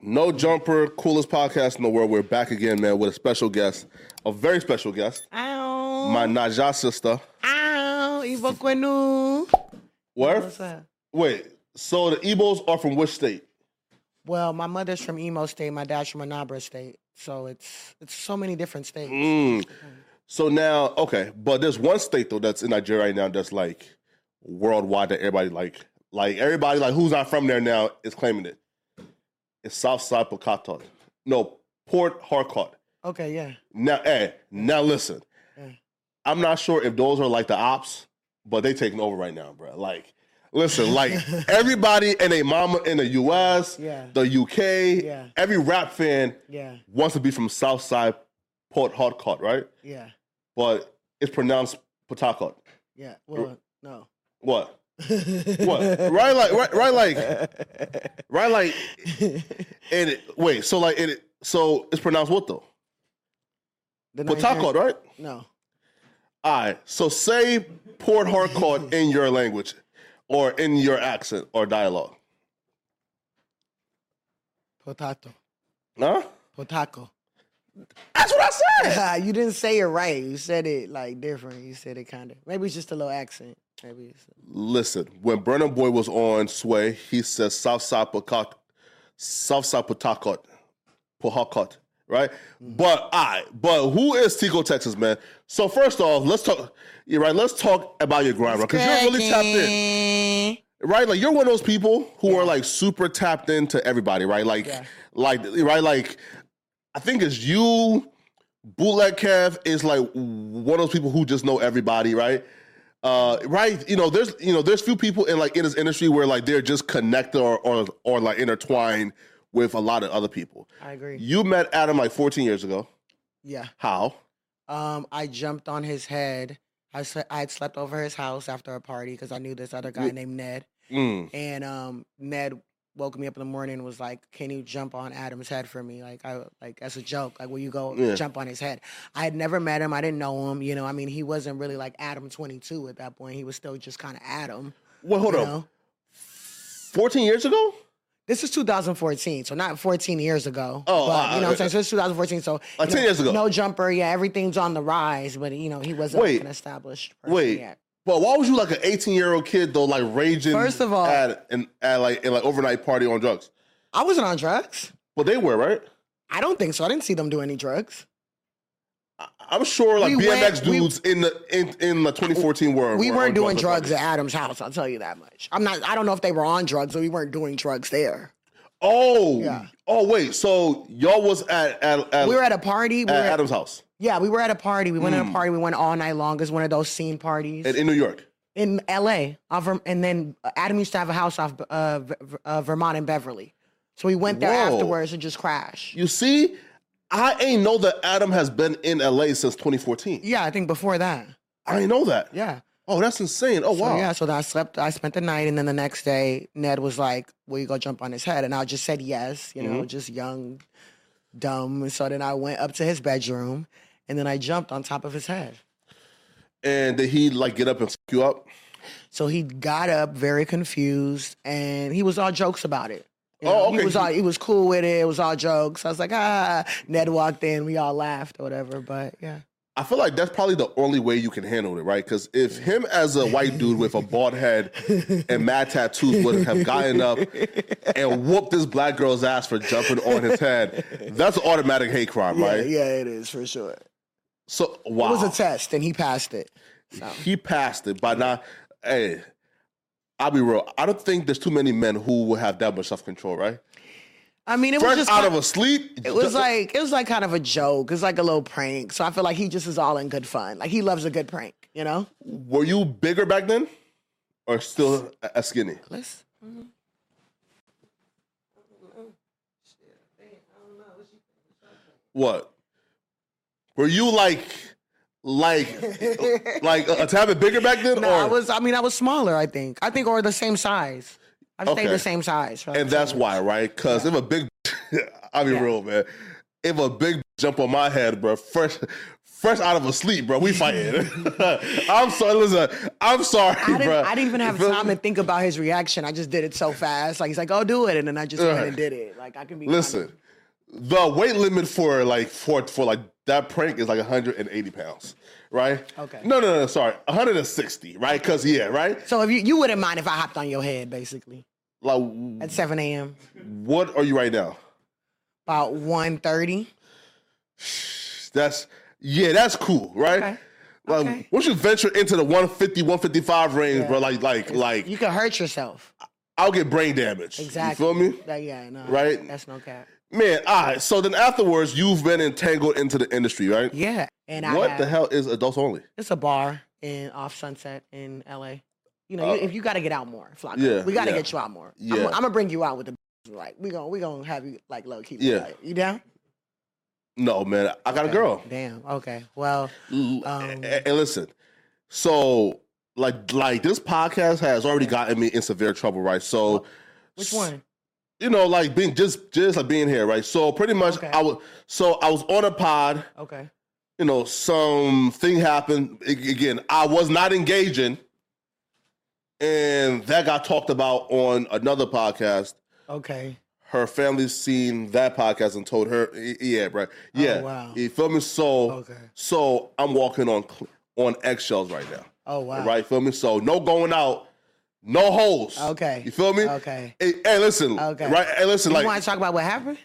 No Jumper, coolest podcast in the world. We're back again, man, with a special guest, a very special guest, Ow. my Naija sister. Ow. Quenu. Where? What's up? Wait, so the Ebos are from which state? Well, my mother's from Imo State, my dad's from Anambra State. So it's it's so many different states. Mm. So now, okay, but there's one state though that's in Nigeria right now that's like worldwide that everybody like, like everybody like who's not from there now is claiming it. It's Southside Pocahontas. No, Port Harcourt. Okay, yeah. Now, hey, now listen. I'm not sure if those are like the ops, but they taking over right now, bro. Like, listen, like everybody and a mama in the US, Yeah. the UK, Yeah. every rap fan Yeah. wants to be from Southside Port Harcourt, right? Yeah. But it's pronounced Pawtucket. Yeah. Well, no. What? What? Right, like, right, right, like, right, like, and it, wait, so like, and it, so it's pronounced what though? The right? No. All right. So say Port Harcourt in your language or in your accent or dialogue. Potato. Huh? Potaco. That's what I said. you didn't say it right. You said it like different. You said it kind of. Maybe it's just a little accent. Maybe. Listen, when Burna Boy was on Sway, he says Southside Pawtucket, Southside Pawtucket, Pawtucket, right? But I, but who is Tiko, Texas, man? So first off, let's talk. Right. Let's talk about your grind, because you're really tapped in. right? Like you're one of those people who are like super tapped into everybody, right? Like, Yeah. like, right? Like, I think it's you, Bootleg Kev is like one of those people who just know everybody, right? Uh, right? You know, there's you know, there's few people in like in this industry where like they're just connected or or, or like intertwined with a lot of other people. I agree. You met Adam like 14 years ago. Yeah. How? Um, I jumped on his head. I sle- I had slept over his house after a party because I knew this other guy named Ned. Mm. And um, Ned woke me up in the morning and was like, "Can you jump on Adam's head for me?" Like I like as a joke. Like, will you go Yeah. jump on his head? I had never met him. I didn't know him. You know, I mean, he wasn't really like Adam twenty two at that point. He was still just kind of Adam. Well, hold on. know? 14 years ago? This is 2014, so not 14 years ago. Oh, but, uh, you know what I'm saying? So it's 2014, so Like you 10 know, years ago. No jumper, yeah, everything's on the rise, but you know he wasn't Wait. an established person Wait, yet. But why was you like an 18 year old kid though, like raging? First of all- at an at like in like overnight party on drugs. I wasn't on drugs. Well, they were right. I don't think so. I didn't see them do any drugs. I'm sure like We BMX went- we- dudes in the in in the 2014 world. We were weren't doing drugs at. Adam's house. I'll tell you that much. I'm not. I don't know if they were on drugs, but we weren't doing drugs there. Oh, Yeah. oh wait. So y'all was at at, at, we were at a party. We at were at- Adam's house yeah, we were at a party. We went to a party. We went all night long. It was one of those scene parties in, in New York. in L.A. off Verm- and then Adam used to have a house off uh, uh, Vermont and Beverly, so we went there Whoa. afterwards and just crashed. You see, I ain't know that Adam has been in LA since 2014. Yeah, I think before that. I didn't know that. Yeah. Oh, that's insane. Oh So, wow. yeah, so then I slept, I spent the night, and then the next day, Ned was like, Will you go jump on his head? And I just said yes, you know, Mhm. just young, dumb. And so then I went up to his bedroom, and then I jumped on top of his head. And did he like get up and fuck you up? So he got up very confused, and he was all jokes about it. You Oh, okay. He was all, he was cool with it. It was all jokes. I was like, ah. Ned walked in, we all laughed or whatever. But yeah, I feel like that's probably the only way you can handle it, right? Because if him as a white dude with a bald head and mad tattoos would have gotten up and whooped this black girl's ass for jumping on his head, that's automatic hate crime, Yeah, right? yeah, it is for sure. So wow, It was a test, and he passed it. he passed it but now. Hey, I'll be real. I don't think there's too many men who will have that much self control, right? I mean, it was just out kind- of a sleep. It was like it was like kind of a joke. It's like a little prank. So I feel like he just is all in good fun. Like he loves a good prank, you know. Were you bigger back then, or still as skinny? Let's. What? Were you like, like, like a, a tad bit bigger back then, No, or I was. I mean, I was smaller. I think. I think, or the same size. I stayed the same size. right? and that's why, right? Because if a big, I'll be Yeah. real, man. If a big jump on my head, bro, fresh, fresh out of a sleep, bro, we fighting. I'm sorry, listen, I'm sorry, I didn't, bro. I didn't even have time to think about his reaction. I just did it so fast. Like he's like, "Oh, do it," and then I just went and did it. Like I can be. Listen, the weight limit for like for for like that prank is like 180 pounds, right? Okay. No, no, no, sorry, 160, right? Because yeah, right. So if you you wouldn't mind if I hopped on your head, basically Like, at seven a.m. what are you right now? about one thirty. That's yeah, that's cool, right? Okay. Like Okay. once you venture into the 150, 155 range, bro, like like like You can hurt yourself. I'll get brain damage. Exactly. You feel me? Like, yeah, no. Right? That's no cap. Man, all right. So then afterwards, you've been entangled into the industry, right? Yeah. And What have- the hell is adults only? It's a bar in off Sunset in LA. You know, Uh, if you got to get out more, yeah, we got to yeah. get you out more. Yeah. I'm, I'm gonna bring you out with the like we gonna we gonna have you like low key. Yeah. Like, you down? No, man. I got a girl. Damn. Okay. Well, Um, and, and listen, so like like this podcast has already gotten me in severe trouble, right? So which one? You know, like being just just like being here, right? So pretty much Okay. I was so I was on a pod, Okay. you know, something happened. A- Again, I was not engaging. And that got talked about on another podcast. Okay. Her family seen that podcast and told her, yeah, bro. Oh, yeah. Oh, wow. You feel me? So Okay. so I'm walking on on eggshells right now. Oh wow. Right? Feel me? So no going out, no holes. Okay. You feel me? Okay. Hey, hey, listen. Okay. Right? Hey, listen, You like want to talk about what happened?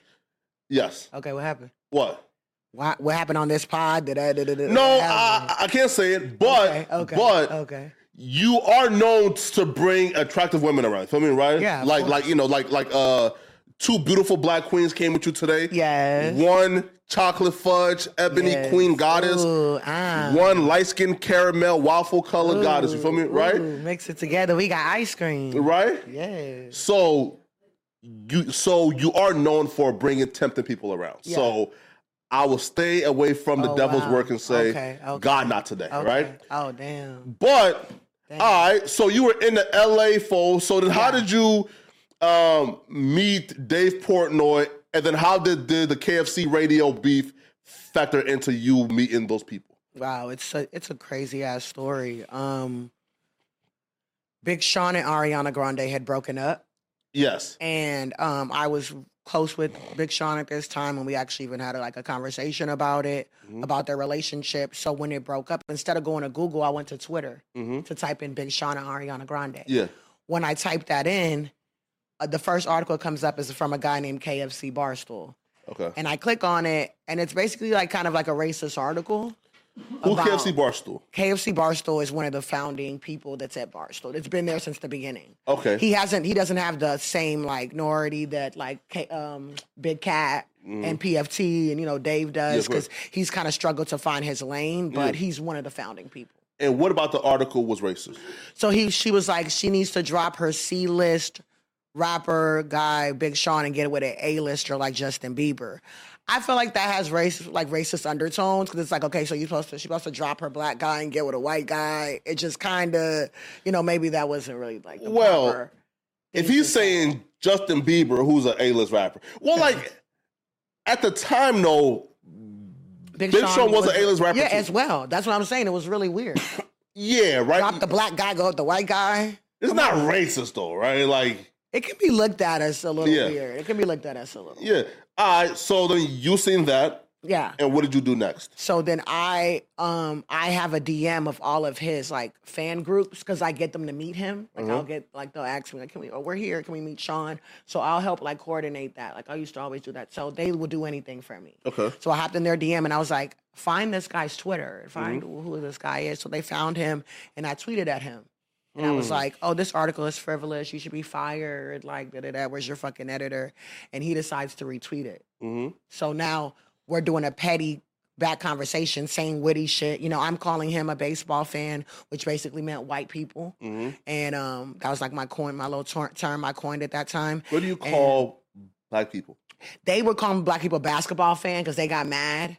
yes. Okay. What happened? What? What what happened on this pod? Did I, did, did, did, No. I, I can't say it, but okay. Okay. but okay. you are known to bring attractive women around. Feel me, right? Yeah, Like like you know, like like uh two beautiful black queens came with you today. Yes. One chocolate fudge, ebony Yes. queen goddess. Ooh, ah. One light skin caramel waffle color goddess. You feel me? Right? Ooh, mix it together. We got ice cream. Right? Yeah. So you so you are known for bringing tempting people around. Yeah. So I will stay away from the Oh, devil's wow. work and say, Okay, okay. God, not today. Okay. Right? Oh damn. But Damn. all right, so you were in the LA fold. So then, how did you um, meet Dave Portnoy, and then how did, did the KFC radio beef factor into you meeting those people? Wow, it's a it's a crazy ass story. Um Big Sean and Ariana Grande had broken up. Yes. and um, I was close with Big Sean at this time, and we actually even had like a conversation about it, about their relationship. So when it broke up, instead of going to Google, I went to Twitter to type in Big Sean and Ariana Grande. Yeah. When I typed that in, the first article comes up is from a guy named KFC Barstool, Okay. and I click on it, and it's basically like kind of like a racist article. Who KFC Barstool? KFC Barstool is one of the founding people that's at Barstool. It's been there since the beginning. Okay. He hasn't. He doesn't have the same like nority that like K- um, Big Cat and PFT and you know Dave does Mm. Yeah, because he's kind of struggled to find his lane. But he's one of the founding people. and what about the article was racist? So he she was like she needs to drop her C list rapper guy Big Sean and get with an A lister like Justin Bieber. I feel like that has race like racist undertones because it's like okay, so you're supposed to she's supposed to drop her black guy and get with a white guy. It just kind of you know maybe that wasn't really like the Well, If he's saying Justin Bieber, who's an A-list rapper, well, like at the time, though, Big Sean was an A-list rapper Yeah, too. as well. That's what I'm saying. It was really weird. yeah, right. Drop the black guy, go with the white guy. it's not racist though, right? Like, It can be looked at as a little Yeah. weird. It can be looked at as a little. yeah. All right. So then you seen that. Yeah. And what did you do next? So then I um I have a DM of all of his like fan groups because I get them to meet him. Like Mm-hmm. I'll get like they'll ask me like, can we? Oh, we're here. Can we meet Sean? So I'll help like coordinate that. Like I used to always do that. So they will do anything for me. Okay. So I hopped in their DM and I was like, find this guy's Twitter. Find Mm-hmm. who this guy is. So they found him and I tweeted at him. And I Mm. was like, oh, this article is frivolous. You should be fired. Like, da da da. Where's your fucking editor? And he decides to retweet it. Mm-hmm. So now we're doing a petty back conversation, saying witty shit. You know, I'm calling him a baseball fan, which basically meant white people. Mm-hmm. And um, that was like my coin, my little ter- term I coined at that time. What do you call black people? They would call black people basketball fan because they got mad.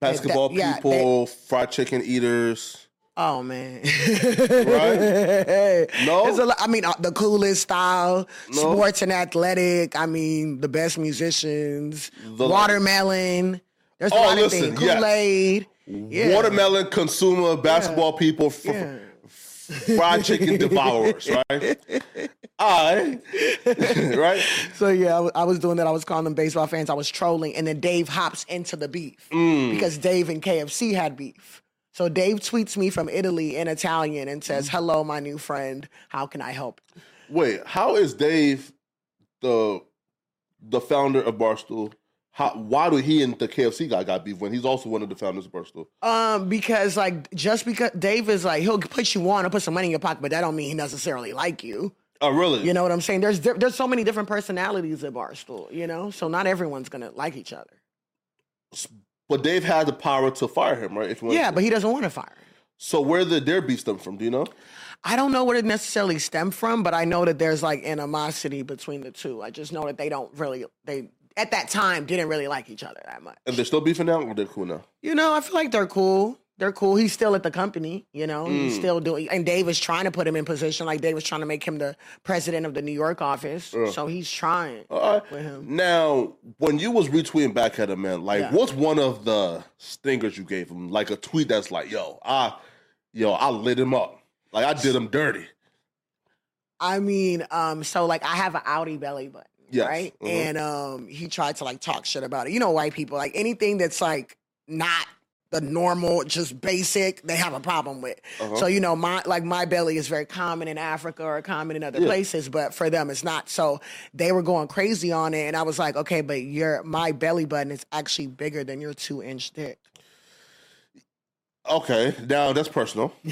Basketball yeah, people, fried chicken eaters. Oh man, Right? No? It's a I mean, uh, the coolest style, No? sports and athletic. I mean, the best musicians. The- watermelon. There's a Oh, lot listen, of things. Kool Aid. Yeah. Watermelon consumer, basketball people, f- Yeah. fried chicken devourers, right? I, right? So yeah, I was doing that. I was calling them baseball fans. I was trolling, and then Dave hops into the beef Mm. because Dave and KFC had beef. So Dave tweets me from Italy in Italian and says, "Hello, my new friend. How can I help?" Wait, how is Dave the the founder of Barstool? How, why do he and the KFC guy got beef when he's also one of the founders of Barstool? Um, because like just because Dave is like he'll put you on or put some money in your pocket, but that don't mean he necessarily like you. Oh, really? You know what I'm saying? There's there's so many different personalities at Barstool. You know, so not everyone's gonna like each other. But Dave had the power to fire him, right? If you Yeah, to. but he doesn't want to fire. him. so where did their beef stem from? Do you know? I don't know where it necessarily stemmed from, but I know that there's like animosity between the two. I just know that they don't really they at that time didn't really like each other that much. And they're still beefing now, or they're cool now? You know, I feel like they're cool. They're cool. He's still at the company, you know. Mm. He's still doing and Dave is trying to put him in position. Like Dave was trying to make him the president of the New York office. So he's trying right. with him. Now, when you was retweeting back at him, man, like, Yeah. what's one of the stingers you gave him? Like a tweet that's like, "Yo, I, yo, I lit him up. Like I did him dirty." I mean, um, so like I have an Audi belly button, Yes, right? mhm. And um, he tried to like talk shit about it. You know, white people like anything that's like not the normal, just basic, they have a problem with. Uh-huh. So you know, my like my belly is very common in Africa or common in other Yeah. places, but for them it's not. So they were going crazy on it, and I was like, okay, but your my belly button is actually bigger than your two inch dick. Okay, now that's personal. I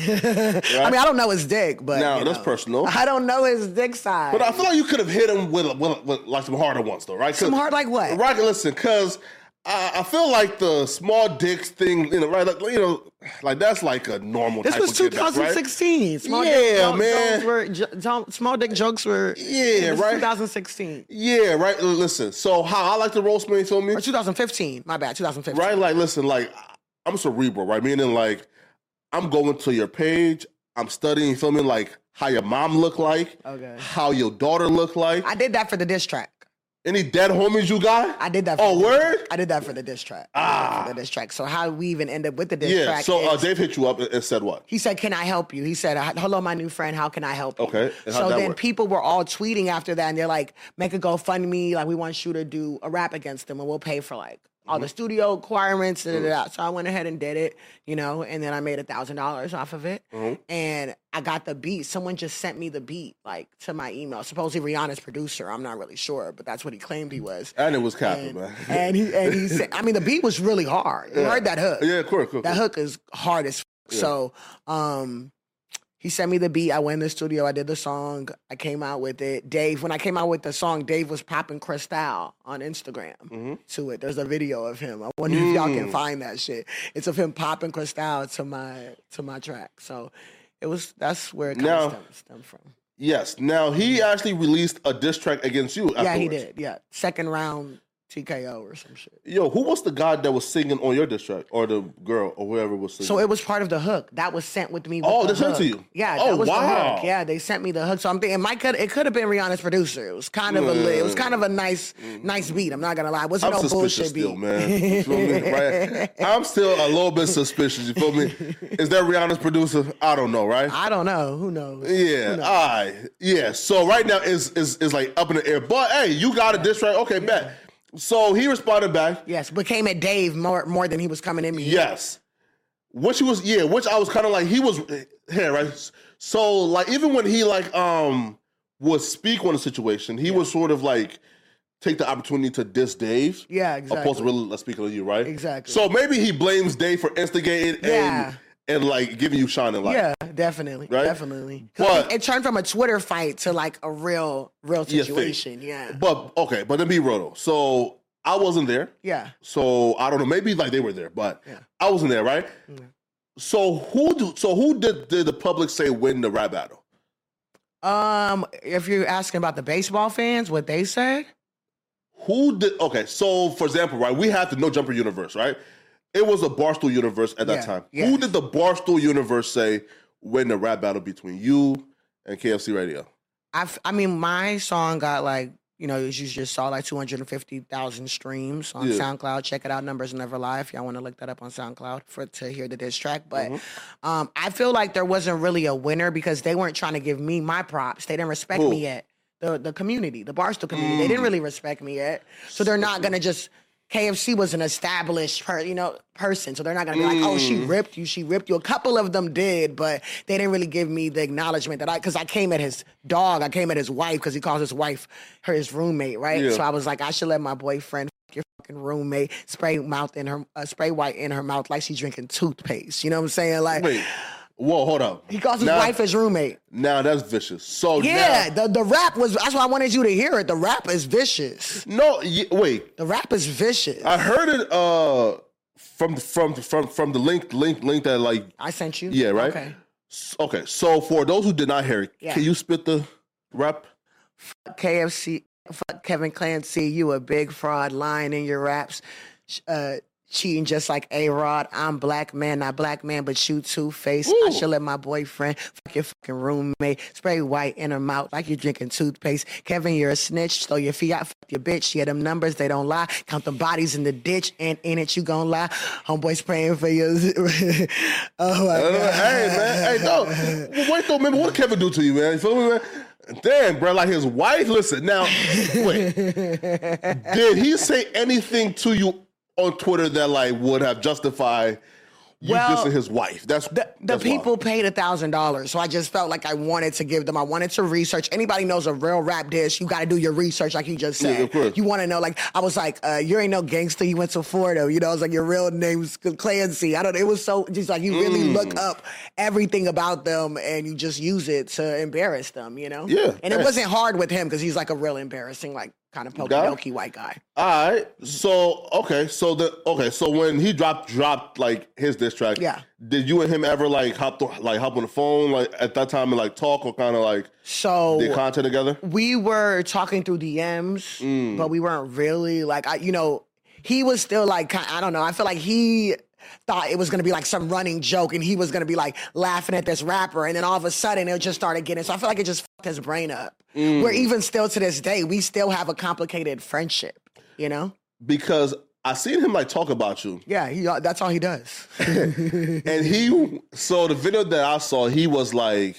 mean, I don't know his dick, but Now you that's know. personal. I don't know his dick size. But I feel like you could have hit him with, with, with like some harder ones, though, right? Some hard like what? Right, listen, because I, I feel like the small dicks thing, you know, right? Like, you know, like that's like a normal. This type was of kid, right? 2016. Small Yeah, dick jokes man. Were, jo- small dick jokes were. Yeah, right. 2016 Yeah, right. Listen, so how I like to roast you feel me? or 2015. My bad. 2015. Right, like, listen, like I'm cerebral, right? Meaning, like, I'm going to your page, I'm studying, you feel me? Like how your mom look like, Okay. how your daughter look like. I did that for the diss track. Any dead homies you got? I did that. For Oh, the, word? I did that for the diss track. I did that Ah. for the diss track. So how we even end up with the diss Yeah. track? So uh, Dave hit you up and said what? He said, "Can I help you?" He said, "Hello, my new friend. How can I help you?" Okay, So then work? people were all tweeting after that, and they're like, "Make a GoFundMe. Like we want you to do a rap against them, and we'll pay for like all Mm-hmm. the studio requirements." Da, da, da. So I went ahead and did it, you know, and then I made a thousand dollars off of it, Mm-hmm. and I got the beat. Someone just sent me the beat like to my email. Supposedly Rihanna's producer. I'm not really sure, but that's what he claimed he was. And it was capping, And, man. and he and he said, I mean, the beat was really hard. You Yeah. heard that hook? yeah, cool, cool. That hook is hard as f- so. Um, he sent me the beat. I went in the studio. I did the song. I came out with it. Dave, when I came out with the song, Dave was popping Cristal on Instagram Mm-hmm. to it. There's a video of him. I wonder if y'all Mm. can find that shit. It's of him popping Cristal to my to my track. So it was that's where it kind Now- of stemmed, stemmed from. Yes. Now he actually released a diss track against you. Yeah, he did. Yeah, second round TKO or some shit. Yo, who was the guy that was singing on your diss track, or the girl, or whoever was singing? So it was part of the hook that was sent with me. With Oh, the they sent to you? Yeah, Oh, that was the wow. hook. Yeah, they sent me the hook. So I'm thinking, it might could it could have been Rihanna's producer. It was kind of a it was kind of a nice mm-hmm. nice beat. I'm not gonna lie, it wasn't I'm no suspicious bullshit still, beat. man. You feel me? Right? I'm still a little bit suspicious. You feel me? Is that Rihanna's producer? I don't know, right? I don't know. Who knows? Yeah, all right. Yeah. So right now is is is like up in the air. But hey, you got a diss track. Okay, bet. So he responded back, Yes, but came at Dave more more than he was coming in me. yes. Which he was, yeah, which I was kind of like, he was here, right? So, like, even when he, like, um, would speak on a situation, he was sort of like take the opportunity to diss Dave. Yeah, exactly. Opposed to really let's speak on you, right? Exactly. So maybe he blames Dave for instigating Yeah. and and like giving you shining light. Yeah, definitely, Right? definitely. But- it, turned from a Twitter fight to like a real, real situation. Yeah, But okay, but then be real though. So I wasn't there. yeah. So I don't know. Maybe like they were there, but Yeah. I wasn't there, right? Yeah. So who do, so who did, did the public say win the rap battle? Um, if you're asking about the baseball fans, what they said, Who did okay, so for example, right, we have the no jumper universe, right? It was a Barstool universe at that Yeah, time. yeah. Who did the Barstool universe say win the rap battle between you and KFC Radio? I, f- I mean, my song got like, you know, as you just saw, like 250,000 streams on Yeah. SoundCloud. Check it out. Numbers never lie if y'all want to look that up on SoundCloud for to hear the diss track. But Mm-hmm. um, I feel like there wasn't really a winner because they weren't trying to give me my props. They didn't respect Who? me yet. The the community, the Barstool community, they Mm. didn't really respect me yet. So they're not gonna just. KFC was an established, per, you know, person, so they're not gonna be like, "Oh, she Mm. ripped you, she ripped you." A couple of them did, but they didn't really give me the acknowledgement that I, because I came at his dog, I came at his wife because he calls his wife her his roommate, right? Yeah. So I was like, I should let my boyfriend your fucking roommate spray mouth in her, uh, spray white in her mouth like she's drinking toothpaste. You know what I'm saying? Like Wait, whoa, hold up. he calls his now, wife his roommate. Now that's vicious. So Yeah, now, the the rap was. That's why I wanted you to hear it. The rap is vicious. no, y- wait. The rap is vicious. I heard it uh from from from from the link link link that like I sent you. yeah right Okay. S- okay so for those who did not hear it Yeah. can you spit the rap KFC, fuck Kevin Clancy, you a big fraud, lying in your raps, uh, cheating just like A Rod. I'm black man, not black man, but you two face. I should let my boyfriend fuck your fucking roommate, spray white in her mouth like you're drinking toothpaste. Kevin, you're a snitch, so your fiat fuck your bitch. Yeah, them numbers they don't lie. Count the bodies in the ditch, and in it you gon' lie. Homeboy's praying for you. oh my Uh, god. hey man hey no wait though man what did Kevin do to you man you feel me man damn bro like his wife listen now wait did he say anything to you on Twitter that like would have justified you Well, dissing his wife that's The, the that's wild. people paid a thousand dollars, so I just felt like I wanted to give them. I wanted to research. Anybody knows a real rap dish? You got to do your research, like you just said. Yeah. You want to know? Like I was like, uh, you ain't no gangster. You went to Florida. You know, I was like, your real name's Clancy. I don't. It was so just like you really Mm. look up everything about them and you just use it to embarrass them. You know? Yeah. And it wasn't hard with him because he's like a real embarrassing, like kind of pokey dokey white guy. All right. So okay. So the okay. So when he dropped dropped like his diss track, Yeah. Did you and him ever like hop to, like hop on the phone like at that time and like talk or kind of like So did content together? we were talking through DMs, mm. but we weren't really like I, you know, he was still like I don't know. I feel like he thought it was gonna be like some running joke, and he was gonna be like laughing at this rapper, and then all of a sudden it just started getting. So I feel like it just fucked his brain up. Mm. Where even still to this day, we still have a complicated friendship. You know? Because I seen him like talk about you, Yeah, he, uh, that's all he does. and he. So the video that I saw, he was like.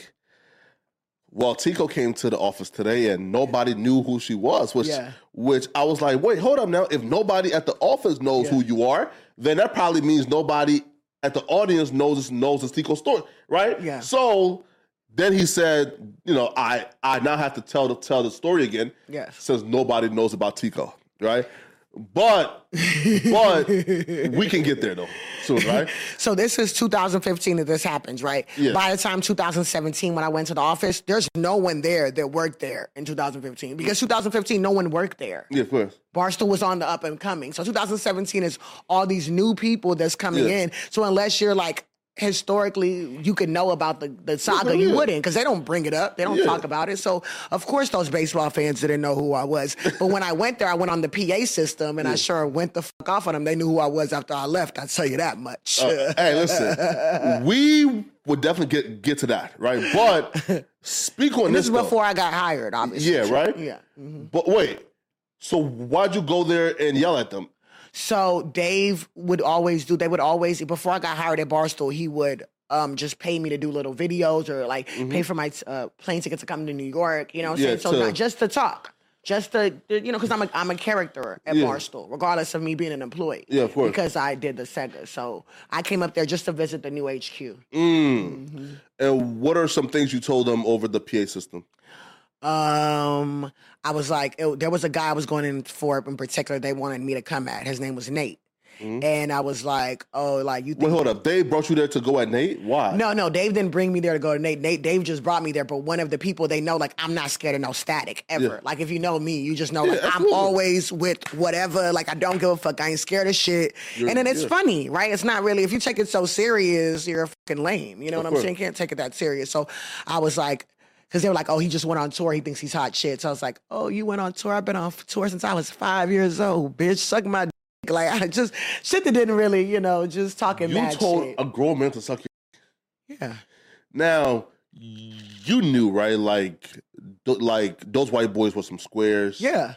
Well, Tiko came to the office today and nobody knew who she was, which Yeah. which I was like, wait, hold up now. If nobody at the office knows who you are, then that probably means nobody at the audience knows this knows the Tiko story, right? Yeah. So then he said, you know, I I now have to tell the tell the story again. Yes. Since nobody knows about Tiko, right? But but we can get there though soon, right? So this is 2015 that this happens, right? Yeah. By the time 2017, when I went to the office, there's no one there that worked there in 2015 because 2015, no one worked there. Yeah, of course. Barstool was on the up and coming. So 2017 is all these new people that's coming Yeah. in. So unless you're like historically you could know about the, the saga, you yeah. wouldn't because they don't bring it up. They don't Yeah. talk about it. So of course those baseball fans didn't know who I was. But when I went there, I went on the PA system and I sure went the fuck off on them. They knew who I was after I left. I'll tell you that much. Uh, hey, listen, we would definitely get get to that, right? But speak on this. this is though. before I got hired, obviously. Yeah, right? Yeah. Mm-hmm. But wait, so why'd you go there and yell at them? So Dave would always do. They would always before I got hired at Barstool, he would um just pay me to do little videos or like pay for my uh, plane ticket to come to New York. You know, what I'm Mm-hmm. Yeah, saying so not just to talk. just to, you know, because I'm a I'm a character at Yeah. Barstool, regardless of me being an employee. Yeah, of course. Because I did the Sega, so I came up there just to visit the new HQ. Mm. And what are some things you told them over the PA system? Um, I was like, it- there was a guy I was going in for in particular. They wanted me to come at. His name was Nate, and I was like, oh, like you think Wait, hold up. They brought you there to go at Nate? Why? No, no, Dave didn't bring me there to go to Nate. Nate, Dave just brought me there. But one of the people they know, like, I'm not scared of no static ever. Yeah. Like, if you know me, you just know, like, Yeah, I'm always with whatever. Like, I don't give a fuck. I ain't scared of shit. You're- and then it's yeah. funny, right? It's not really. If you take it so serious, you're a fucking lame. You know Of what I'm course. saying? Can't take it that serious. So I was like. Cause they were like, oh, he just went on tour. He thinks he's hot shit. So I was like, oh, you went on tour. I've been on tour since I was five years old, bitch. Suck my dick. Like I just shit that didn't really, you know, just talking you told shit. a grown man to suck your. yeah. Now, you knew, right? Like, like those white boys were some squares. Yeah.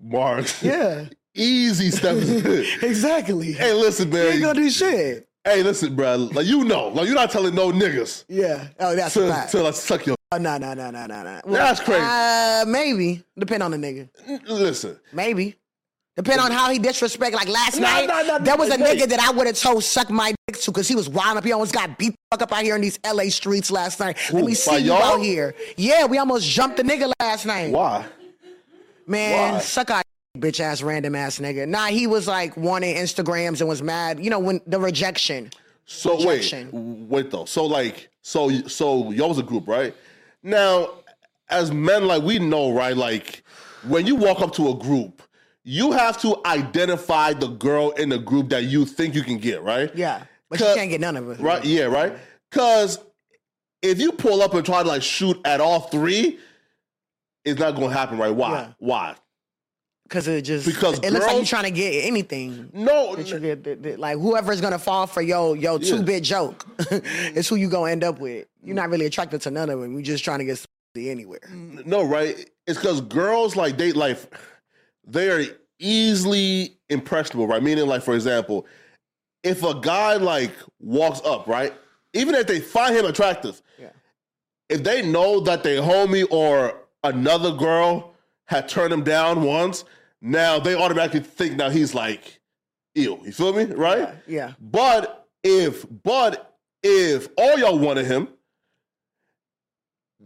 Marks. Yeah. Easy stuff. Exactly. hey, listen, baby. You ain't man. gonna do shit. Hey, listen, bro. Like, you know, like you're not telling no niggas Yeah. Oh, that's to, to like, suck your. Oh, no, no, no, no, no, no. That's crazy. Uh, maybe. Depend on the nigga. Listen, Maybe. Depend on how he disrespect. Like last No, night, no, no, there was a nigga that I would have told suck my dick to because he was wild up. He almost got beat fuck up out here in these LA streets last night. Let me see you y'all? out here. Yeah, we almost jumped the nigga last night. why? Man, Why? suck our bitch ass random ass nigga. Nah, he was like wanting Instagrams and was mad. You know when the rejection. So Rejection. wait, wait though. So like, so so y'all was a group, right? Now, as men, like we know, right? Like when you walk up to a group, you have to identify the girl in the group that you think you can get, right? Yeah, but you can't get none of it. Right? Yeah, right. Because if you pull up and try to like shoot at all three, it's not going to happen, right? Why? Yeah. Why? Because it just Because it looks like you girls- trying to get anything. No, That you get, that- that- like whoever's gonna fall for yo yo Yeah. two bit joke is who you gonna end up with. You're not really attracted to none of them. You're just trying to get anywhere. No, right? It's because girls like they like they are easily impressionable, right? Meaning, like for example, if a guy like walks up, right, even if they find him attractive, Yeah. if they know that their homie or another girl had turned him down once, now they automatically think now he's like, ew. You feel me, right? Yeah. But if but if all y'all wanted him,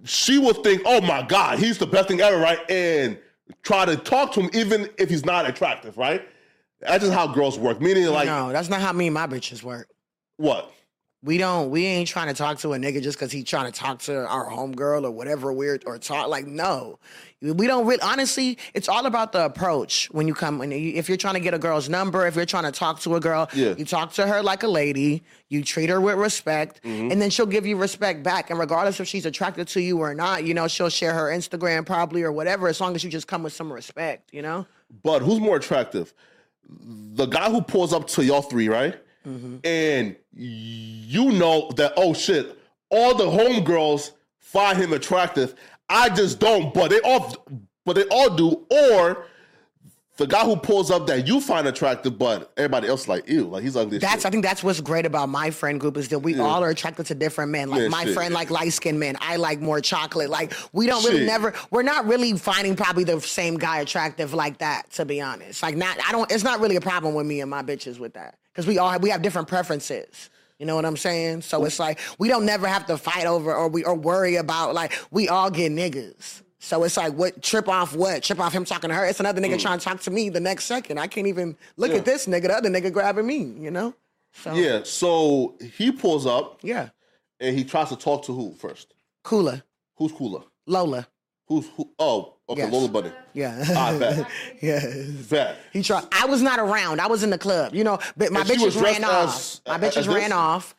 she would think, "Oh my God, he's the best thing ever," right? And try to talk to him even if he's not attractive, right? That's just how girls work. Meaning, like, no, that's not how me and my bitches work. what? We don't. We ain't trying to talk to a nigga just because he trying to talk to our homegirl or whatever weird or talk. Like no, we don't really. Honestly, it's all about the approach when you come. When you, if you're trying to get a girl's number, if you're trying to talk to a girl, Yeah. you talk to her like a lady. You treat her with respect, mm-hmm. and then she'll give you respect back. And regardless if she's attracted to you or not, you know she'll share her Instagram probably or whatever. As long as you just come with some respect, you know. But who's more attractive? The guy who pulls up to y'all three, right? Mm-hmm. And you know that, oh shit, all the homegirls find him attractive. I just don't, but they all but they all do. Or the guy who pulls up that you find attractive, but everybody else like, ew, like he's ugly. That's shit. I think that's what's great about my friend group is that we all are attracted to different men. Like Yeah, my shit. friend like light skinned men. I like more chocolate. Like we don't really never we're not really finding probably the same guy attractive like that, to be honest. Like not I don't it's not really a problem with me and my bitches with that. Because we all have, we have different preferences. You know what I'm saying? So it's like we don't never have to fight over or we or worry about like we all get niggas. So it's like what trip off what? Trip off him talking to her. It's another nigga trying to talk to me the next second. I can't even look Mm. Yeah. at this nigga, the other nigga grabbing me, you know? So yeah. So he pulls up yeah. and he tries to talk to who first? Cooler. Who's cooler? Lola. Who's who? Oh, okay, Yes. Lola Bunny. Yeah. I bet. yeah. Bet. He tried. I was not around. I was in the club. You know, but my And bitches ran off. as- My as bitches this? ran off.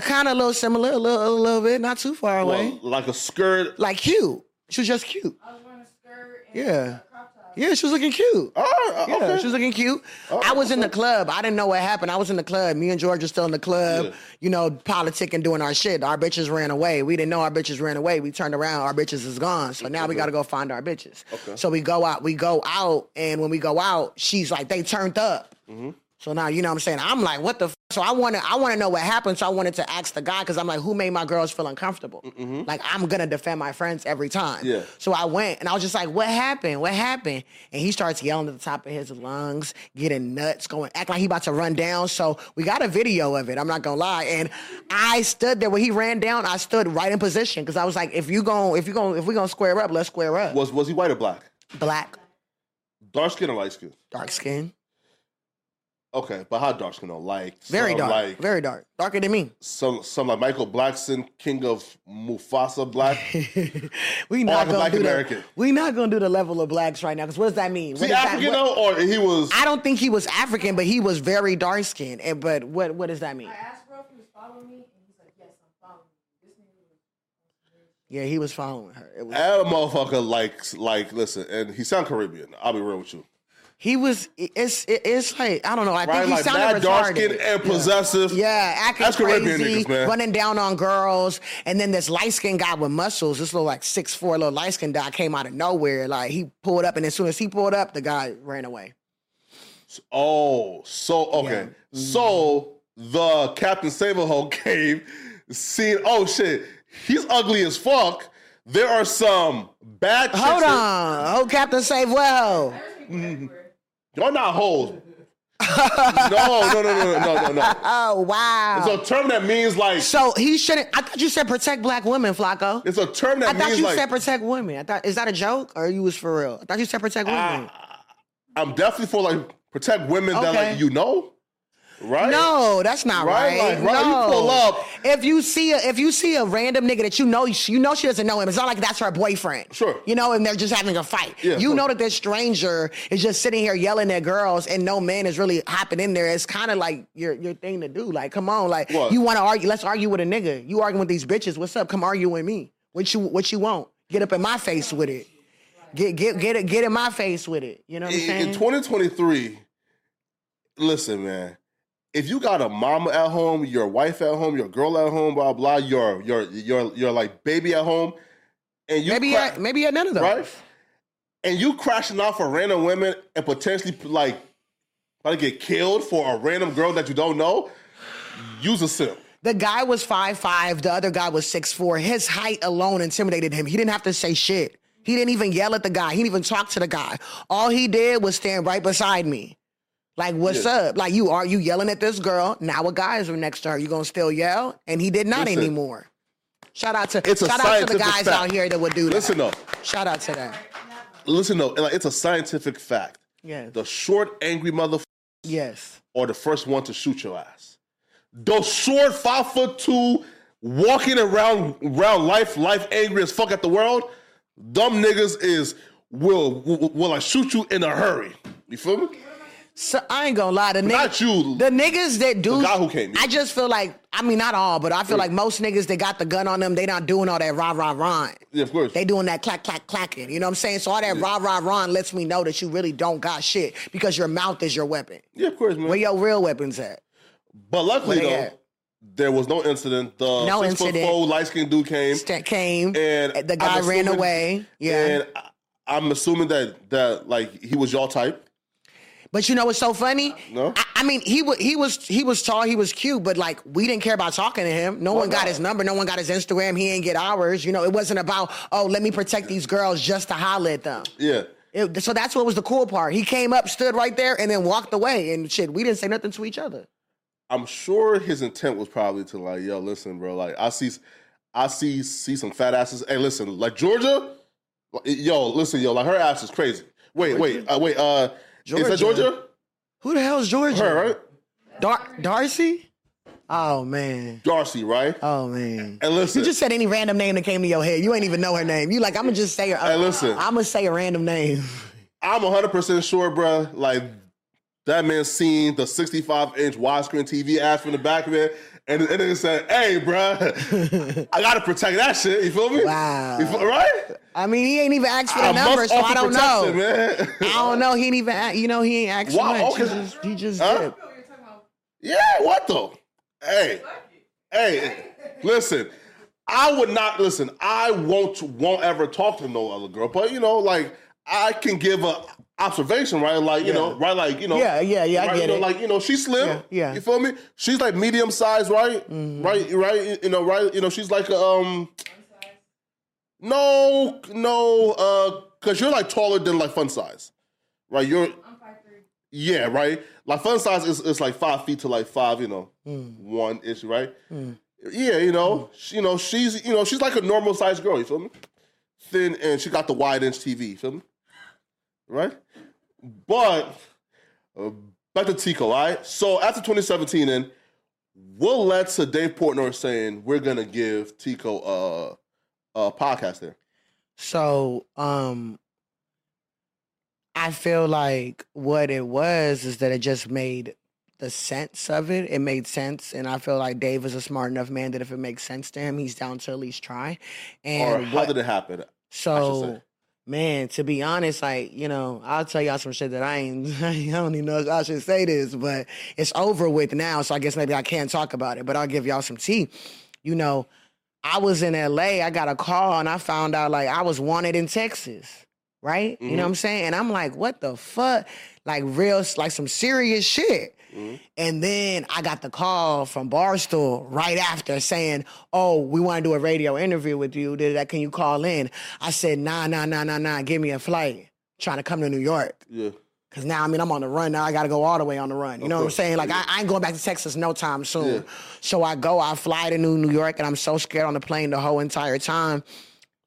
Kind of a little similar, a little, a little bit, not too far away. Well, like a skirt. like cute. She was just cute. I was wearing a skirt and Yeah. a crop top. Yeah, she was looking cute. All right, Yeah, okay. she was looking cute. I was in the club. I didn't know what happened. I was in the club. Me and George were still in the club, Yeah. you know, politicking, doing our shit. Our bitches ran away. We didn't know our bitches ran away. We turned around, our bitches is gone. So now we got to go find our bitches. Okay. So we go out. We go out, and when we go out, she's like, they turned up. Mm-hmm. So now, you know what I'm saying? I'm like, what the f? So I want to I want to know what happened. So I wanted to ask the guy because I'm like, who made my girls feel uncomfortable? Mm-hmm. Like I'm gonna defend my friends every time. Yeah. So I went and I was just like, what happened? What happened? And he starts yelling at the top of his lungs, getting nuts, going act like he about to run down. So we got a video of it. I'm not gonna lie. And I stood there when he ran down. I stood right in position because I was like, if you going if you going if we gonna square up, let's square up. Was was he white or black? Black, Dark skin or light skin? dark skin, Okay, but how dark skin though? Like very dark, like very dark, darker than me. some some like Michael Blackson, King of Mufasa Black. we not gonna black do American. the we not gonna do the level of blacks right now because what does that mean? Is What he that- what- though, or he was? I don't think he was African, but he was very dark skinned. And but what what does that mean? I asked bro if he was following me, and he's like, yes, I'm following. This nigga was Yeah, he was following her. It was That motherfucker like like listen, and he sound Caribbean. I'll be real with you. He was it's it- it's like I don't know. I Right, think he like sounded mad retarded. dark skin and possessive. Yeah, acting That's Caribbean crazy, niggas, man. running down on girls, and then this light skinned guy with muscles, this little like six four little light skinned guy came out of nowhere. Like he pulled up, and as soon as he pulled up, the guy ran away. Oh, so okay. Mm-hmm. So the Captain Save-a-hoe game, seen. Oh shit, he's ugly as fuck. There are some bad. chicks Hold in- on, oh Captain Save Well. Y'all not hoes. no, no, no, no, no, no, no. Oh wow. It's a term that means like. So he shouldn't. I thought you said protect black women, Flakko. It's a term that means I thought you like. said protect women. I thought is that a joke or you was for real? I thought you said protect women. I'm definitely for like protect women that Okay. like you know, right? no, that's not Right, right. like, right, you no. pull up- If you see a if you see a random nigga that you know you know she doesn't know him. It's not like that's her boyfriend. Sure. You know, and they're just having a fight. Yeah, you know that this stranger is just sitting here yelling at girls and no man is really hopping in there. It's kind of like your your thing to do. Like, come on, like What? you want to argue? Let's argue with a nigga. You arguing with these bitches? What's up? Come argue with me. What you what you want? Get up in my face with it. Get get get it get in my face with it. You know what I'm saying? in 2023, listen, man. If you got a mama at home, your wife at home, your girl at home, blah blah, your your your your like baby at home, and you maybe cra- at, maybe at none of those. right, and you crashing out for random women and potentially like about to get killed for a random girl that you don't know, use a simp. The guy was five five. The other guy was six four. His height alone intimidated him. He didn't have to say shit. He didn't even yell at the guy. He didn't even talk to the guy. All he did was stand right beside me. Like, what's Yeah. up? Like, you are you yelling at this girl? Now a guy is next to her. You gonna still yell? And he did not Listen. anymore. Shout out to It's shout out to the guys fact. out here that would do that. Listen though, Shout out to that. listen though, like it's a scientific fact. Yes. The short, angry mother Yes. or the first one to shoot your ass. The short, five foot two, walking around around life, life angry as fuck at the world. Dumb niggas is will will, will like shoot you in a hurry. You feel me? So I ain't gonna lie, the Not niggas, you. the niggas that do, The guy who came. I just feel like, I mean, not all, but I feel like most niggas that got the gun on them, they not doing all that rah rah rah. Yeah, of course. They doing that clack clack clacking. You know what I'm saying? So all that rah rah rah lets me know that you really don't got shit because your mouth is your weapon. yeah, of course, man. Where your real weapons at? but luckily though, at? there was no incident. The No six foot incident. four light skinned dude came, St- came and the guy I'm ran away. Yeah. And I, I'm assuming that that like he was y'all type. But you know what's so funny? No? I, I mean, he was he was he was tall, he was cute, but like we didn't care about talking to him. No one got his number, no one got his Instagram. He ain't get ours. You know, it wasn't about oh, let me protect these girls just to holler at them. Yeah. It- so that's what was the cool part. He came up, stood right there, and then walked away. And shit, we didn't say nothing to each other. I'm sure his intent was probably to like, yo, listen, bro, like I see, I see, see some fat asses. Hey, listen, like Georgia, yo, listen, yo, like her ass is crazy. Wait, wait, uh, wait, uh, is Georgia? that Georgia? Who the hell is Georgia? Her, right? Dar- Darcy? Oh man. Darcy, right? Oh man. And listen, You just said any random name that came to your head. You ain't even know her name. You like, I'm gonna just say her. Hey, listen. I'm gonna say a random name. I'm 100 percent sure, bro. Like that man seen the 65 inch widescreen TV ass from the back of it, and and then said, "Hey, bro, I gotta protect that shit." You feel me? Wow. Feel, right? I mean, he ain't even asked for the I number, so I don't know. man. I don't know. He ain't even, you know, he ain't asked Wow, much. Oh, okay. He just, he just Huh? Yeah, what though? Hey, hey, listen. I would not listen. I won't won't ever talk to no other girl. But you know, like I can give a observation, right? Like you know, right? Like you know, Yeah, yeah, yeah, I get you know, it. Like you know, she's slim. Yeah, yeah. Mm-hmm. You feel me? She's like medium size, right? Right, right. You know, right. You know, she's like a, um. No, no, uh, cause you're like taller than like fun size, right? You're I'm five three. yeah, right. Like fun size is, is like five feet to like five, you know, Mm. one ish, right? Yeah, you know, she, you know, she's you know she's like a normal sized girl. You feel me? Thin and she got the wide inch TV. You feel me? Right? But uh, back to Tiko, all right? So after 2017, then what led to Dave Portnoy saying we're gonna give Tiko a a podcast there? So, um, I feel like what it was is that it just made the sense of it. It made sense, and I feel like Dave is a smart enough man that if it makes sense to him, he's down to at least try. And or how what- did it happen? so. Man, to be honest, like you know, I'll tell y'all some shit that I ain't. I don't even know if I should say this, but it's over with now. So I guess maybe I can't talk about it. But I'll give y'all some tea. You know, I was in LA. I got a call and I found out like I was wanted in Texas. Right? You know mm-hmm. what I'm saying? And I'm like, what the fuck? Like real, like some serious shit. Mm-hmm. And then I got the call from Barstool right after saying, "Oh, we want to do a radio interview with you. Did that? Can you call in?" I said, "Nah, nah, nah, nah, nah. Give me a flight. Trying to come to New York." Yeah. Cause now I mean I'm on the run now. I got to go all the way on the run. You know what I'm saying? Like I, I ain't going back to Texas no time soon. Yeah. So I go. I fly to New New York, and I'm so scared on the plane the whole entire time.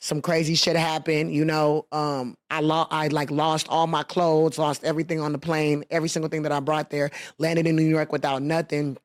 Some crazy shit happened. You know, um, I lo- I like lost all my clothes, lost everything on the plane, every single thing that I brought there. Landed in New York without nothing,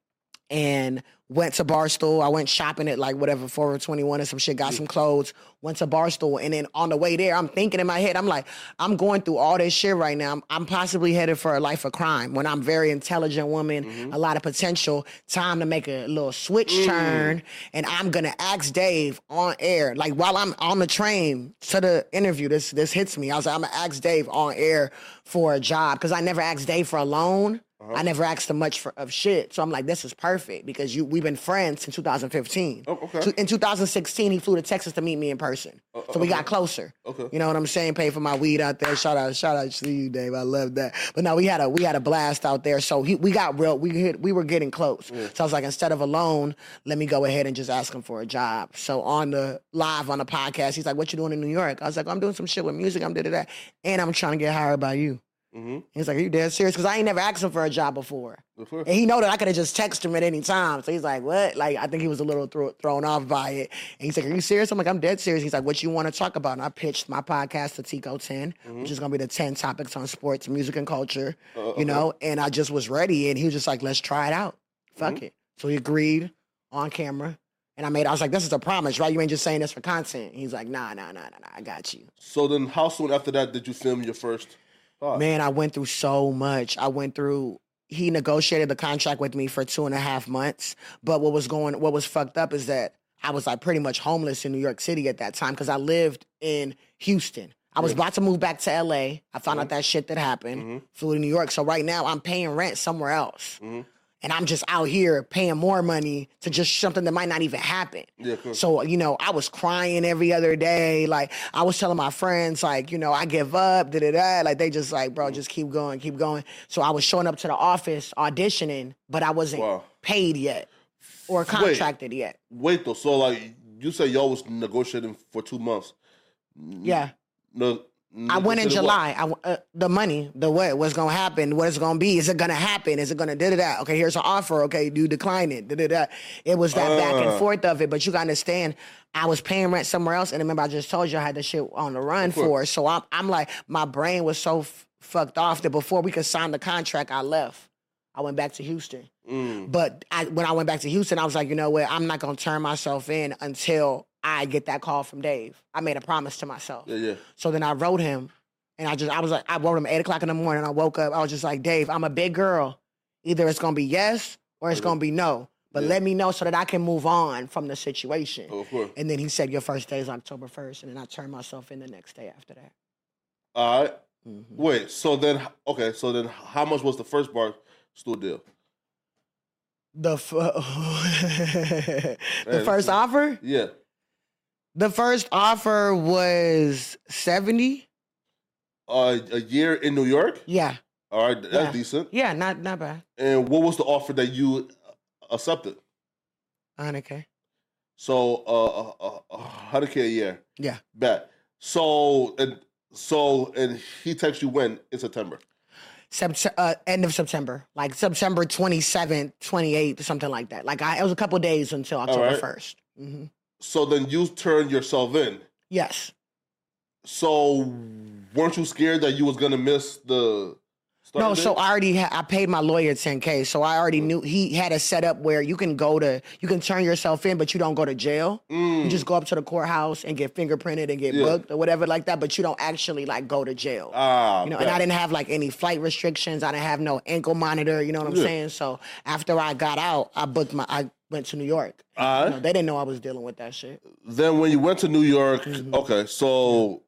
and went to Barstool. I went shopping at like whatever Forever 21 and some shit, got some clothes, went to Barstool. And then on the way there, I'm thinking in my head, I'm like, I'm going through all this shit right now. I'm, I'm possibly headed for a life of crime when I'm very intelligent woman, mm-hmm. a lot of potential, time to make a little switch mm. turn. And I'm gonna ask Dave on air, like while I'm on the train to the interview, this this hits me. I was like, I'm gonna ask Dave on air for a job because I never asked Dave for a loan. Uh-huh. I never asked him much for, of shit. So I'm like, this is perfect because you we've been friends since 2015. Oh, okay. In 2016, he flew to Texas to meet me in person. Uh, uh, so we got closer. Okay. You know what I'm saying? Paid for my weed out there. Shout out, shout out to you, Dave. I love that. But no, we had a we had a blast out there. So he, we got real. We hit, we were getting close. So I was like, instead of a loan, let me go ahead and just ask him for a job. So on the live on the podcast, he's like, "What you doing in New York?" I was like, "I'm doing some shit with music. I'm did that, and I'm trying to get hired by you." Mm-hmm. He's like, Are you dead serious? Because I ain't never asked him for a job before. And he know that I could have just texted him at any time. So he's like, What? Like, I think he was a little thro- thrown off by it. And he's like, Are you serious? I'm like, I'm dead serious. He's like, What you want to talk about? And I pitched my podcast to Tiko 10, which is going to be the 10 topics on sports, music, and culture, you know? And I just was ready. And he was just like, Let's try it out. Fuck it. So he agreed on camera. And I made, I was like, This is a promise, right? You ain't just saying this for content. He's like, Nah, nah, nah, nah, nah. I got you. So then, how soon after that did you film your first? Pod? Man, I went through so much. I went through. He negotiated the contract with me for two and a half months. But what was going, what was fucked up is that I was like pretty much homeless in New York City at that time because I lived in Houston. I was about to move back to LA. I found mm-hmm. out that shit that happened. Mm-hmm. Flew to New York. So right now I'm paying rent somewhere else. Mm-hmm. And I'm just out here paying more money to just something that might not even happen. Yeah. So, you know, I was crying every other day. Like, I was telling my friends, like, you know, I give up, da da da. Like, they just like, bro, mm. just keep going, keep going. So I was showing up to the office auditioning, but I wasn't Wow. paid yet or contracted yet. Wait though. So like you say, y'all was negotiating for two months. Yeah. No. I went in negotiated what? July. I, uh, the money, the what, what's gonna happen, what it's gonna be, is it gonna happen, is it gonna da da da? Okay, here's an offer. Okay, you decline it, da da da. It was that back and Uh. forth of it, but you gotta understand, I was paying rent somewhere else, and remember I just told you I had the shit on the run for. So I'm, I'm like, my brain was so f- fucked off that before we could sign the contract, I left. I went back to Houston. Mm. But I, when I went back to Houston, I was like, you know what? I'm not gonna turn myself in until I get that call from Dave. I made a promise to myself. Yeah, yeah. So then I wrote him, and I just I was like, I wrote him eight o'clock in the morning. I woke up. I was just like, Dave, I'm a big girl. Either it's gonna be yes or it's gonna be no. But Yeah. let me know so that I can move on from the situation. Oh, of course. And then he said, Your first day is October 1st. And then I turned myself in the next day after that. All right. Mm-hmm. Wait. So then, okay. So then, how much was the first bar stool deal? The, f- the first offer? Yeah. The first offer was 70. uh, a year in New York. Yeah, All right, that's Yeah. decent. yeah, not not bad. And what was the offer that you accepted? 100k. So, uh, uh, uh, hundred k a year. Yeah. Bet. So, and so, and he texts you when in September. Sept- uh, end of September, like September 27th, 28th, something like that. Like I, it was a couple days until October right. 1st. hmm So then you turned yourself in. Yes. So, weren't you scared that you was gonna miss the? No, so? I already ha- I paid my lawyer 10k, so I already knew he had a setup where you can go to you can turn yourself in, but you don't go to jail. You just go up to the courthouse and get fingerprinted and get Mm. Yeah. booked or whatever like that, but you don't actually like go to jail. ah, you know, and. I didn't have like any flight restrictions. I didn't have no ankle monitor. You know what I'm Yeah. saying? So after I got out, I booked my. I went to New York. All You know, they didn't know I was dealing with that shit. Then when you went to New York, Mhm. okay, so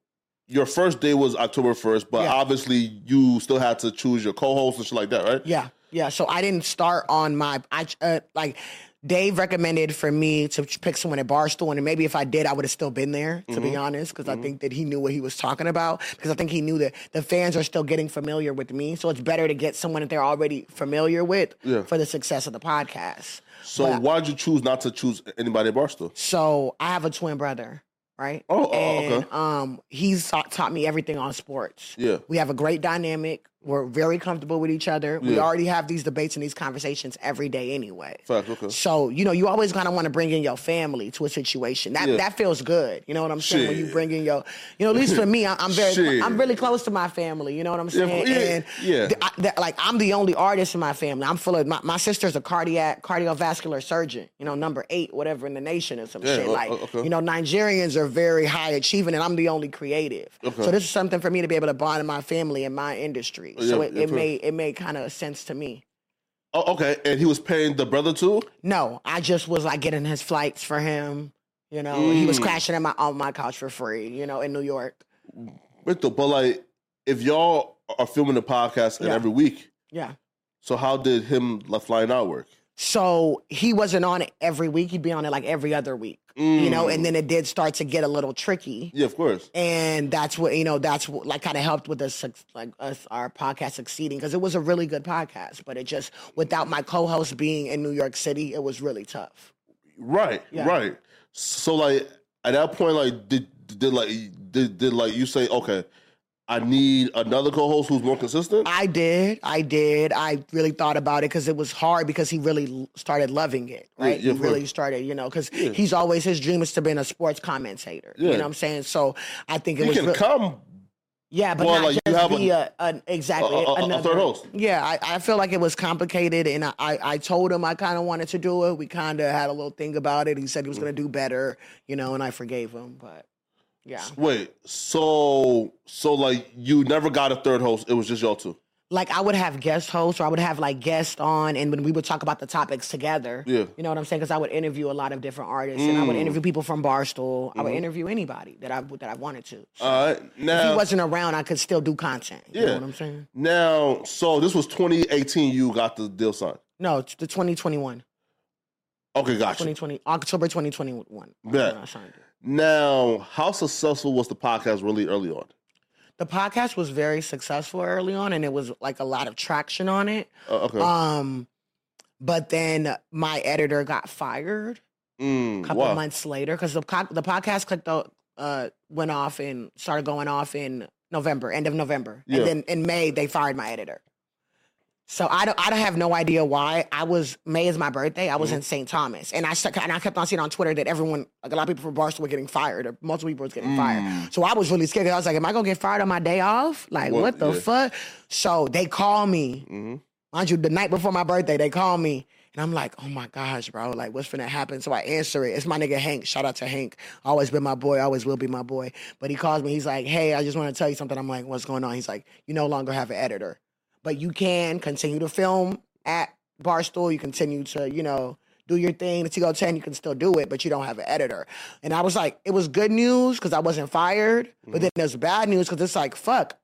your first day was October first, but Yeah. obviously you still had to choose your co-host and shit like that, right? Yeah, yeah. So I didn't start on my. I uh, like Dave recommended for me to pick someone at Barstool, and maybe if I did, I would have still been there. To Mm-hmm. be honest, because I think that he knew what he was talking about. Because I think he knew that the fans are still getting familiar with me, so it's better to get someone that they're already familiar with Yeah. for the success of the podcast. So why'd you choose not to choose anybody at Barstool? So I have a twin brother, right? Oh, oh, and okay. um, he's taught, taught me everything on sports. Yeah. We have a great dynamic. We're very comfortable with each other. We already have these debates and these conversations every day anyway. Facts, okay. So, you know, you always kind of want to bring in your family to a situation. That Yeah. that feels good. You know what I'm saying? When you bring in your, you know, at least for me, I, I'm very, Shit. I'm really close to my family. You know what I'm saying? yeah, and yeah. th- I- that- like I'm the only artist in my family. I'm full of my, my sister's a cardiac cardiovascular surgeon. You know, number eight, whatever in the nation or some Yeah, shit. Like, okay. you know, Nigerians are very high achieving, and I'm the only creative. Okay. So this is something for me to be able to bond in my family and my industry. Yeah, so it, yeah, it made it made kind of sense to me. Oh, okay. And he was paying the brother too? No, I just was like getting his flights for him. You know, he was Mm. crashing at my on my couch for free. You know, in New York. But like, if y'all are filming the podcast Yeah. every week, Yeah. so how did him flying out work? So he wasn't on it every week. He'd be on it like every other week. You know, Mm. and then it did start to get a little tricky. Yeah, of course. And that's what you know. That's what like kind of helped with us, like us, our podcast succeeding because it was a really good podcast. But it just without my co-host being in New York City, it was really tough. Right, Yeah. right. So like at that point, like did did like did, did like you say, okay, I need another co-host who's more consistent? I did. I did. I really thought about it because it was hard because he really started loving it, right? yeah, he really started, you know, because Yeah. he's always his dream is to be a sports commentator. You know what I'm saying? So I think it you was can real- come. yeah, but well, not like, you just a- be a, exactly a- a- a another third host. Yeah, I, I feel like it was complicated, and I, I, I told him I kind of wanted to do it. We kind of had a little thing about it. He said he was going to do better, you know, and I forgave him. But yeah, Wait, so so like you never got a third host? It was just y'all two. like I would have guest hosts, or I would have like guests on, and when we would talk about the topics together. Yeah. you know what I'm saying? Because I would interview a lot of different artists, and I would Mm. interview people from Barstool. I would Mhm. interview anybody that I that I wanted to. So All right, if now he wasn't around, I could still do content. You know Yeah. what I'm saying? now so this was 2018. You got the deal signed. No, it's the 2021, Okay, gotcha. 2020, October 2021. Bet. when I signed it. Now, how successful was the podcast really early on? The podcast was very successful early on, and it was like a lot of traction on it. Uh, okay. Um, but then my editor got fired Mm, a couple wow. months later because the co- the podcast clicked out, uh went off and started going off in November, end of November, Yeah. and then in May they fired my editor. So I don't I don't have no idea why. I was May is my birthday. I Mm-hmm. was in St. Thomas, and I and I kept on seeing on Twitter that everyone like a lot of people from Barstool were getting fired, or multiple people were getting Mm. fired. So I was really scared. I was like, am I gonna get fired on my day off? Like What- what, the yeah. fuck? So they call me. hmm Mind you, the night before my birthday, they call me. And I'm like, oh my gosh, bro, like what's finna happen? So I answer it. It's my nigga Hank. Shout out to Hank. Always been my boy, always will be my boy. But he calls me, he's like, hey, I just want to tell you something. I'm like, what's going on? He's like, you no longer have an editor. But you can continue to film at Barstool. You continue to, you know, do your thing. The Tiko 10, you can still do it, but you don't have an editor. And I was like, it was good news because I wasn't fired. But mm-hmm. then there's bad news because it's like, fuck.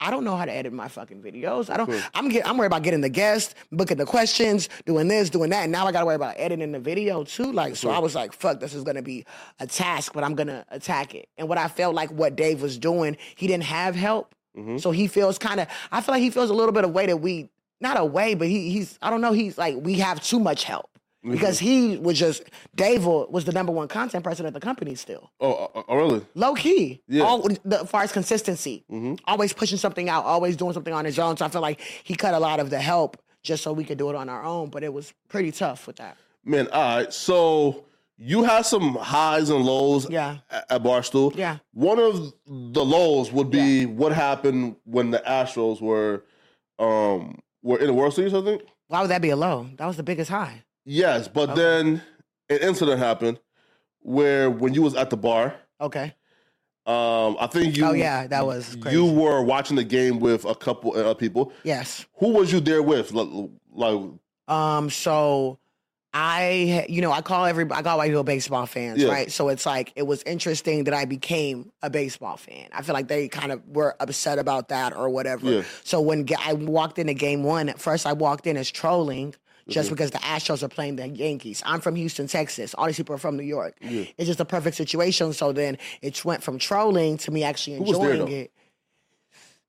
I don't know how to edit my fucking videos. I don't. Cool. I'm get. I'm worried about getting the guests, booking the questions, doing this, doing that. And now I got to worry about editing the video too. Like, so I was like, "Fuck, this is gonna be a task, but I'm gonna attack it." And what I felt like what Dave was doing, he didn't have help. Mhm. So he feels kind of. I feel like he feels a little bit of way that we not a way, but he he's. I don't know. He's like we have too much help mm-hmm. because he was just Dave was the number one content person at the company still. Oh, oh, oh, really? Low key, Yeah. All, the, as far as consistency, mm-hmm. always pushing something out, always doing something on his own. So I feel like he cut a lot of the help just so we could do it on our own. But it was pretty tough with that. Man, all right. So you had some highs and lows Yeah. at, Barstool. Yeah. One of the lows would be what happened when the Astros were um were in the World Series, I think. Why would that be a low? That was the biggest high. Yes, but then an incident happened where when you was at the bar, Okay. um, I think you Oh, yeah, that was crazy. you were watching the game with a couple of people. Yes. Who was you there with? Like, like Um. So, I, you know, I call every, I call white people baseball fans, Yeah. right? So it's like it was interesting that I became a baseball fan. I feel like they kind of were upset about that or whatever. Yeah. So when I walked into game one, at first I walked in as trolling. Just because the Astros are playing the Yankees. I'm from Houston, Texas. All these people are from New York. It's just a perfect situation. So then it went from trolling to me actually was there, enjoying it.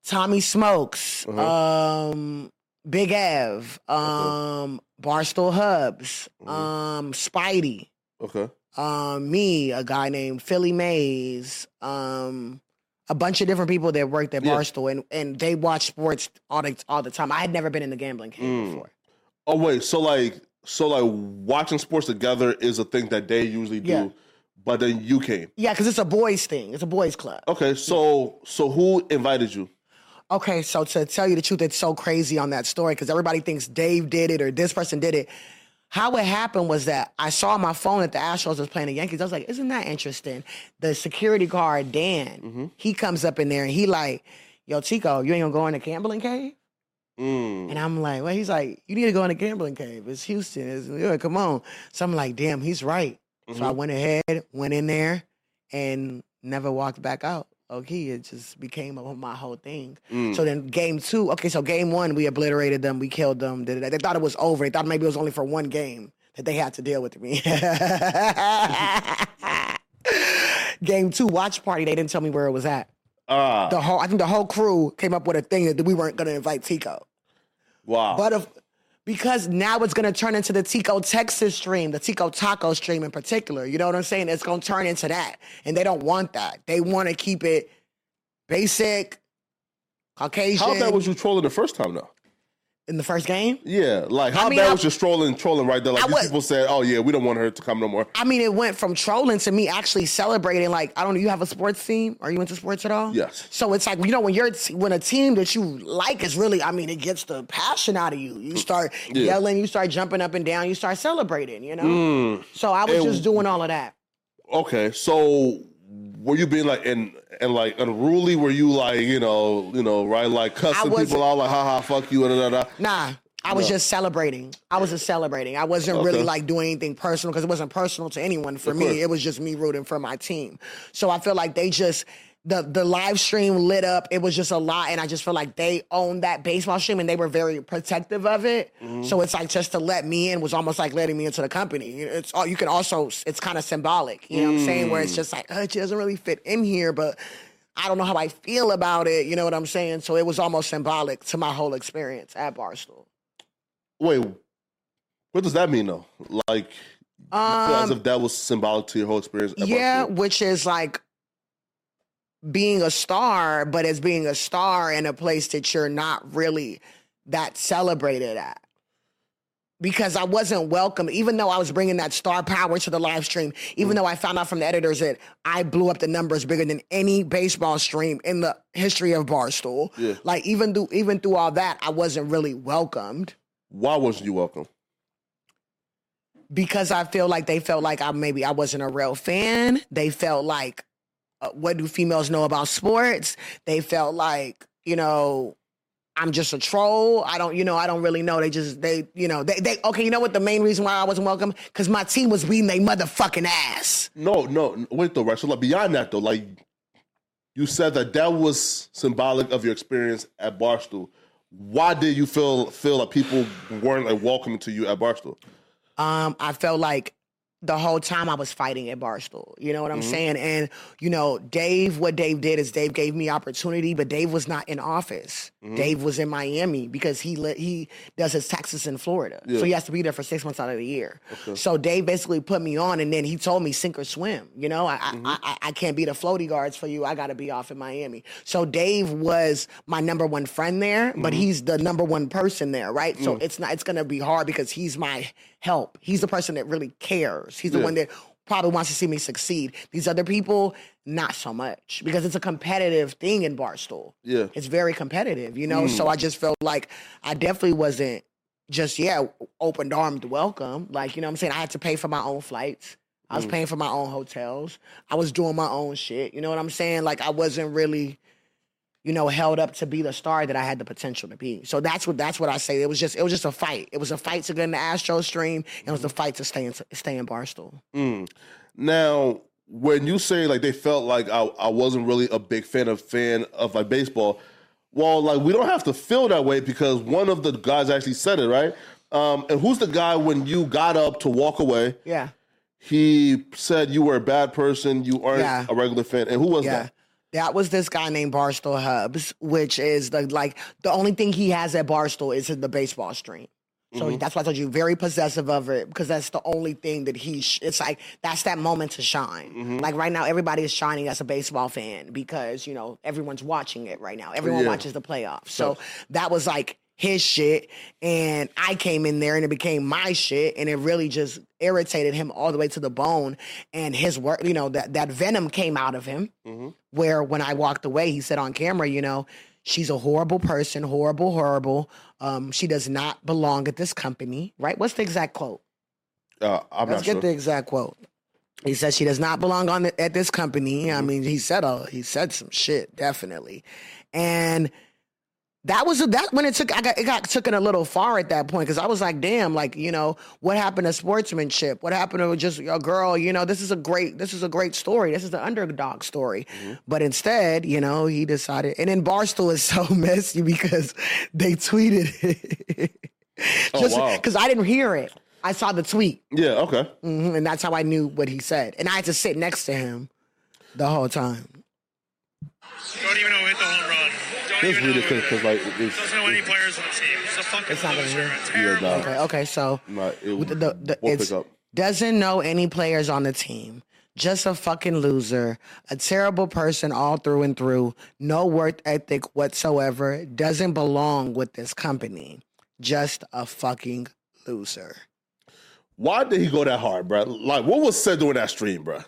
Tommy Smokes, Uh-huh. um, Big Ev, um, Barstool Hubs, Mm-hmm. um, Spidey, okay, um, me, a guy named Philly Mays, um, a bunch of different people that worked at Yeah. Barstool, and, and they watch sports all the all the time. I had never been in the gambling cave Mm. before. Oh wait, so like so like watching sports together is a thing that they usually do, Yeah. but then you came. Yeah, because it's a boys thing. It's a boys club. Okay, so so who invited you? Okay, so to tell you the truth, it's so crazy on that story because everybody thinks Dave did it or this person did it. How it happened was that I saw my phone that the Astros was playing the Yankees. I was like, isn't that interesting? The security guard, Dan, he comes up in there and he like, yo, Tiko, you ain't gonna go in the gambling cave? Mm. And I'm like, well, he's like, you need to go in the gambling cave. It's Houston. It's New York. Come on. So I'm like, damn, he's right. So I went ahead, went in there, and never walked back out. Okay, it just became my whole thing. So then game two, okay, so game one, we obliterated them, we killed them. They, they thought it was over. They thought maybe it was only for one game that they had to deal with me. game two, watch party, they didn't tell me where it was at. Ah, The whole, I think the whole crew came up with a thing that we weren't going to invite Tiko. wow. But if because now it's gonna turn into the Tiko Texas stream, the Tiko Taco stream in particular. You know what I'm saying? It's gonna turn into that. And they don't want that. They wanna keep it basic, Caucasian how bad was you trolling the first time though? In the first game. Yeah, like how mean, bad I- was your trolling trolling right there? Like these was- people said, "Oh yeah, we don't want her to come no more." I mean, it went from trolling to me actually celebrating. Like, I don't know, you have a sports team? Are you into sports at all? Yes. So it's like, you know, when you're when a team that you like is really, I mean, it gets the passion out of you. You start Yeah. yelling, you start jumping up and down, you start celebrating, you know? Mm. So I was And- just doing all of that. Okay, so were you being like and and like unruly? Were you like you know you know right like cussing people out like ha ha fuck you da da da? Nah, I was just celebrating. I was just celebrating. I wasn't really like doing anything personal because it wasn't personal to anyone for me. It was just me rooting for my team. So I feel like they just the the live stream lit up. It was just a lot, and I just feel like they owned that baseball stream and they were very protective of it. Mm-hmm. So it's like just to let me in was almost like letting me into the company. It's all you can also. It's kind of symbolic. You know what I'm saying? Where it's Mm. just like oh, it doesn't really fit in here, but. I don't know how I feel about it, you know what I'm saying? So it was almost symbolic to my whole experience at Barstool. Wait, what does that mean though? Like, feel as Um, if that was symbolic to your whole experience. at yeah, Barstool? which is like being a star, but as being a star in a place that you're not really that celebrated at. Because I wasn't welcome, even though I was bringing that star power to the live stream, even Mm. though I found out from the editors that I blew up the numbers bigger than any baseball stream in the history of Barstool. Yeah. Like even through even through all that, I wasn't really welcomed. Why wasn't you welcome? because I feel like they felt like I maybe I wasn't a real fan. They felt like, what do females know about sports? They felt like, you know, I'm just a troll. I don't, you know, I don't really know. They just, they, you know, they, they okay, you know what the main reason why I wasn't welcome? Because my team was beating they motherfucking ass. No, no, wait though, right? So like beyond that though, like you said that that was symbolic of your experience at Barstool. Why did you feel feel like people weren't like welcoming to you at Barstool? Um, I felt like the whole time I was fighting at Barstool. You know what I'm mm-hmm. saying? And you know, Dave, what Dave did is Dave gave me opportunity, but Dave was not in office. Mm-hmm. Dave was in Miami because he he does his taxes in Florida, so he has to be there for six months out of the year. So Dave basically put me on, and then he told me sink or swim. You know, I I, mm-hmm. I, I can't be the floaty guards for you. I got to be off in Miami. So Dave was my number one friend there, but he's the number one person there, right? So mm. it's not it's gonna be hard because he's my help. He's the person that really cares. He's the Yeah. one that probably wants to see me succeed. These other people, not so much because it's a competitive thing in Barstool. Yeah. It's very competitive, you know? So mm. I just felt like I definitely wasn't just, yeah, open armed welcome. Like, you know what I'm saying? I had to pay for my own flights. I was mm. paying for my own hotels. I was doing my own shit. You know what I'm saying? Like I wasn't really you know, held up to be the star that I had the potential to be. So that's what that's what I say. It was just it was just a fight. It was a fight to get in the Astro stream. And it was a fight to stay in stay in Barstool. Now, when you say like they felt like I, I wasn't really a big fan of fan of like baseball, well, like we don't have to feel that way because one of the guys actually said it, right? Um, and who's the guy when you got up to walk away? Yeah. He said you were a bad person, you aren't Yeah. a regular fan. And who was Yeah. that? That was this guy named Barstool Hubs, which is the like the only thing he has at Barstool is the baseball stream. So mm-hmm. that's why I told you very possessive of it because that's the only thing that he. Sh- it's like that's that moment to shine. Mm-hmm. Like right now, everybody is shining as a baseball fan because you know everyone's watching it right now. Everyone Yeah. watches the playoffs. So that was like his shit, and I came in there and it became my shit, and it really just irritated him all the way to the bone. And his work, you know, that that venom came out of him where when I walked away, he said on camera, you know, she's a horrible person, horrible, horrible. Um, she does not belong at this company, right? What's the exact quote? Uh, I'm Let's not get sure. the exact quote. He said she does not belong on the, at this company. I mean, he said uh, he said some shit, definitely, and that was that when it took I got it got taken a little far at that point because I was like, damn, like you know what happened to sportsmanship? What happened to just a girl? You know, this is a great this is a great story. This is the underdog story, but instead, you know, he decided. And then Barstool is so messy because they tweeted it. Oh, Just wow. because I didn't hear it. I saw the tweet. Yeah, okay. hmm and that's how I knew what he said. And I had to sit next to him the whole time. Don't even know who hit the home run. Don't Just even read know it who because like it's, doesn't know any players on the team. He's a fucking It's not gonna loser. hear. A terrible. Yeah, nah. Okay, okay, so Nah, it with the, the, the- won't it's up. doesn't know any players on the team. Just a fucking loser, a terrible person all through and through, no work ethic whatsoever, doesn't belong with this company. Just a fucking loser. Why did he go that hard, bro? Like, what was said during that stream, bro?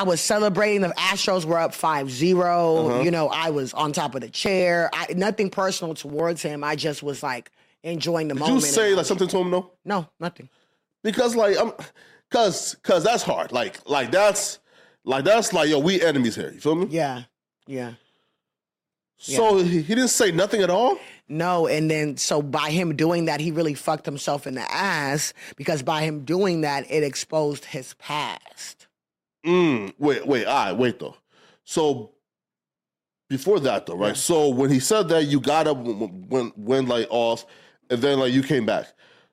I was celebrating. The Astros were up 5 0. Uh-huh. You know, I was on top of the chair. I, nothing personal towards him. I just was like enjoying the Did moment. you say like something to him though? No, nothing. Because like I'm, cause cause that's hard. Like like that's like that's like yo, we enemies here. You feel me? Yeah, yeah. So he, he didn't say nothing at all. No, and then so by him doing that, he really fucked himself in the ass because by him doing that, it exposed his past. Mm, wait, wait, all right, wait though. So before that though, right? So when he said that, you got up when when, like off, and then like you came back.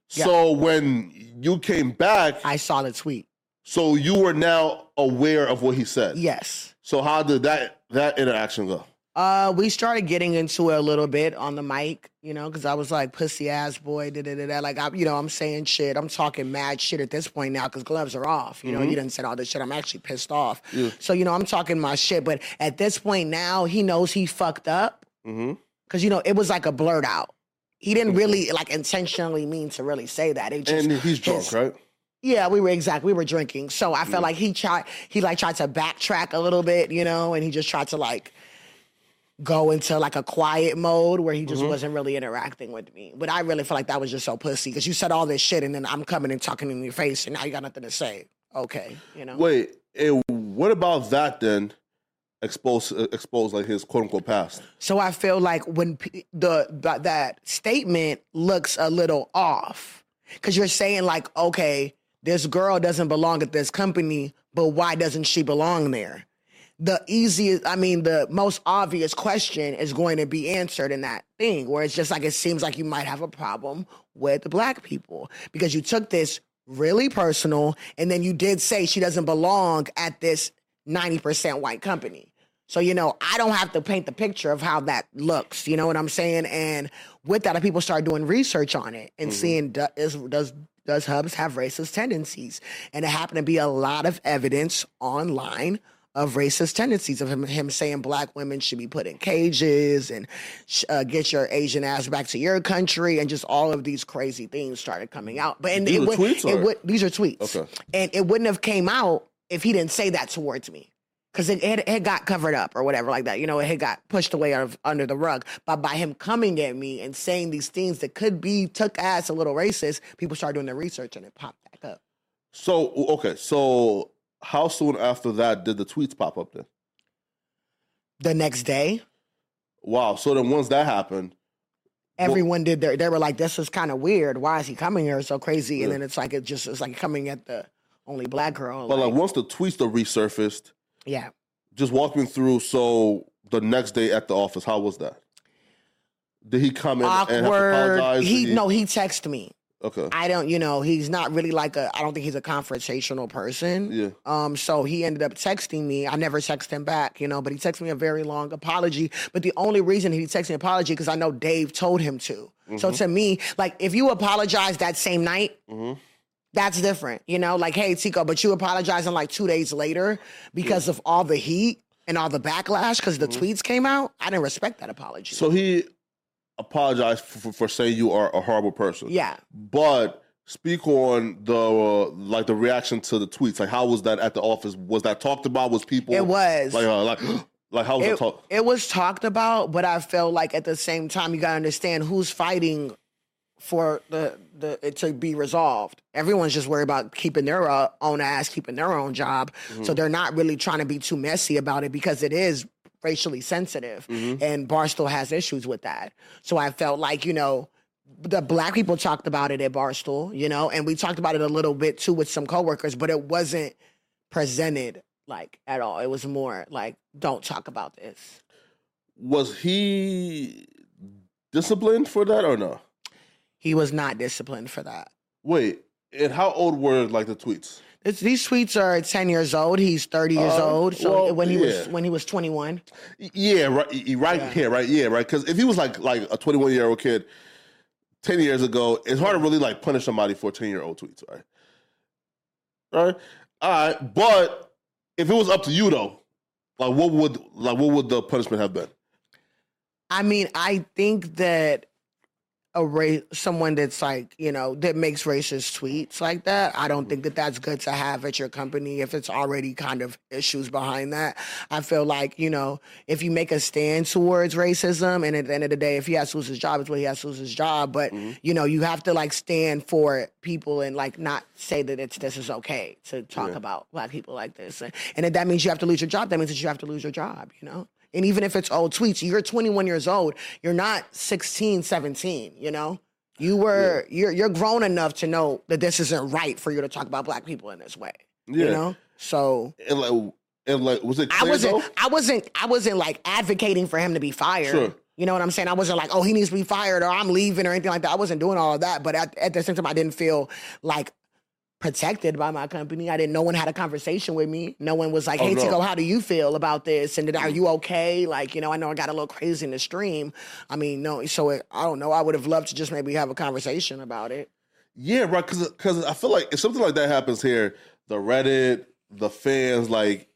So when you came back, I saw the tweet. so you were now aware of what he said. Yes. So how did that that interaction go? Uh, we started getting into it a little bit on the mic, you know, because I was like pussy ass boy, da da da da. Like I, you know, I'm saying shit. I'm talking mad shit at this point now because gloves are off. You know, you didn't said all this shit. I'm actually pissed off. So you know, I'm talking my shit. But at this point now, he knows he fucked up Mm-hmm. because you know it was like a blurt out. He didn't really like intentionally mean to really say that. It just And he's drunk, his- right? Yeah, we were exactly. We were drinking, so I felt like he tried. He like tried to backtrack a little bit, you know, and he just tried to like go into like a quiet mode where he just wasn't really interacting with me. But I really feel like that was just so pussy because you said all this shit and then I'm coming and talking in your face and now you got nothing to say. Okay, you know. Wait, eh, what about that then? Expose uh, expose like his quote unquote past. So I feel like when p- the that statement looks a little off because you're saying like, okay, this girl doesn't belong at this company, but why doesn't she belong there? The easiest, I mean, the most obvious question is going to be answered in that thing where it's just like it seems like you might have a problem with black people because you took this really personal. And then you did say she doesn't belong at this 90% white company. So, you know, I don't have to paint the picture of how that looks. You know what I'm saying? And with that, people start doing research on it and mm-hmm. seeing do- is, does does Hubs have racist tendencies? And it happened to be a lot of evidence online of racist tendencies of him, him saying black women should be put in cages and uh, get your Asian ass back to your country and just all of these crazy things started coming out. But and These it are would, tweets it would these are tweets. Okay. And it wouldn't have came out if he didn't say that towards me. Because it, it, it got covered up or whatever like that. You know, it had got pushed away out of, under the rug. But by him coming at me and saying these things that could be took as a little racist, people started doing their research and it popped back up. So okay, so how soon after that did the tweets pop up then? The next day, Wow. So then once that happened, everyone did their they were like, This is kind of weird. Why is he coming here so crazy? And then it's like it just it's like coming at the only black girl. but like like, once the tweets are resurfaced, yeah. just walk me through. So the next day at the office, how was that? Did he come in and have to apologize? He Did no, he texted me. Okay. I don't, you know, he's not really like a. I don't think he's a confrontational person. Yeah. Um. So he ended up texting me. I never texted him back, you know, but he texted me a very long apology. But the only reason he texted me an apology because I know Dave told him to. So mm-hmm. to me, like if you apologize that same night. Mm-hmm. That's different, you know. Like, hey, Tiko, but you apologizing like two days later because of all the heat and all the backlash because the mm-hmm. tweets came out. I didn't respect that apology. So he apologized for, for, for saying you are a horrible person. yeah, But speak on the uh, like the reaction to the tweets. Like how was that at the office? Was that talked about? Was people It was. like uh, like like how was it, it, talked? it was talked about, but I felt like at the same time you gotta understand who's fighting for the the it to be resolved. Everyone's just worried about keeping their uh, own ass, keeping their own job. So they're not really trying to be too messy about it because it is racially sensitive, mm-hmm. and Barstool has issues with that. So I felt like you know. The black people talked about it at Barstool, you know, and we talked about it a little bit too with some coworkers, but it wasn't presented like at all. It was more like, don't talk about this. Was he disciplined for that or no? He was not disciplined for that. Wait, and how old were like the tweets? It's, these tweets are 10 years old. He's 30 years Uh, old. So well, when he was when he was 21, Yeah, right. Right Yeah. here, right. Yeah, right. Because if he was like like a 21 year old kid, 10 years ago, it's hard to really like punish somebody for 10 year old tweets, right? All right, all right. But if it was up to you though, like what would like what would the punishment have been? I mean, I think that a race someone that's like you know that makes racist tweets like that. I don't think that mm-hmm. that's good to have at your company if it's already kind of issues behind that. I feel like you know if you make a stand towards racism, and at the end of the day, if he has to lose his job, it's what he has to lose his job. But mm-hmm. you know you have to like stand for people and like not say that it's this is okay to talk about black people like this, and, and if that means you have to lose your job, that means that you have to lose your job. You know. And even if it's old tweets, you're 21 years old. You're not 16, 17, you know? You were you're you're grown enough to know that this isn't right for you to talk about black people in this way. Yeah. You know? So And like, and like, was it? I wasn't though? I wasn't I wasn't like advocating for him to be fired. Sure. You know what I'm saying? I wasn't like, oh, he needs to be fired or I'm leaving or anything like that. I wasn't doing all of that. But at, at the same time, I didn't feel like protected by my company. I didn't. No one had a conversation with me. No one was like, Oh, "Hey, no. Tiko, how do you feel about this? And are mm. you okay?" Like, you know, I know I got a little crazy in the stream. I mean, no. So it, I don't know. I would have loved to just maybe have a conversation about it. Yeah, right. Because because I feel like if something like that happens here, the Reddit, the fans, like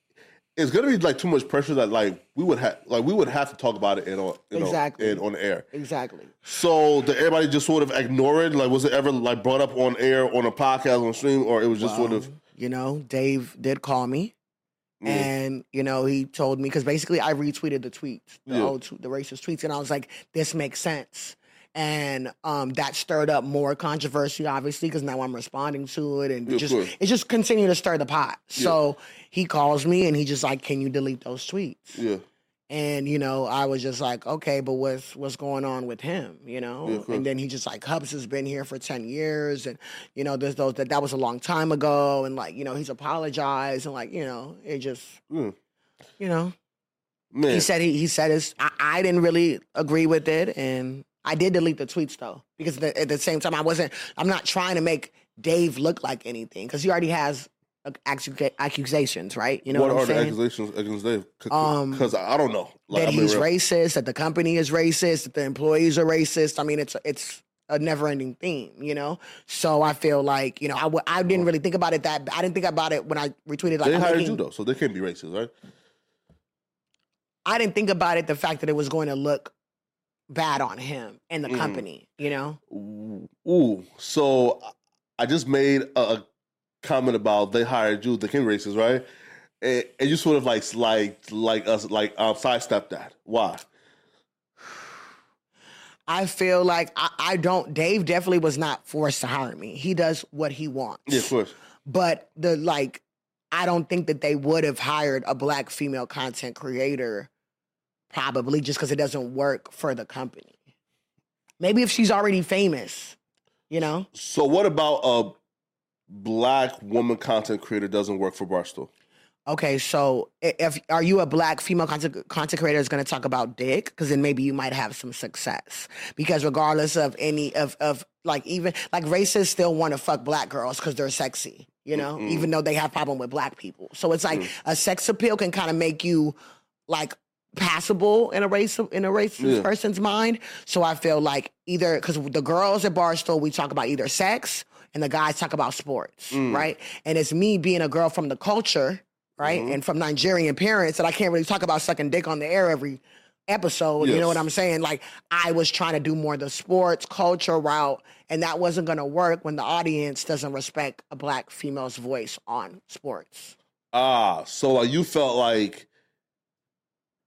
it's gonna be like too much pressure that like we would have like we would have to talk about it in on you know Exactly. in on air. Exactly. So did everybody just sort of ignore it? Like was it ever like brought up on air on a podcast on stream, or it was just sort of You know, Dave did call me. Yeah. And you know, he told me because basically I retweeted the tweets, the Yeah. old, the racist tweets, and I was like, "This makes sense." And um, that stirred up more controversy, obviously, because now I'm responding to it, and Yeah, just it just continued to stir the pot. So he calls me and he just like, "Can you delete those tweets?" yeah. And you know, I was just like, okay, but what's what's going on with him? You know? Yeah, and then he just like Hubs has been here for ten years, and you know, there's those that that was a long time ago, and like you know, he's apologized, and like you know, it just Yeah. you know, Man, he said he he said his. I, I didn't really agree with it, and I did delete the tweets though because the, at the same time I wasn't. I'm not trying to make Dave look like anything because he already has accusations, right? You know what what, are I'm the accusations against Dave? Um, Because I don't know. Like, that I mean, he's real- racist, that the company is racist, that the employees are racist. I mean, it's it's a never ending theme, you know. So I feel like you know I w- I didn't really think about it that I didn't think about it when I retweeted like They I'm hired making- you though, so they can't be racist, right? I didn't think about it the fact that it was going to look bad on him and the Mm. company, you know. Ooh, so I just made a, comment about they hired you, the be racist, right? And, and you sort of like like like us like um sidestep that. Why? I feel like I, I don't. Dave definitely was not forced to hire me. He does what he wants. Yeah, of course. but the like i don't think that they would have hired a black female content creator probably just because it doesn't work for the company maybe if she's already famous you know So what about a black woman content creator doesn't work for Barstool? okay so if are you a black female content, content creator is going to talk about dick because then maybe you might have some success because regardless of any of of like even like racists still want to fuck black girls because they're sexy you know Mm-mm. even though they have problem with black people so it's like Mm. a sex appeal can kind of make you like passable in a race in a racist Yeah. person's mind so i feel like either because the girls at barstool we talk about either sex and the guys talk about sports Mm. right and it's me being a girl from the culture right Mhm. and from nigerian parents that i can't really talk about sucking dick on the air every episode you know what i'm saying like i was trying to do more the sports culture route and that wasn't going to work when the audience doesn't respect a black female's voice on sports Ah, so like you felt like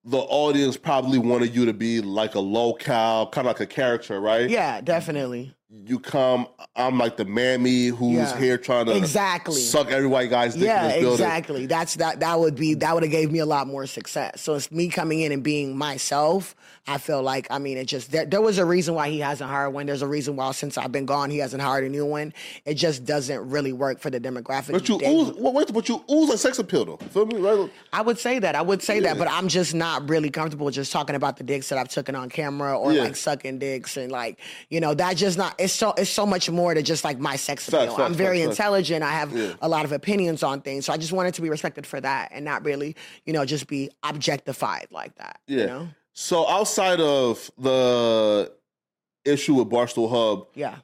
the audience probably wanted you to be like a local, kind of like a character, right? yeah definitely You come, I'm like the mammy who's Yeah. here trying to Exactly. suck every white guy's dick yeah in exactly that's that that would be that would have gave me a lot more success so it's me coming in and being myself i feel like i mean it just there, there was a reason why he hasn't hired one there's a reason why since i've been gone he hasn't hired a new one it just doesn't really work for the demographic But you ooze, wait, but you ooze like sex appeal though. Feel me, right? I would say that. I would say that, but I'm just not really comfortable just talking about the dicks that I've taken on camera or Yeah. like sucking dicks and like, you know, that just not it's so it's so much more to just like my sex appeal. Facts, facts, I'm very facts. intelligent. I have Yeah. a lot of opinions on things. So I just wanted to be respected for that and not really, you know, just be objectified like that. Yeah. You know? So outside of the issue with Barstool Hub, Yeah.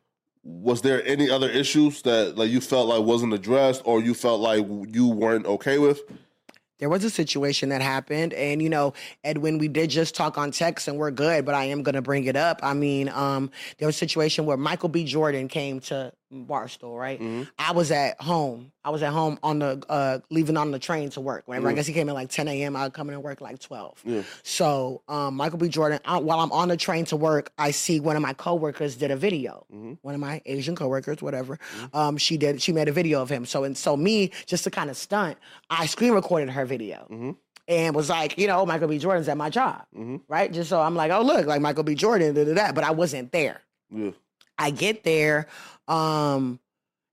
was there any other issues that like you felt like wasn't addressed or you felt like you weren't okay with? There was a situation that happened and you know edwin we did just talk on text and we're good but i am going to bring it up. I mean um there was a situation where michael b. Jordan came to barstool right Mm-hmm. i was at home i was at home on the uh leaving on the train to work whenever i guess he came in like 10 a.m i would come in and work like 12 Yeah. so um michael b jordan I, while i'm on the train to work i see one of my coworkers did a video Mm-hmm. one of my asian coworkers whatever um she did she made a video of him so and so me just to kind of stunt i screen recorded her video Mm-hmm. and was like, you know, Michael B. Jordan's at my job, right? Just so I'm like, oh look, like Michael B. Jordan, da da da. But I wasn't there. Yeah. I get there, um,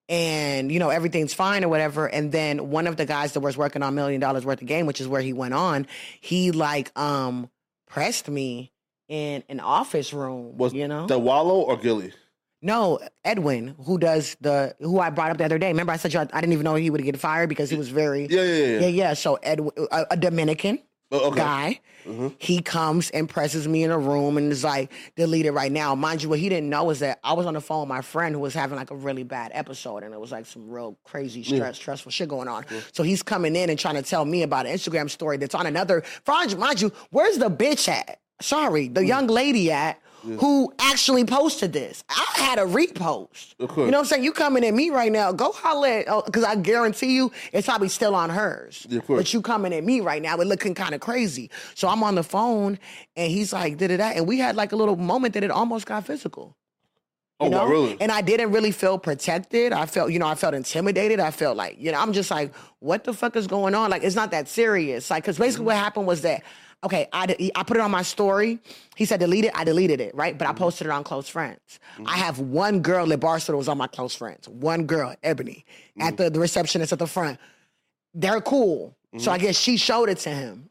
and you know everything's fine or whatever. And then one of the guys that was working on Million Dollars Worth of Game, which is where he went on, he like um pressed me in an office room. Was you know? the Wallo or Gillie? no, Edwin, who does the who I brought up the other day. Remember, I said you, I, I didn't even know he would get fired because he was very Yeah, yeah, yeah. yeah yeah. So Edwin, a, a Dominican Oh, okay. guy. Mm-hmm. He comes and presses me in a room and is like, delete it right now. Mind you, what he didn't know is that I was on the phone with my friend who was having like a really bad episode and it was like some real crazy, stress, stressful shit going on. So he's coming in and trying to tell me about an Instagram story that's on another. Mind mind you, where's the bitch at? Sorry, the mm. young lady at who actually posted this. I had a repost. You know what I'm saying? You coming at me right now. Go holler at, oh, because I guarantee you it's probably still on hers. Yeah. But you coming at me right now, it looking kind of crazy. So I'm on the phone and he's like, did it that? And we had like a little moment that it almost got physical. Oh, know? wow, really? And I didn't really feel protected. I felt, you know, I felt intimidated. I felt like, you know, I'm just like, what the fuck is going on? Like, it's not that serious. Like, because basically what happened was that, okay, I, I put it on my story. He said delete it. I deleted it, right? But I mm-hmm. posted it on close friends. I mm-hmm. have one girl at Barcelona that was on my close friends. One girl, Ebony, at mm. the, the receptionist at the front. They're cool. So I mm-hmm. guess she showed it to him.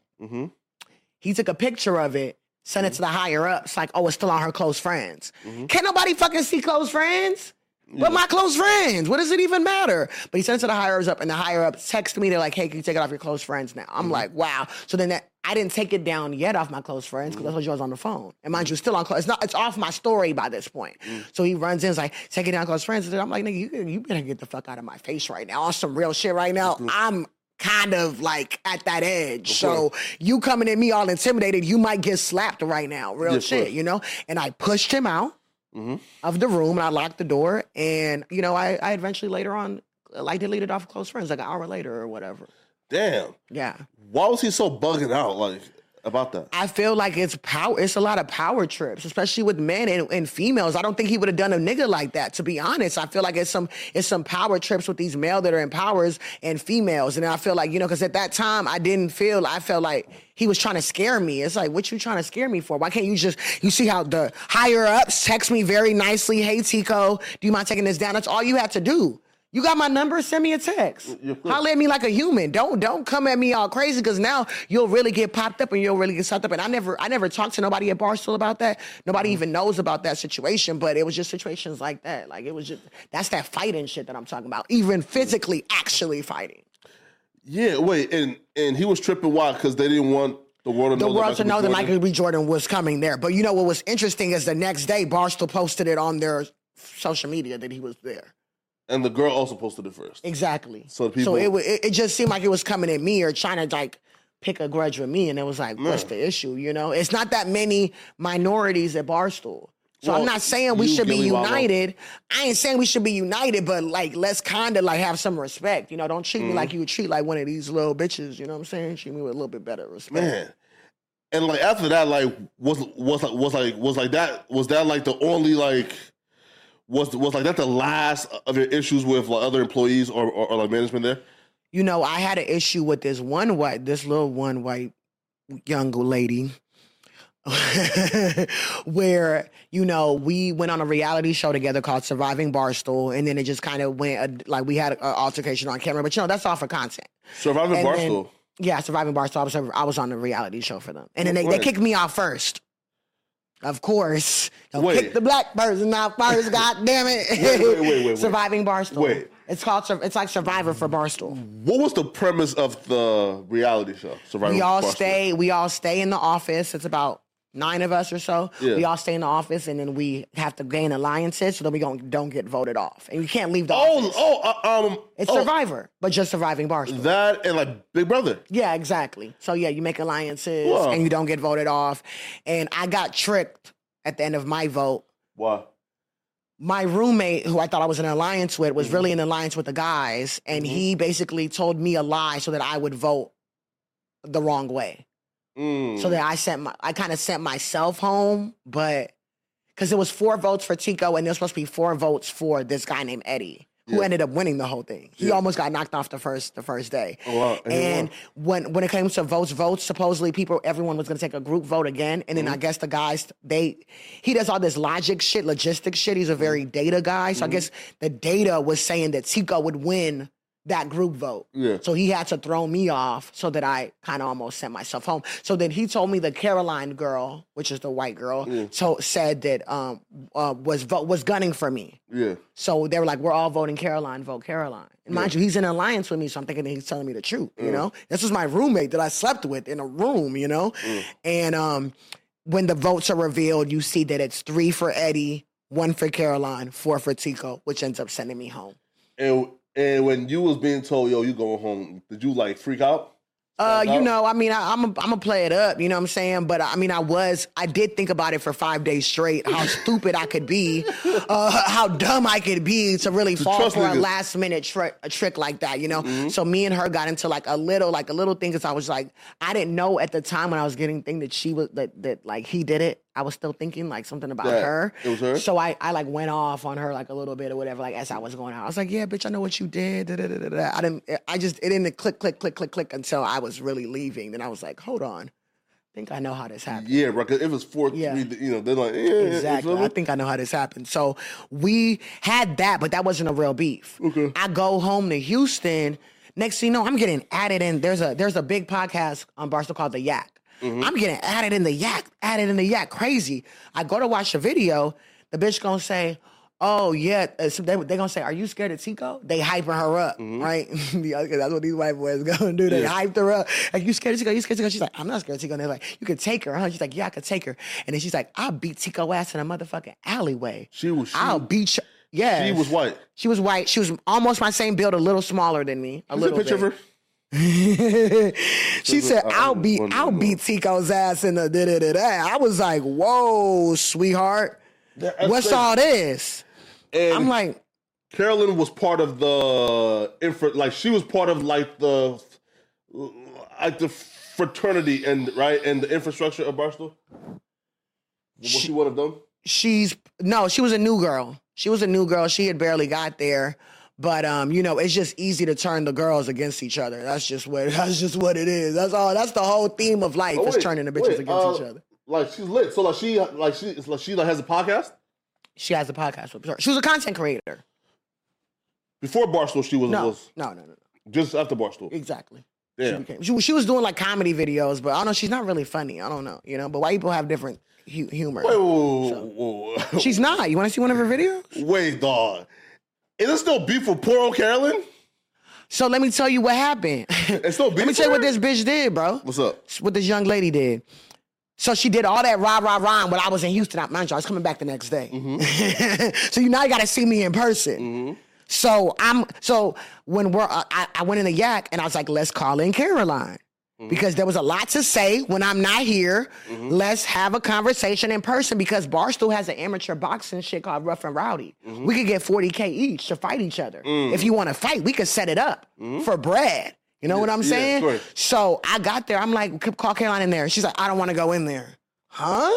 He took a picture of it, sent it to the higher ups, like, oh, it's still on her close friends. Can't nobody fucking see close friends? But my close friends, what does it even matter? But he sent it to the higher ups up, and the higher ups text me. They're like, "Hey, can you take it off your close friends now?" I'm like, "Wow." So then that I didn't take it down yet off my close friends because I told you I was on the phone, and mind you, still on. close. It's not. It's off my story by this point. So he runs in, is like, "Take it down, close friends." And I'm like, "Nigga, you you better get the fuck out of my face right now on some real shit right now." I'm kind of like at that edge. So you coming at me all intimidated, you might get slapped right now. Real Yeah, shit, sure. you know? And I pushed him out of the room and I locked the door. And, you know, I, I eventually later on, like deleted off close friends like an hour later or whatever. Damn. Yeah. Why was he so bugging out like about that? I feel like it's power. It's a lot of power trips, especially with men and, and females. I don't think he would have done a nigga like that. To be honest, I feel like it's some it's some power trips with these male that are in powers and females. And I feel like you know, because at that time I didn't feel. I felt like he was trying to scare me. It's like, what you trying to scare me for? Why can't you just? You see how the higher ups text me very nicely. Hey Tiko, do you mind taking this down? That's all you have to do. You got my number. Send me a text. Holler at me like a human. Don't don't come at me all crazy because now you'll really get popped up and you'll really get sucked up. And I never I never talked to nobody at Barstool about that. Nobody mm-hmm. even knows about that situation. But it was just situations like that. Like it was just that's that fighting shit that I'm talking about. Even mm. physically, actually fighting. Yeah, wait, and and he was tripping why? Because they didn't want the world to The know world to know that Michael B. Jordan was coming there. But you know what was interesting is the next day Barstool posted it on their social media that he was there. And the girl also posted it first. Exactly. So people- so it, wa- it it just seemed like it was coming at me or trying to like pick a grudge with me, and it was like, what's the issue? You know, it's not that many minorities at Barstool. So Well, I'm not saying we you, should be Gillie Wallo. united. I ain't saying we should be united, but like let's kind of like have some respect. You know, don't treat me Mm-hmm. like you would treat like one of these little bitches. You know what I'm saying? Treat me with a little bit better respect. Man. And like after that, like was was like was like was like that was that like the only like was was like that the last of your issues with like other employees or, or, or like management there? you know, I had an issue with this one white, this little one white young lady. where you know we went on a reality show together called Surviving Barstool, and then it just kind of went uh, like we had an altercation on camera. But you know that's all for content. Surviving And then- Barstool. Yeah, Surviving Barstool. I was I was on the reality show for them, and then they, they kicked me off first. Of course, Don't Wait. kick the black person out first. God damn it! Wait, wait, wait, wait, wait. Surviving Barstool. Wait. it's called it's like Survivor for Barstool. What was the premise of the reality show? Surviving we all Barstool? stay we all stay in the office it's about nine of us or so Yeah. we all stay in the office and then we have to gain alliances so that we don't, don't get voted off and you can't leave the Oh, office oh, uh, um, it's oh, survivor but just surviving barstool That and like Big Brother. yeah exactly so yeah you make alliances Wow. and you don't get voted off and i got tricked at the end of my vote Why? my roommate, who I thought I was in an alliance with, was really in an alliance with the guys, and he basically told me a lie so that I would vote the wrong way. Mm. So that I sent my, I kind of sent myself home, but because it was four votes for Tiko and there was supposed to be four votes for this guy named Eddie, who Yeah. ended up winning the whole thing. He Yeah. almost got knocked off the first the first day. Oh, wow. And he And when when it came to votes, votes, supposedly people, everyone was gonna take a group vote again, and then Mm-hmm. I guess the guys they he does all this logic shit, logistics shit. He's a very Mm-hmm. data guy, so I guess the data was saying that Tiko would win that group vote. Yeah. So he had to throw me off so that I kind of almost sent myself home. So then he told me the Caroline girl, which is the white girl, so said that um uh, was vo- was gunning for me. Yeah. So they were like, "We're all voting Caroline. Vote Caroline." And mind you, he's in alliance with me, so I'm thinking that he's telling me the truth. You know, this was my roommate that I slept with in a room. You know, and um, when the votes are revealed, you see that it's three for Eddie, one for Caroline, four for Tiko, which ends up sending me home. And and when you was being told, yo, you going home, did you like freak out? Uh, you know, I mean, I, I'm a, I'm gonna play it up. You know what I'm saying? But I mean, I was, I did think about it for five days straight. How stupid I could be, uh, how dumb I could be to really fall trust for a last minute trick, a trick like that. You know? Mm-hmm. So me and her got into like a little, like a little thing. Cause I was like, I didn't know at the time when I was getting thing that she was that that like he did it. I was still thinking like something about That her. it was her? So I, I like went off on her like a little bit or whatever. Like as I was going out, I was like, "Yeah, bitch, I know what you did." Da, da, da. I didn't. I just it didn't click, click, click, click, click until I was really leaving. Then I was like, "Hold on, I think I know how this happened." Yeah, bro. 'cause if it's four, Yeah. three, you know, they're like, yeah, Exactly. I think I know how this happened. So we had that, but that wasn't a real beef. Okay. I go home to Houston. Next thing you know, I'm getting added in. There's a there's a big podcast on Barstool called The Yak. I'm getting added in the yak, added in the yak, crazy. I go to watch the video. The bitch gonna say, oh yeah, uh, so they they gonna say, "Are you scared of Tiko?" They hyping her up, right? Yeah, 'cause that's what these white boys gonna do. They Yeah. hyped her up. Like, you scared of Tiko? You scared of Tiko? She's like, I'm not scared of Tiko. And they're like, you could take her, huh? She's like, yeah, I could take her. And then she's like, I'll beat Tiko ass in a motherfucking alleyway. She was- she- I'll beat you. Yeah, She was white. She was white. She was almost my same build, a little smaller than me. A Is a little picture bit. of her? she said, I- I "I'll was beat, I'll beat Tiko's ass in the da da da da." I was like, "Whoa, sweetheart, That's what's crazy. all this?" And I'm like, Carolyn was part of the infra, like she was part of like the like the fraternity and right and the infrastructure of Barstool. Was she one of them? she's no, she was a new girl. She was a new girl. She had barely got there. But um, you know, it's just easy to turn the girls against each other. That's just what that's just what it is. That's all. That's the whole theme of life Oh, is turning the bitches wait, against uh, each other. Like she's lit. So like she like she like she like has a podcast. She has a podcast with her. She was a content creator. Before Barstool, she was, No, was no, no, no, no. just after Barstool. Exactly. She, became, she, was- she was doing like comedy videos, but I don't know. She's not really funny. I don't know, you know. But white people have different hu- humor. Wait, whoa, whoa, whoa, whoa. She's not. You want to see one of her videos? Wait, dog. Is there still beef with poor old Carolyn? So let me tell you what happened. It's still beef let me tell you what this bitch did, bro. What's up? What this young lady did. So she did all that rah rah rah when I was in Houston. I mind you, I was coming back the next day. so you now you got to see me in person. So I'm so when we're uh, I, I went in the yak and I was like, let's call in Caroline. Because there was a lot to say when I'm not here. Let's have a conversation in person because Barstool has an amateur boxing shit called Rough and Rowdy. We could get 40K each to fight each other. Mm. If you want to fight, we could set it up mm. for bread. You know what I'm saying? sure. So I got there. I'm like, call Caroline in there. She's like, I don't want to go in there. Huh?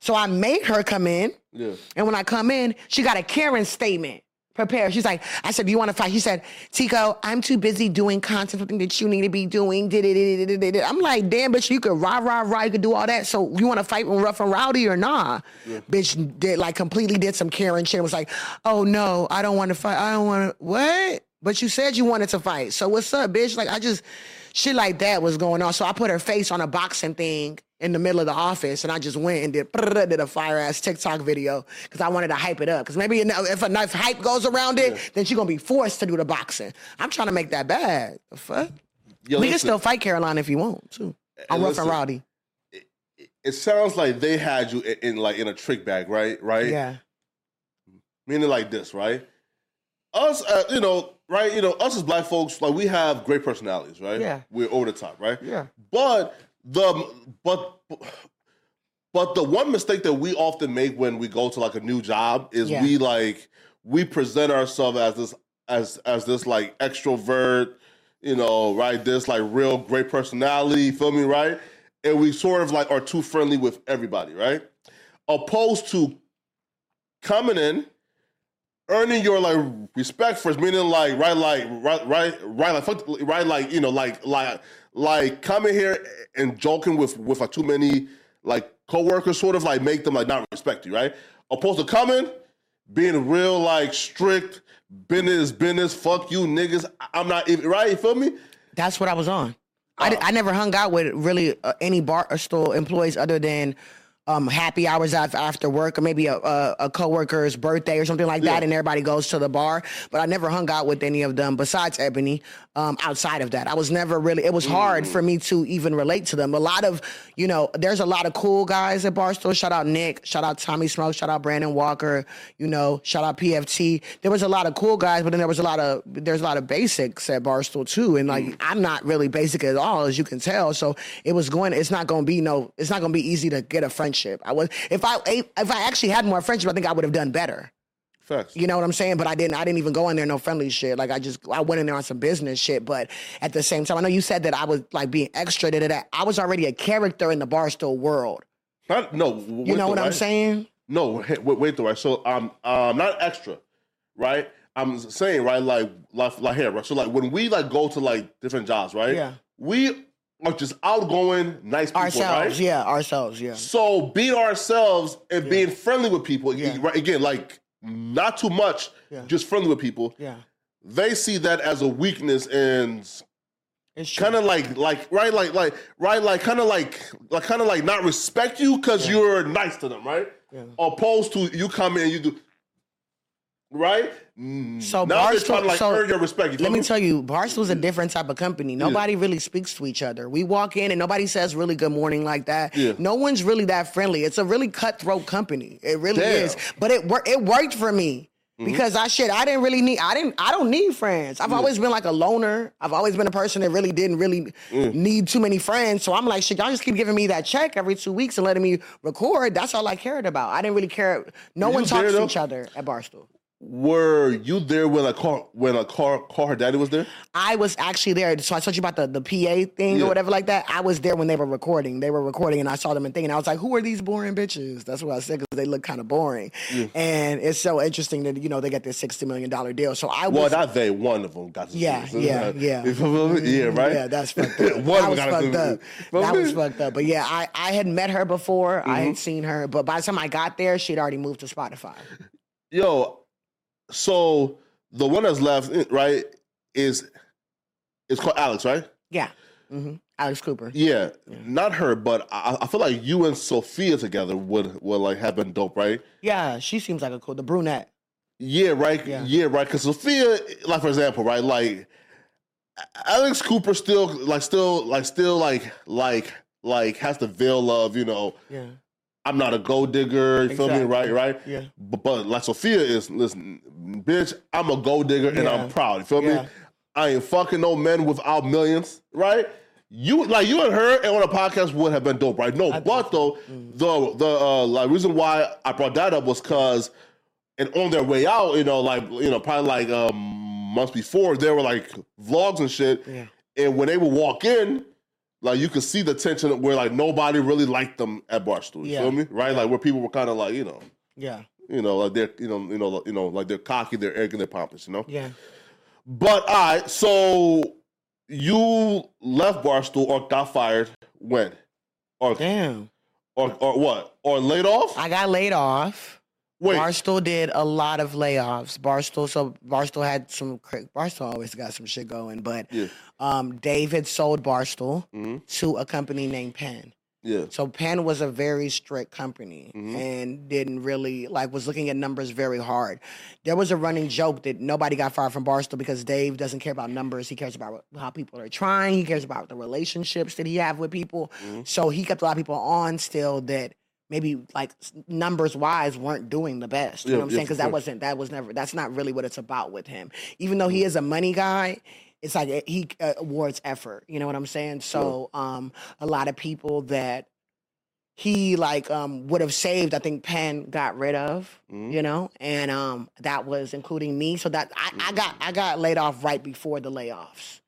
So I made her come in. Yeah. And when I come in, she got a Karen statement prepared. She's like, I said, Do you want to fight? She said, Tiko, I'm too busy doing content, something that you need to be doing. Did it? I'm like, damn, bitch, you could rah, rah, rah, you could do all that. So you want to fight with Rough and Rowdy or nah? Bitch did like completely did some Karen shit. and Was like, oh no, I don't want to fight. I don't want to. What? But you said you wanted to fight. So what's up, bitch? Like I just shit like that was going on. So I put her face on a boxing thing in the middle of the office, and I just went and did did a fire ass TikTok video because I wanted to hype it up. Because maybe if enough hype goes around it, then she's gonna be forced to do the boxing. I'm trying to make that bad. The fuck? Yo, we can still fight Caroline if you want too. I'm rough and listen. rowdy. It sounds like they had you in, in like in a trick bag, right? Right. Yeah. Meaning like this, right? Us, uh, you know, right? You know, us as black folks, like we have great personalities, right? Yeah. We're over the top, right? Yeah. But the but but the one mistake that we often make when we go to like a new job is Yeah. we like we present ourselves as this as as this like extrovert, you know, right? This like real great personality, feel me, right? And we sort of like are too friendly with everybody, right? Opposed to coming in, earning your like respect first, meaning like right, like right, right, right, like fuck, right, like you know, like like like coming here and joking with with like too many like coworkers, sort of like make them like not respect you, right? Opposed to coming, being real like strict, business, business, fuck you niggas. I'm not even right. You feel me? That's what I was on. I, di- I never hung out with really uh, any Barstool employees other than um, happy hours af- after work or maybe a, a, a coworker's birthday or something like that, Yeah. and everybody goes to the bar. But I never hung out with any of them besides Ebony. Um, outside of that, I was never really. It was hard for me to even relate to them. A lot of, you know, there's a lot of cool guys at Barstool. Shout out Nick. Shout out Tommy Smoke. Shout out Brandon Walker. You know, shout out PFT. There was a lot of cool guys, but then there was a lot of there's a lot of basics at Barstool too. And like I'm not really basic at all, as you can tell. So it was going. It's not going to be no. It's not going to be easy to get a friendship. I was if I if I actually had more friendship, I think I would have done better. Facts. You know what I'm saying? But I didn't. I didn't even go in there no friendly shit. Like I just I went in there on some business shit. But at the same time, I know you said that I was like being extra to that. I was already a character in the Barstool world. Not, no, You know what I'm saying? No, wait, wait, though, right? So, um, um, not extra, right? I'm saying, right, like, like, like here, right? So, like, when we like go to like different jobs, right? Yeah. We are just outgoing, nice people, Ourselves, right? yeah, ourselves, yeah. So, being ourselves and being friendly with people, Yeah. right? Again, like, not too much, Yeah. just friendly with people. Yeah. They see that as a weakness and kind of like like right like like right like kind of like like kind of like not respect you because you're nice to them right opposed to you come in and you do right? So now they're Barstool- trying to like so earn your respect. You Let me me? tell you, Barstool's a different type of company. Nobody really speaks to each other. We walk in and nobody says really good morning like that. Yeah. No one's really that friendly. It's a really cutthroat company. It really Damn. is. But it wor- it worked for me. Mm-hmm. Because I shit, I didn't really need I didn't I don't need friends. I've always been like a loner. I've always been a person that really didn't really Mm. need too many friends. So I'm like, shit, y'all just keep giving me that check every two weeks and letting me record. That's all I cared about. I didn't really care. No Were one you talks there, to though? each other at Barstool. Were you there when a car when a car Call Her Daddy was there? I was actually there. So I told you about the, the PA thing Yeah. or whatever like that. I was there when they were recording. They were recording and I saw them and thinking, I was like, who are these boring bitches? That's what I said because they look kind of boring. And it's so interesting that, you know, they got this $60 million deal. So I was, Well, not they. One of them got. To Yeah, yeah, yeah. You feel me? Yeah, right. Yeah, that's fucked up. One that was fucked up. That was fucked up. But yeah, I, I had met her before. I Mm-hmm. had seen her, but by the time I got there, she'd already moved to Spotify. Yo, so the one that's left, eh, right, is it's called Alex, right? Yeah. hmm Alex Cooper. Yeah, not her, but I, I feel like you and Sofia together would would like have been dope, right? Yeah, she seems like a cool, the brunette. Yeah, right. Yeah. Yeah, right. Because Sofia, like for example, right, like Alex Cooper still like still like still like like like has the veil of you know Yeah. I'm not a gold digger. You feel me? Right, right. Yeah. But, but like Sofia is, listen, bitch, I'm a gold digger and I'm proud. You feel Yeah. me? I ain't fucking no men without millions, right? You like you and her and on a podcast would have been dope, right? No, but though Mm. the the uh, like reason why I brought that up was because and on their way out, you know, like you know, probably like um, months before, there were like vlogs and shit. Yeah. And when they would walk in, like you could see the tension where like nobody really liked them at Barstool. You Yeah. feel me? Right? Like where people were kind of like, you know, Yeah. you know, like they're, you know, you know, you know, like they're cocky, they're arrogant, they're pompous, you know. Yeah. But all right, so you left Barstool or got fired when, or Damn. or or what, or laid off? I got laid off. Wait, Barstool did a lot of layoffs. Barstool, so Barstool had some. Barstool always got some shit going, but Yeah. um, David sold Barstool Mhm. to a company named Penn. yeah, So Penn was a very strict company Mhm. and didn't really like was looking at numbers very hard. There was a running joke that nobody got fired from Barstool because Dave doesn't care about numbers. He cares about how people are trying. He cares about the relationships that he have with people. Mm-hmm. So he kept a lot of people on still that maybe like numbers wise weren't doing the best. You Yeah, know what I'm saying? Because that wasn't that was never that's not really what it's about with him. Even though he is a money guy, it's like he uh, awards effort. You know what I'm saying? So um, a lot of people that he like um would have saved, I think Penn got rid of. Mhm. You know, and um that was including me. So that I, I got I got laid off right before the layoffs,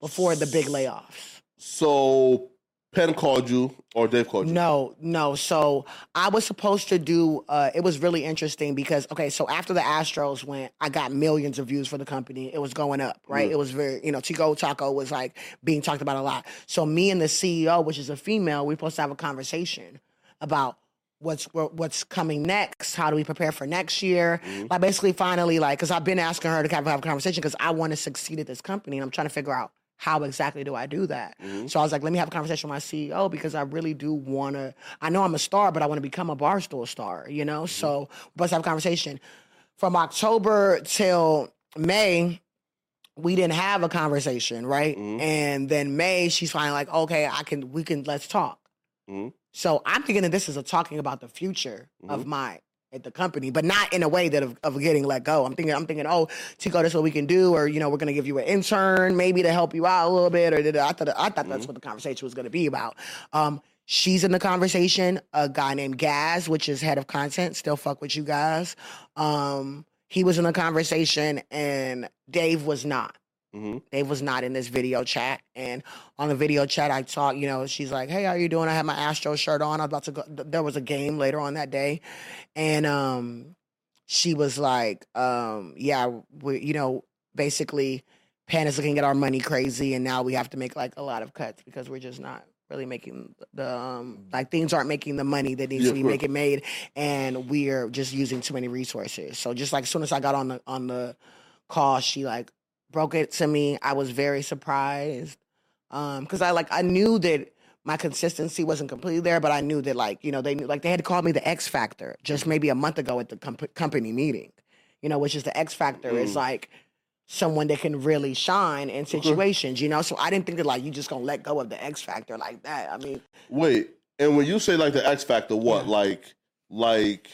before the big layoffs. So Penn called you or Dave called you? No, no. So I was supposed to do. Uh, it was really interesting because okay, so after the Astros went, I got millions of views for the company. It was going up, right? It was very, you know, Tiko Taco was like being talked about a lot. So me and the CEO, which is a female, we supposed to have a conversation about what's what's coming next. How do we prepare for next year? Like basically, finally, like because I've been asking her to have, have a conversation because I want to succeed at this company, and I'm trying to figure out how exactly do I do that? Mm-hmm. So I was like, let me have a conversation with my CEO because I really do want to. I know I'm a star, but I want to become a barstool star. You know, mm-hmm. so we're supposed to have a conversation from October till May. We didn't have a conversation, right? Mm-hmm. And then May, she's finally like, okay, I can, we can, let's talk. Mhm. So I'm thinking that this is a talking about the future of my at the company, but not in a way that of, of getting let go. I'm thinking, I'm thinking, oh, Tiko, this is what we can do, or you know, we're gonna give you an intern, maybe to help you out a little bit, or. I thought, I thought that's what the conversation was gonna be about. Um, she's in the conversation. A guy named Gaz, which is head of content, still fuck with you guys. Um, he was in the conversation, and Dave was not. Mhm. Dave was not in this video chat. And on the video chat, I talk, you know, she's like, hey, how you doing? I had my Astro shirt on. I was about to go. There was a game later on that day. And um, she was like, um, yeah, we, you know, basically, Penn is looking at our money crazy. And now we have to make like a lot of cuts because we're just not really making the um like things aren't making the money that needs Yeah, to be making made and we're just using too many resources so just like as soon as i got on the on the call she like broke it to me. I was very surprised because I like I knew that my consistency wasn't completely there, but I knew that like you know they knew like they had called me the X Factor just maybe a month ago at the comp- company meeting. you know, which is the X factor. Is Mm. like someone that can really shine in situations, you know. So I didn't think that like you just gonna let go of the X factor like that. I mean, Wait, and when you say like the X factor, what Yeah. like like?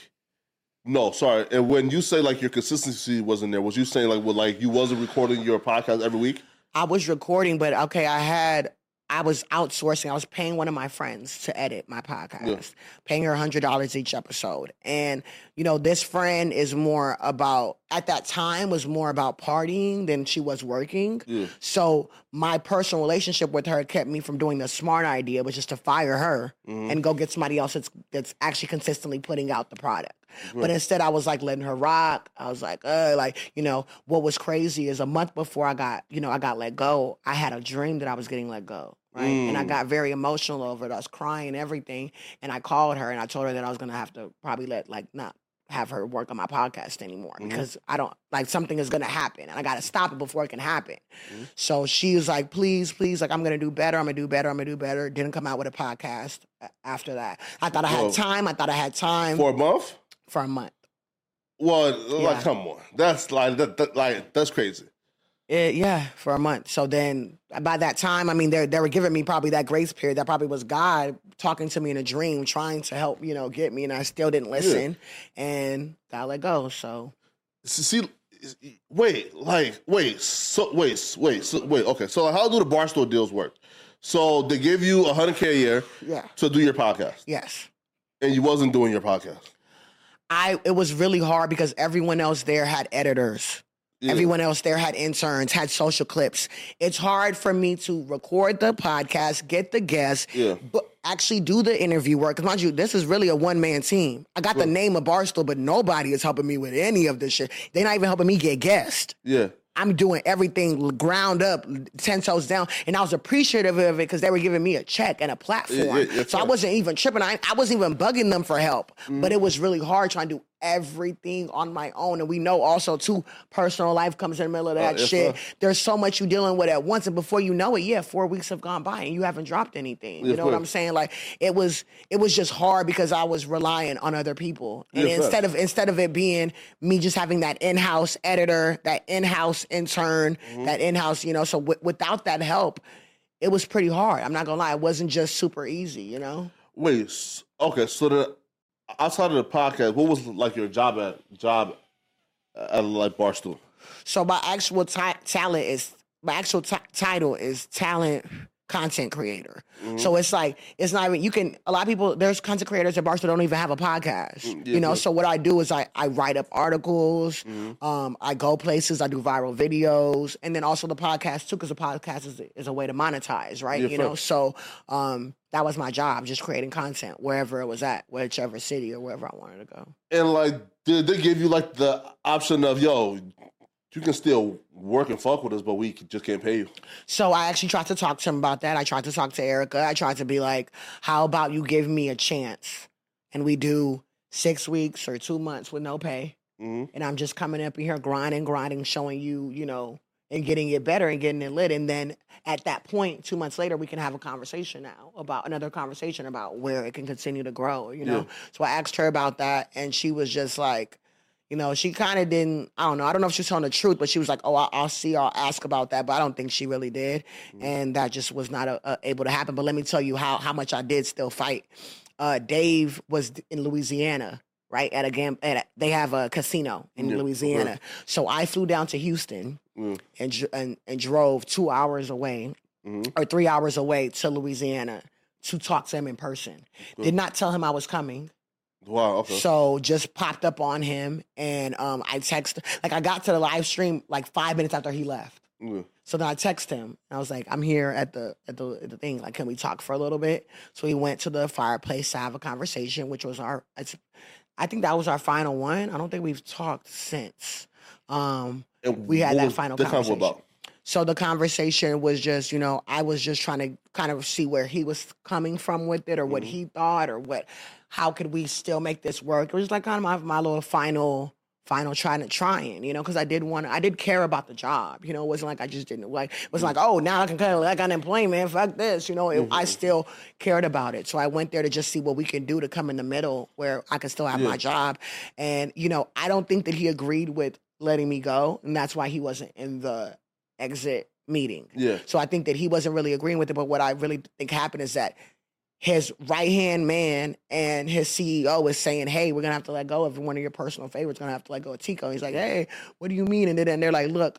No, sorry. And when you say like your consistency wasn't there, was you saying like well, like you wasn't recording your podcast every week? I was recording, but okay, I had I was outsourcing. I was paying one of my friends to edit my podcast, paying her hundred dollars each episode. And you know, this friend is more about at that time was more about partying than she was working. Yeah. So my personal relationship with her kept me from doing the smart idea, which is to fire her Mm-hmm. and go get somebody else that's that's actually consistently putting out the product. But instead, I was like letting her rock. I was like, uh, like you know, what was crazy is a month before I got, you know, I got let go. I had a dream that I was getting let go, right? And I Mm. got very emotional over it. I was crying and everything. And I called her and I told her that I was gonna have to probably let like not have her work on my podcast anymore because I don't like something is gonna happen and I gotta stop it before it can happen. So she was like, please, please, like I'm gonna do better, I'm gonna do better, I'm gonna do better. Didn't come out with a podcast after that. I thought I had time, I thought I had time For a month? For a month. Well, Yeah. like come on, that's like that, that- like that's crazy. It, yeah, for a month. So then by that time, I mean, they they were giving me probably that grace period. That probably was God talking to me in a dream, trying to help, you know, get me. And I still didn't listen and got let go. So See, wait, like, wait, so wait, wait, so, wait. Okay, so how do the barstool deals work? So they give you a hundred k a year yeah, to do your podcast, yes. and you wasn't doing your podcast. I it was really hard because everyone else there had editors. Yeah. Everyone else there had interns, had social clips. It's hard for me to record the podcast, get the guests, Yeah. but actually do the interview work. Because mind you, this is really a one man team. I got the name of Barstool, but nobody is helping me with any of this shit. They're not even helping me get guests. Yeah, I'm doing everything ground up, ten toes down, and I was appreciative of it because they were giving me a check and a platform. Yeah, yeah, so I wasn't even tripping. I, I wasn't even bugging them for help, Mm-hmm. but it was really hard trying to do everything on my own. And we know also too, personal life comes in the middle of that Uh, yes, shit. sir. There's so much you dealing with at once, and before you know it, yeah, four weeks have gone by and you haven't dropped anything. You Yeah, know what. I'm saying? Like it was, it was just hard because I was relying on other people, and fair. instead of instead of it being me just having that in-house editor, that in-house intern, Mm-hmm. that in-house, you know, so w- without that help, it was pretty hard. I'm not gonna lie, it wasn't just super easy, you know. wait. Okay, so the outside of the podcast, what was like your job at job at like barstool? So my actual ti- talent is my actual ti- title is talent content creator. Mm-hmm. So it's like it's not even you can a lot of people there's content creators at Barstool that don't even have a podcast. Mm, yeah, you know, so what I do is I I write up articles, Mm-hmm. um, I go places, I do viral videos, and then also the podcast too, because the podcast is is a way to monetize, right? You know, so um that was my job, just creating content wherever it was at, whichever city or wherever I wanted to go. And like, did they give you like the option of yo, you can still work and fuck with us, but we just can't pay you? So I actually tried to talk to him about that. I tried to talk to Erika. I tried to be like, how about you give me a chance and we do six weeks or two months with no pay. Mhm. And I'm just coming up in here grinding, grinding, showing you, you know, and getting it better and getting it lit. And then at that point, two months later, we can have a conversation now about another conversation about where it can continue to grow, you know? Yeah. So I asked her about that and she was just like, you know, she kind of didn't. I don't know. I don't know if she's telling the truth, but she was like, "Oh, I'll, I'll see. I'll ask about that." But I don't think she really did, and that just was not uh uh able to happen. But let me tell you how how much I did still fight. Uh, Dave was in Louisiana, right at a gam. At a, they have a casino in Yeah, Louisiana, okay. so I flew down to Houston Mm. and and and drove two hours away Mhm. or three hours away to Louisiana to talk to him in person. Did not tell him I was coming. Wow. Okay. So just popped up on him, and um, I texted. Like I got to the live stream like five minutes after he left. Yeah. So then I texted him. And I was like, "I'm here at the at the at the thing. Like, can we talk for a little bit?" So he went to the fireplace to have a conversation, which was our. It's, I think that was our final one. I don't think we've talked since. Um, And we had that was final the conversation. about? So the conversation was just, you know, I was just trying to kind of see where he was coming from with it or what mm-hmm. he thought or what how could we still make this work. It was like kind of my, my little final final trying to trying, you know, because I did want I did care about the job. You know, it wasn't like I just didn't like it wasn't like, mm-hmm. oh now I can kind of like unemployment, fuck this, you know. It, I mm-hmm. still cared about it. So I went there to just see what we can do to come in the middle where I could still have my job. And, you know, I don't think that he agreed with letting me go. And that's why he wasn't in the exit meeting. Yeah. So I think that he wasn't really agreeing with it. But what I really think happened is that his right hand man and his CEO is saying, "Hey, we're gonna have to let go of one of your personal favorites. Gonna have to let go of Tiko." He's like, "Hey, what do you mean?" And then they're like, "Look,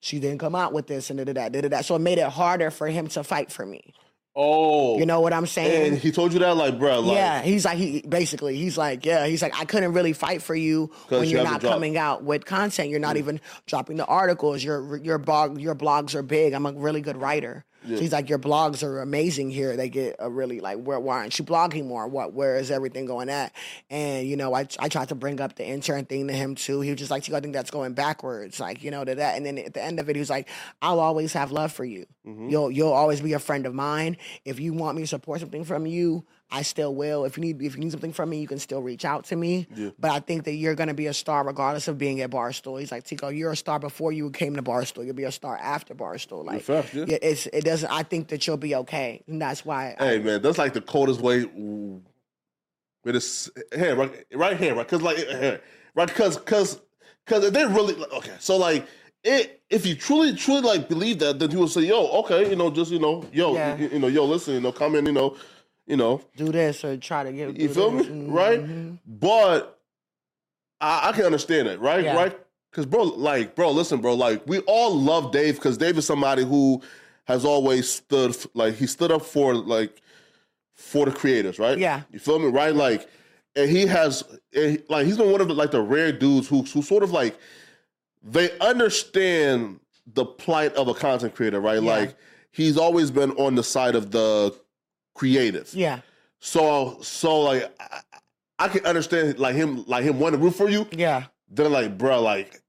she didn't come out with this and da da da da." So it made it harder for him to fight for me. Oh, You know what I'm saying? and he told you that, like, bro, like, yeah, he's like he basically he's like yeah he's like I couldn't really fight for you when you you're dropped- coming out with content. You're not even dropping the articles. Your your blog your blogs are big. I'm a really good writer. So he's like your blogs are amazing here. They get a really like where why aren't you blogging more? What where is everything going at? And you know I I tried to bring up the intern thing to him too. He was just like I think that's going backwards. Like you know to that. And then at the end of it he was like I'll always have love for you. Mm-hmm. You'll you'll always be a friend of mine. If you want me to support something from you. I still will. If you need if you need something from me, you can still reach out to me. But I think that you're gonna be a star regardless of being at Barstool. He's like, Tiko, you're a star before you came to Barstool. You'll be a star after Barstool. Like facts, yeah. it's it doesn't I think that you'll be okay. And that's why I, Hey man, that's like the coldest way. With this here, right, right here, right? Because like here, right? Because because because they really okay, so like it. If you truly truly like believe that, then he will say, "Yo, okay, you know, just you know, yo, Yeah. you, you know, yo, listen, you know, come in, you know, you know, do this or try to get you feel me, this. Mhm. right? But I, I can understand it, right? Yeah. Right? Because bro, like, bro, listen, bro, like, we all love Dave because Dave is somebody who has always stood, like, he stood up for like for the creators, right? Yeah. you feel me, right? Like, and he has, and he- like, he's been one of the like the rare dudes who who sort of like they understand the plight of a content creator, right? Yeah. Like, he's always been on the side of the creative. Yeah, So so like I, I can understand like him like him wanting to root for you. yeah, Then like bro like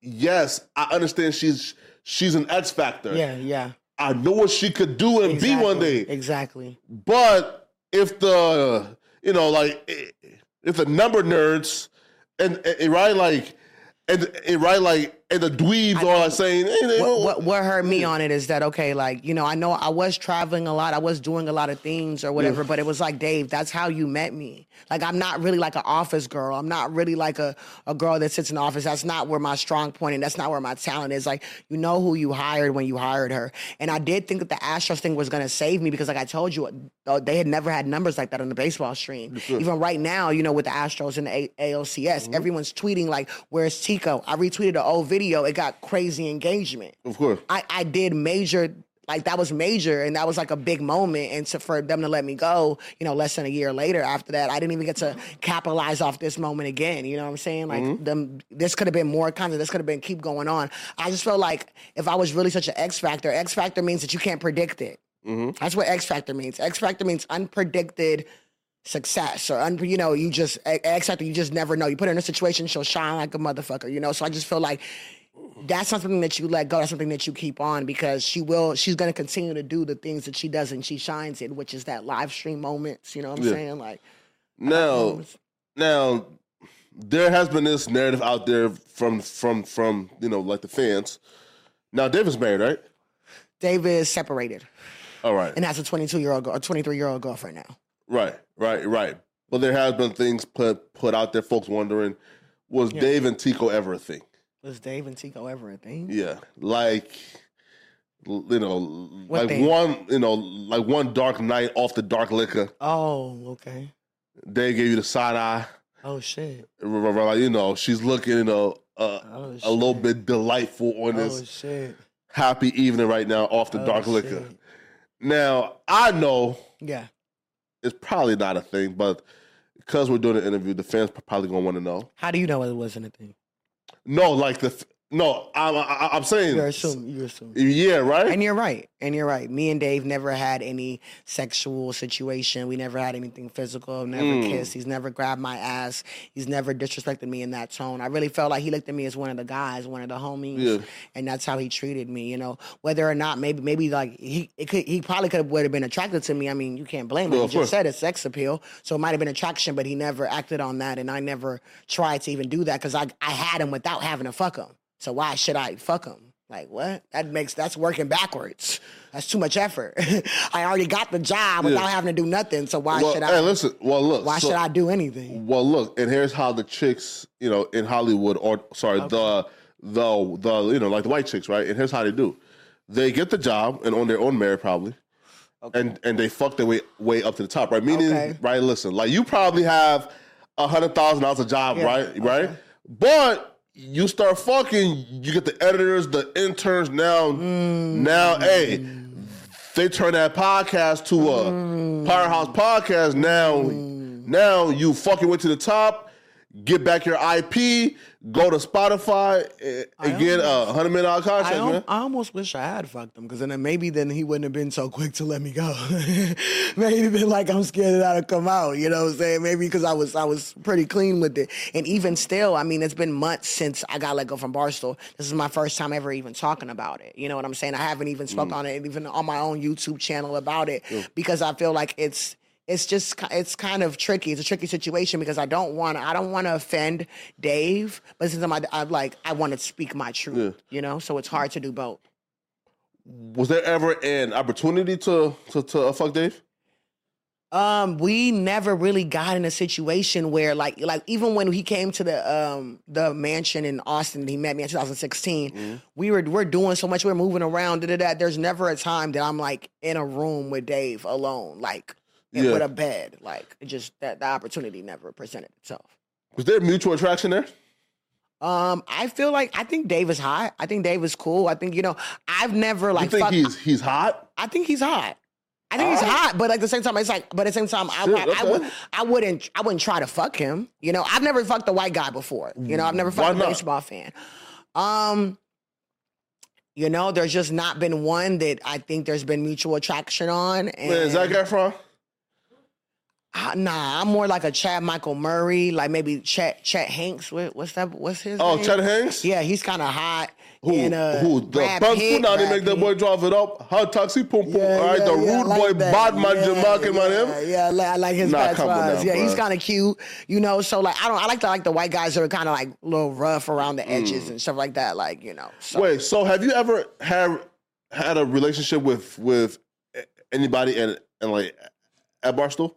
yes I understand she's she's an X factor. yeah, yeah. I know what she could do and be one day. Exactly. But if the you know like if the number nerds and, and right like and, and right like and the dweebs are saying hey, what, what, what hurt me on it is that okay like you know i know i was traveling a lot i was doing a lot of things or whatever but it was like dave that's how you met me. Like i'm not really like an office girl. I'm not really like a, a girl that sits in the office. That's not where my strong point and that's not where my talent is. Like you know who you hired when you hired her. And i did think that the astros thing was going to save me because like i told you uh, they had never had numbers like that on the baseball stream even right now you know with the astros and the A- ALCS everyone's tweeting like where's tiko? I retweeted an old video it got crazy engagement. Of course. I, I did major like that was major and that was like a big moment and so for them to let me go you know less than a year later after that i didn't even get to capitalize off this moment again you know what i'm saying? Like mm-hmm. them this could have been more content this could have been keep going on. I just felt like if i was really such an x factor x factor means that you can't predict it. Mm-hmm. That's what x factor means. X factor means unpredicted success or un, you know you just factor you just never know. You put her in a situation she'll shine like a motherfucker you know? So I just feel like that's not something that you let go that's something that you keep on because she will she's going to continue to do the things that she does and she shines in which is that live stream moments you know what I'm Yeah. saying? Like Now, now, there has been this narrative out there from from from you know like the fans. Now, David's married, right? David is separated. All right, and has a 22 year old or 23 year old girlfriend now. Right, right, right. But there has been things put put out there. Folks wondering, was Dave and Tiko ever a thing? was Dave and Tiko ever a thing Yeah, like you know, What like thing? one you know, like one dark night off the dark liquor. oh okay They gave you the side eye. oh shit Like you know, she's looking you know uh, Oh, a little bit delightful on oh this. shit happy evening right now off the Oh, dark liquor. shit. Now, I know yeah it's probably not a thing, but because we're doing an interview, the fans probably gonna want to know. how do you know it wasn't a thing No, like the No, I'm I, I'm saying. You assume. You assume. Yeah, right. And you're right. And you're right. Me and Dave never had any sexual situation. We never had anything physical. Never Mm. kissed. He's never grabbed my ass. He's never disrespected me in that tone. I really felt like he looked at me as one of the guys, one of the homies, Yeah. and that's how he treated me. You know, whether or not maybe maybe like he it could he probably could have would have been attracted to me. I mean, you can't blame well, him. He just said it's sex appeal, so it might have been attraction, but he never acted on that, and I never tried to even do that because I I had him without having to fuck him. So why should I fuck him? Like what? That makes that's working backwards. That's too much effort. I already got the job without having to do nothing. So why well, should hey, I? listen. Well, look. why so- should I do anything? Well, look, and here's how the chicks, you know, in Hollywood, or sorry, the the the you know, like the white chicks, right? And here's how they do: they get the job and on their own merit, probably, and and they fuck their way way up to the top, right? Meaning, Okay. right? Listen, like you probably have a hundred thousand dollars a job, Yeah, right? Right? But you start fucking, you get the editors, the interns. Now, Mm. now, hey, they turn that podcast to a Mm. powerhouse podcast. Now, now you fucking went to the top. Get back your IP. Go to Spotify and, get a hundred million dollar contract, al- man. I almost wish I had fucked him because then maybe then he wouldn't have been so quick to let me go. maybe been like I'm scared that I'll come out. You know what I'm saying? Maybe because I was I was pretty clean with it. And even still, I mean, it's been months since I got let go from Barstool. This is my first time ever even talking about it. You know what I'm saying? I haven't even spoke mm. on it even on my own YouTube channel about it because I feel like it's it's just it's kind of tricky. It's a tricky situation because I don't want I don't want to offend Dave, but since I'm, I'm like I want to speak my truth, you know. So it's hard to do both. Was there ever an opportunity to to, to uh, fuck Dave? Um, we never really got in a situation where like like even when he came to the um the mansion in Austin, he met me in 2016. Mm-hmm. We were we're doing so much, we're moving around. Da, da, da. There's never a time that I'm like in a room with Dave alone, like and Yeah. with a bed. Like just that the opportunity never presented itself. Was there mutual attraction there? Um, I feel like I think Dave is hot. I think Dave is cool. I think you know I've never like you think fuck- he's he's hot? I think he's hot. I think he's hot, but like at the same time, it's like, but at the same time, I, Shit, I, I, would, I wouldn't, I wouldn't try to fuck him. You know, I've never fucked a white guy before. You know, I've never Why fucked a not? baseball fan. Um, you know, there's just not been one that I think there's been mutual attraction on. And Man, Zac Efron. Ah, nah, I'm more like a Chad Michael Murray, like maybe Chet Chet Hanks. What, what's that? What's his? Name? Oh, name? Chet Hanks. Yeah, he's kind of hot. Who? and, uh, who? The Bun Pitt, Now they make that boy drive it up. Hot taxi pum pum. Yeah, All right, yeah, the yeah, rude like boy that. Yeah, man yeah, him. Yeah, I like, I like his Nah, bad come on Yeah, he's kind of cute, you know. So like, I don't, I like to like the white guys that are kind of like a little rough around the edges and stuff like that. Like, you know. So, Mm. Wait, so have you ever had had a relationship with with anybody and and like at Barstool?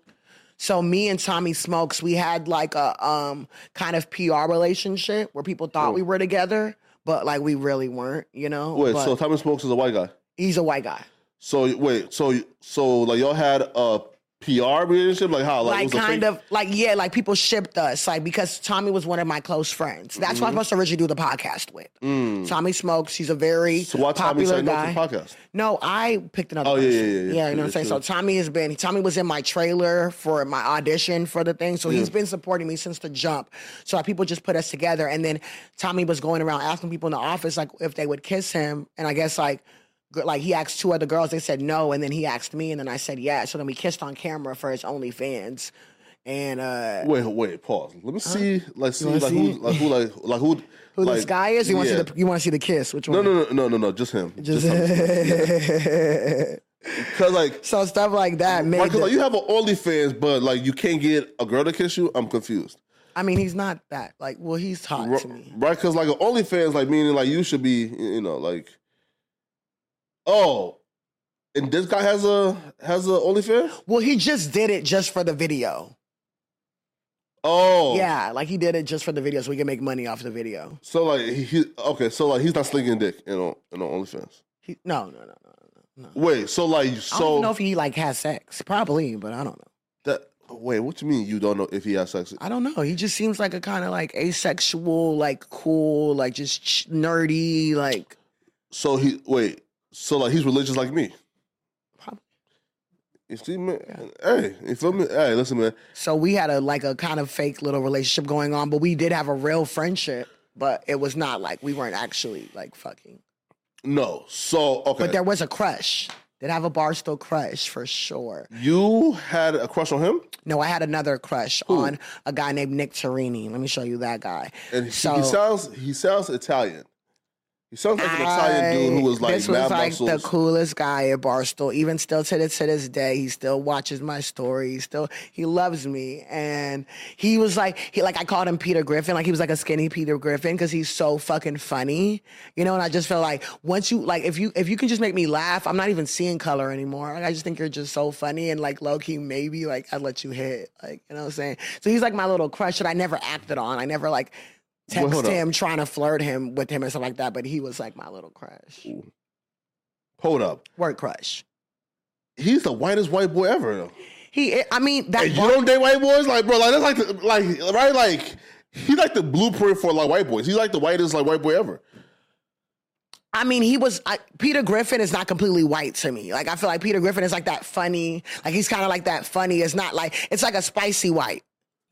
So me and Tommy Smokes, we had like a um kind of PR relationship where people thought we were together, but like we really weren't, you know. Wait, But so Tommy Smokes is a white guy. he's a white guy. So wait, so so like y'all had a PR relationship? Like how? like it was a kind of like yeah, like people shipped us like because Tommy was one of my close friends. That's who I was supposed to originally do the podcast with. Tommy Smokes, he's a very Mm. So why Tommy popular said no guy. to the podcast? No, I picked another. Oh, yeah, person. yeah, yeah, yeah. you know what I'm saying. So Tommy has been. Tommy was in my trailer for my audition for the thing. So he's been supporting me since the jump. So like, people just put us together, and then Tommy was going around asking people in the office like if they would kiss him, and I guess like. Like he asked two other girls, they said no, and then he asked me, and then I said yeah. So then we kissed on camera for his OnlyFans, and uh, Wait, wait, pause. Let me see. Like see, like see? who, like who, like like who, who like, this guy is? You want to yeah. see the you want to see the kiss? Which No, one? no, no, no, no, no, just him. Just, him. Because like, so stuff like that made. right, 'cause, the- like you have an OnlyFans, but like you can't get a girl to kiss you. I'm confused. I mean, he's not that like. Well, he's hot Ri- to me. Right? Because like an OnlyFans, like meaning like you should be, you know, like, oh, and this guy has a has a OnlyFans. Well, he just did it just for the video. Oh, Yeah, like he did it just for the video so we can make money off the video. So like he, he okay, so like he's not slinging dick in on in on OnlyFans. He, no, no, no, no, no. Wait, so like so I don't know if he like has sex. Probably, but I don't know. that wait, what you mean you don't know if he has sex? I don't know. He just seems like a kind of like asexual, like cool, like just ch- nerdy, like So he wait, so like he's religious like me. Probably. You see, man. Hey, you feel me? Hey, listen, man. So we had a like a kind of fake little relationship going on, but we did have a real friendship. but it was not like we weren't actually like fucking. No. So okay. But there was a crush. Did have a barstool crush for sure. you had a crush on him, No, I had another crush on a guy named Nick Turani. Let me show you that guy. and he, So- he sounds he sounds Italian. He sounds like an Italian dude who was like this was like muscles. the coolest guy at Barstool. Even still to this to this day, he still watches my stories. Still, he loves me, and he was like he like I called him Peter Griffin. Like he was like a skinny Peter Griffin because he's so fucking funny, you know. And I just felt like once you like if you if you can just make me laugh, I'm not even seeing color anymore. Like, I just think you're just so funny and like low key maybe like I'd let you hit. Like you know what I'm saying. So he's like my little crush that I never acted on. I never like. Text up. him trying to flirt him with him and stuff like that, but he was like my little crush. Hold up. Word crush. He's the whitest white boy ever. Though. He, I mean, that Hey, you don't date white boys, like bro, like that's like the, like right, like he's like the blueprint for like white boys. He's like the whitest like white boy ever. I mean, he was I, Peter Griffin is not completely white to me. Like I feel like Peter Griffin is like that funny, like he's kind of like that funny. It's not like it's like a spicy white.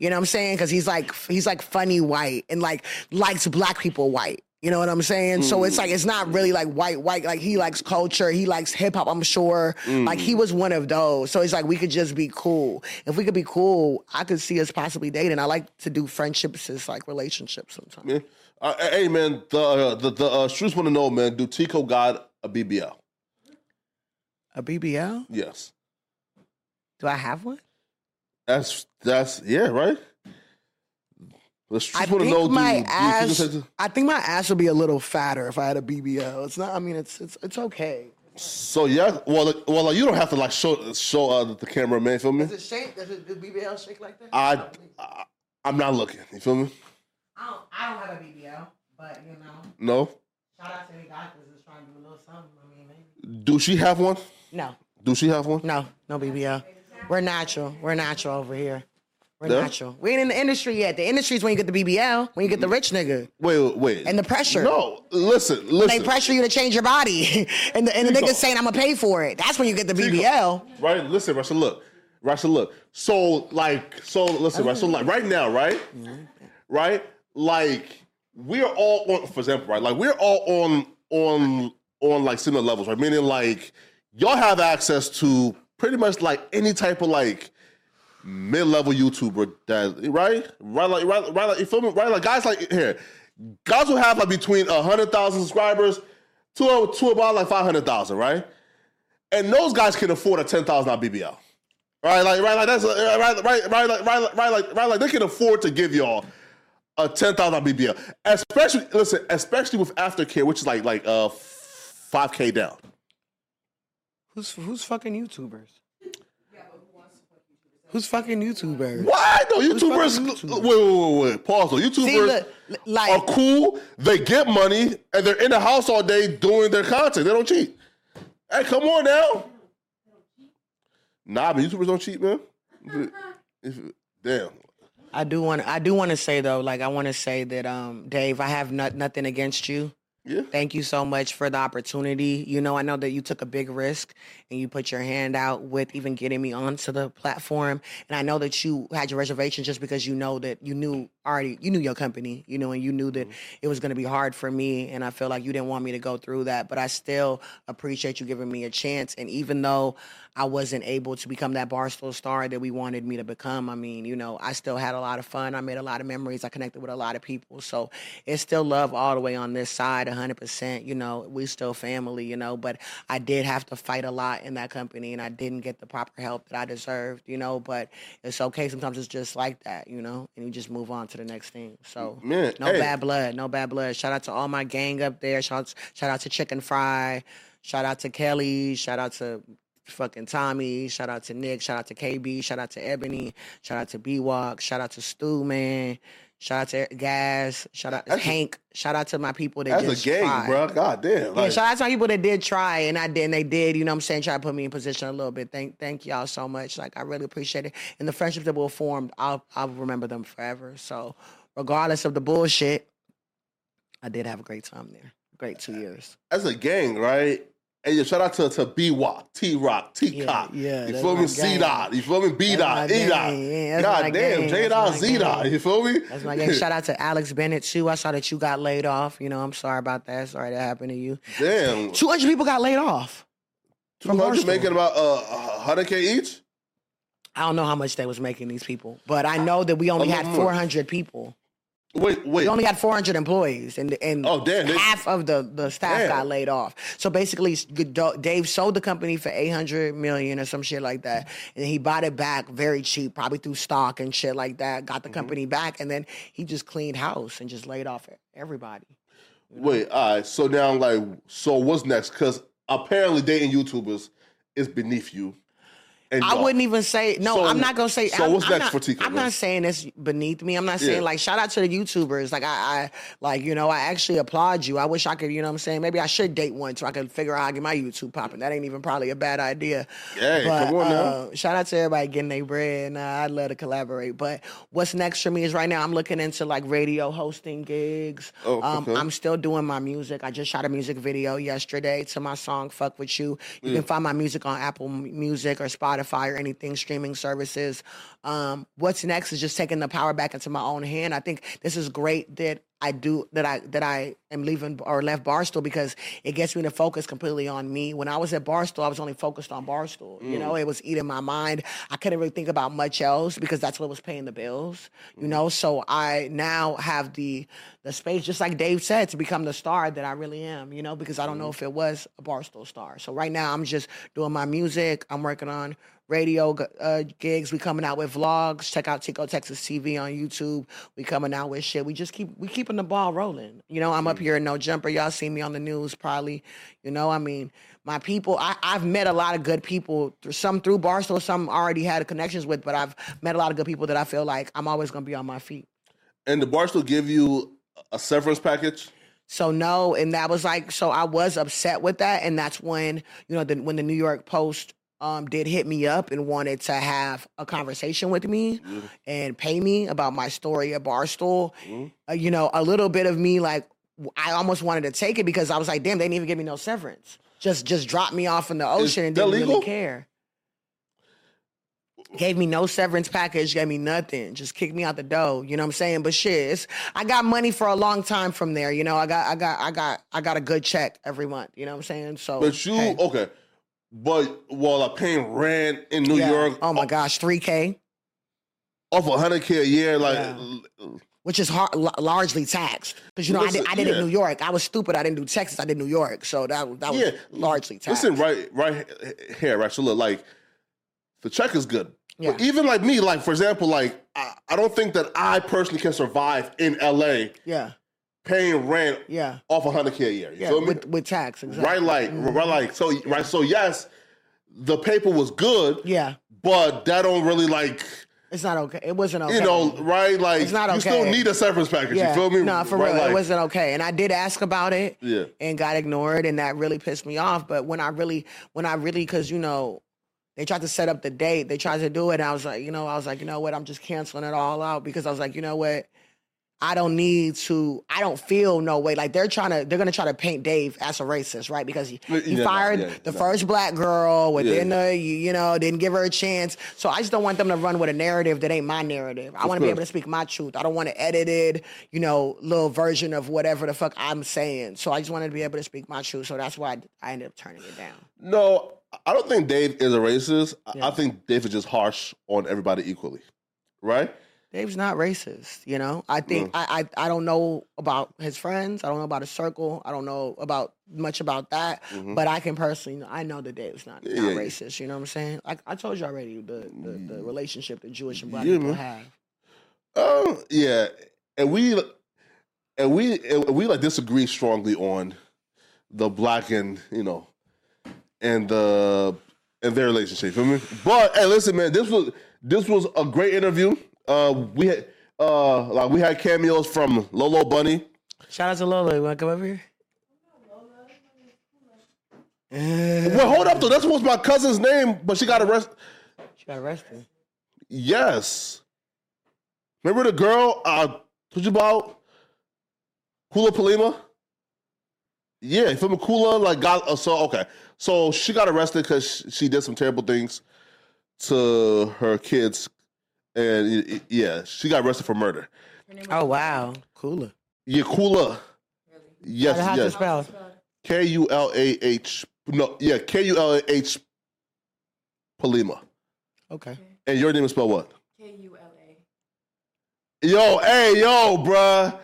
You know what I'm saying? Because he's like he's like funny white and like likes black people white. You know what I'm saying? So it's like it's not really like white white. Like he likes culture, he likes hip hop. I'm sure. Like he was one of those. So it's like we could just be cool. If we could be cool, I could see us possibly dating. I like to do friendships as like relationships sometimes. Man. Uh, hey man, the uh, the the uh, streets want to know, man. Do Tiko got a BBL? A BBL? Yes. Do I have one? That's that's yeah, right. The I streets want to think know. my do ass. Tiko I think my ass would be a little fatter if I had a BBL. It's not. I mean, it's it's it's okay. So yeah, well, like- well, like, you don't have to like show show uh, the camera, man. Feel me? Does it shake? Does it, does BBL shake like that? I, I I'm not looking. You feel me? I don't. I don't have a BBL, but you know, No. shout out to any doctors that's trying to do a little something. I mean, maybe. Do she have one? No, Do she have one? no, no BBL. We're natural. We're natural over here. We're natural. We ain't in the industry yet. The industry is when you get the BBL, when you get the rich nigga, Wait, wait, and the pressure. No, listen, listen. They pressure you to change your body, and the, and the niggas saying I'm gonna pay for it. That's when you get the BBL. Right, listen, Russia, look. Russia, look. So, like, so listen, Russia, oh. like right now, right? Right? Like, we're all on, for example, right? Like, we're all on on on like similar levels, right? Meaning like y'all have access to pretty much like any type of like mid-level YouTuber that right? Right, like right, right, like you feel me? Right, like guys like here, guys will have like between a hundred thousand subscribers to to about like five hundred thousand, right? and those guys can afford a ten thousand dollar BBL, right? Like, right, like that's uh, right, right, right, right, right, like, right, like they can afford to give y'all a ten thousand BBL, especially listen, especially with aftercare, which is like like uh five k down. Who's who's fucking YouTubers? Who's fucking YouTubers? Why? No, YouTubers. fucking YouTubers? Wait, wait, wait, wait. Pause. Though YouTubers See, look, like are cool. They get money and they're in the house all day doing their content. They don't cheat. Hey, come on now. Nah, but YouTubers don't cheat, man. If- damn. I do want I do want to say though, like I want to say that um Dave, I have not, nothing against you. Yeah. Thank you so much for the opportunity. You know, I know that you took a big risk and you put your hand out with even getting me onto the platform. And I know that you had your reservations just because you know that you knew already, you knew your company, you know, and you knew that mm-hmm. it was going to be hard for me. And I feel like you didn't want me to go through that. But I still appreciate you giving me a chance. And even though I wasn't able to become that Barstool star that we wanted me to become, I mean, you know, I still had a lot of fun. I made a lot of memories. I connected with a lot of people. So it's still love all the way on this side, 100%. You know, we still family, you know, but I did have to fight a lot in that company and I didn't get the proper help that I deserved, you know, but it's okay. Sometimes it's just like that, you know, and you just move on to the next thing. So Man, no hey. bad blood, no bad blood. Shout out to all my gang up there. Shout out, shout out to Chicken Fry. Shout out to Kelly. Shout out to fucking Tommy. Shout out to Nick. Shout out to KB. Shout out to Ebony. Shout out to B Walk. Shout out to Stu Man. Shout out to Gas. Shout out to That's a- Hank. Shout out to my people that That's a gang, tried. bro. God damn. Yeah, shout out to my people that did try and I did and they did, you know what I'm saying, try to put me in position a little bit. Thank thank y'all so much. Like I really appreciate it. And the friendships that were formed, I'll I'll remember them forever. So regardless of the bullshit, I did have a great time there. Great two uh, years. as a gang, right? Hey, yo, shout out to to B Walk, T Rock, T Yeah, Cop. yeah, you that's feel me? C Dot. You feel me? B Dot, E Dot. yeah, God damn, J Dot, Z Dot. You feel me? That's my game. Shout out to Alex Bennett too. I saw that you got laid off. You know, I'm sorry about that. Sorry that happened to you. Damn, 200 people got laid off. two from making about uh hundred k each. I don't know how much they was making these people, but I know that we only had little more. 400 people. Wait, wait. We only had 400 employees, and and Oh, damn, they- half of the the staff Damn. got laid off. So basically, Dave sold the company for 800 million or some shit like that, and he bought it back very cheap, probably through stock and shit like that. Got the Mm-hmm. company back, and then he just cleaned house and just laid off everybody. Wait, all right. So now, I'm like, so what's next? Because apparently, dating YouTubers is beneath you. And I y'all. wouldn't even say no. So- I'm not gonna say. so I'm, what's I'm next not, for Tiko, I'm man? not saying it's beneath me. I'm not saying Yeah. like shout out to the YouTubers. Like I, I, like you know, I actually applaud you. I wish I could. You know, what I'm saying maybe I should date one so I could figure out how to get my YouTube popping. That ain't even probably a bad idea. Hey, but, come on now. uh, shout out to everybody getting their bread. Nah, I'd love to collaborate. But what's next for me is right now I'm looking into like radio hosting gigs. Oh, um, okay. I'm still doing my music. I just shot a music video yesterday to my song "Fuck with You." You can find my music on Apple Music or Spotify or anything streaming services. Um, what's next is just taking the power back into my own hand. I think this is great that I do that I that I am leaving or left Barstool because it gets me to focus completely on me. When I was at Barstool, I was only focused on Barstool. You know, mm. it was eating my mind. I couldn't really think about much else because that's what was paying the bills. You mm. know, so I now have the the space, just like Dave said, to become the star that I really am. You know, because I don't know mm. if it was a Barstool star. So right now, I'm just doing my music. I'm working on radio uh, gigs. We coming out with vlogs. Check out Tiko Texas TV on YouTube. We coming out with shit. We just keep we keeping the ball rolling. You know, I'm up here in no jumper. Y'all see me on the news probably. You know, I mean, my people. I, I've met a lot of good people. through- Some through Barstool, some already had connections with, but I've met a lot of good people that I feel like I'm always gonna be on my feet. And the Barstool give you a severance package. So no, and that was like so I was upset with that, and that's when you know the, when the New York Post um, did hit me up and wanted to have a conversation with me and pay me about my story at Barstool. Uh, you know, a little bit of me like I almost wanted to take it because I was like, damn, they didn't even give me no severance. Just just dropped me off in the ocean and didn't legal? really care. Gave me no severance package, gave me nothing. Just kicked me out the door. You know what I'm saying? But shit, I got money for a long time from there. You know, I got I got I got I got a good check every month. You know what I'm saying? So But you hey, okay? But while like paying rent in New yeah. York, Oh my uh, gosh, three K, off a hundred k a year, like Yeah. Which is hard, l- largely taxed. Because you know, Listen, I did I did it in New York. I was stupid. I didn't do Texas. I did New York. So that that was Yeah. largely taxed. listen, right, right here, right. So look, like the check is good. Yeah. But even like me, like for example, like I, I don't think that I personally can survive in LA Yeah, paying rent yeah, off a hundred k a year. You yeah. feel me? With with tax, exactly. right, like, mm-hmm. right, like. So, right. So, yes, the paper was good, Yeah, but that don't really like. It's not okay. It wasn't okay. You know, right? Like It's not you still need a severance package. Yeah. You feel me? No, for Right, real. like- it wasn't okay. And I did ask about it Yeah. and got ignored and that really pissed me off. But when I really when I really cause you know, they tried to set up the date, they tried to do it, and I was like, you know, I was like, you know what, I'm just canceling it all out because I was like, you know what? I don't need to. I don't feel no way. Like they're trying to. They're gonna try to paint Dave as a racist, right? Because he, he Yeah, fired yeah, the no. first black girl within Yeah. the. You, you know, didn't give her a chance. So I just don't want them to run with a narrative that ain't my narrative. I want to be able to speak my truth. I don't want an edited, you know, little version of whatever the fuck I'm saying. So I just wanted to be able to speak my truth. So that's why I, I ended up turning it down. No, I don't think Dave is a racist. I think Dave is just harsh on everybody equally, right? Dave's not racist, you know. I think I, I I don't know about his friends. I don't know about his circle. I don't know about much about that. But I can personally, I know that Dave's not, not Mm-hmm. Yeah, racist. You know what I'm saying? Like I told you already, the the, the relationship that Jewish and black Yeah, people man. have. Um, yeah, and we and we and we like disagree strongly on the black and you know and the and their relationship. You feel me? But hey, listen, man, this was this was a great interview. Uh, we had uh like we had cameos from Lolo Bunny. Shout out to Lola. You want to come over here? well, hold up though. That's what's my cousin's name, but she got arrested. She got arrested. Yes. Remember the girl uh told you about Hula Palima? Yeah, you feel me? Kula like got uh, so okay. So she got arrested because she did some terrible things to her kids, and y- y- yeah, she got arrested for murder. Oh wow, cooler. Yeah, Kula. Yes, How to yes. spell? K U L A H. No, yeah, K U L A H. Palima. Okay. And your name is spelled what? K U L A. Yo, hey, yo, bruh.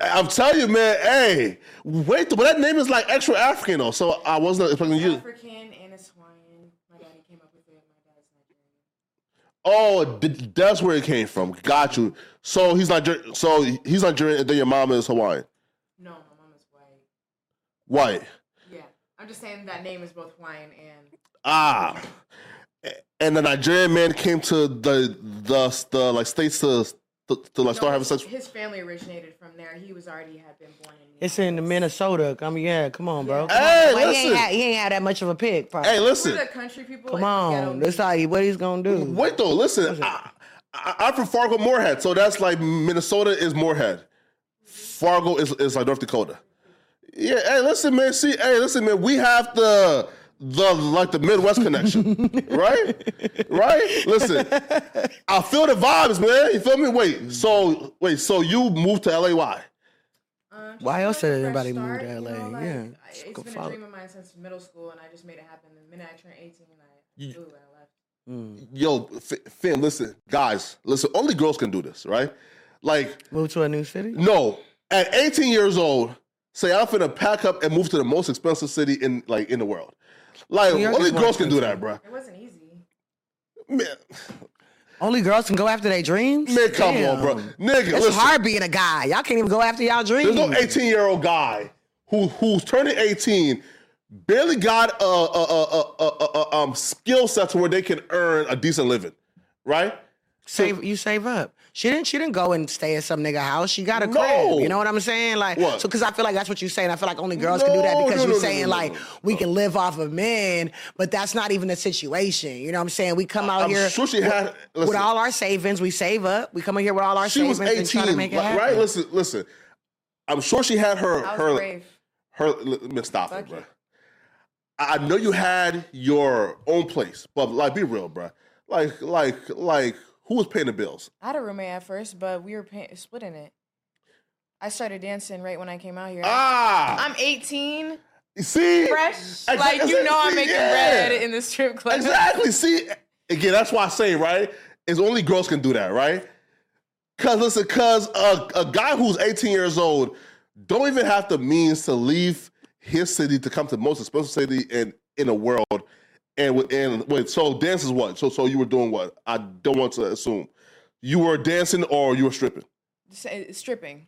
I'm telling you, man. Hey, wait, but that name is like extra African though, so I wasn't expecting you. African and it's Hawaiian. My daddy came up with it. My dad's Nigerian. Oh, th- that's where it came from. Got you. So he's Nigerian. So he's Nigerian, and then your mom is Hawaiian. No, my mom is white. White. Yeah. I'm just saying that name is both Hawaiian and Ah. And the Nigerian man came to the the the like states to to, to like start having sex. His family originated from there. He was already had been born in. It's in the Minnesota. I mean, yeah, come on, bro. Hey, Well, he, listen. ain't had, he ain't had that much of a pick. Probably. Hey, We're listen. the country people. come and the ghetto on. That's people. how he, what he's gonna do. Wait though, listen. I, I, I'm from Fargo, Moorhead, so that's like Minnesota is Moorhead. Fargo is, is like North Dakota. Yeah. Hey, listen, man. See, hey, listen, man. We have the the like the Midwest connection, right? Right. Listen, I feel the vibes, man. You feel me? Wait. So wait. So you moved to LA? Why? Uh, Why else did fresh anybody move start, to you LA? know, like, Yeah, I- just It's go been follow. a dream of mine since middle school, and I just made it happen. The minute I turned 18, I flew and I left. Yo, f- fam, listen, guys, listen. Only girls can do this, right? Like, Move to a new city. No, at 18 years old, say I'm finna pack up and move to the most expensive city in like in the world. Like New York only girls can do that, bro. It wasn't easy. Man, Only girls can go after their dreams. man come Damn. on, bro. Nigga, It's listen. hard being a guy. Y'all can't even go after y'all dreams. There's no 18 year old guy who who's turning 18, barely got a, a, a, a, a, a um skill set to where they can earn a decent living, right? save you save up. She didn't. She didn't go and stay at some nigga house. She got a No. crib. You know what I'm saying? Like, What? so because I feel like that's what you're saying. I feel like only girls can do that because no, you're no, no, saying no, no, like no, we can live off of men, but that's not even the situation. You know what I'm saying? We come out I'm here sure she with, had- with all our savings. We save up. We come in here with all our She was savings and try to 18, make it like, happen. right? Listen, listen. I'm sure she had her her brave. her let me stop it, bro. I I know you had your own place, but like be real, bro. Like like like who was paying the bills? I had a roommate at first, but we were pay- splitting it. I started dancing right when I came out here. Ah, I'm 18, see, fresh. Exa- like you know, I'm making yeah. bread in the strip club. exactly. See, again, that's why I say right is only girls can do that, right? Cause listen, cause a, a guy who's 18 years old don't even have the means to leave his city to come to the most expensive city in in the world. And with- and wait, so dance is what? So so you were doing what? I don't want to assume you were dancing or you were stripping. S- Stripping.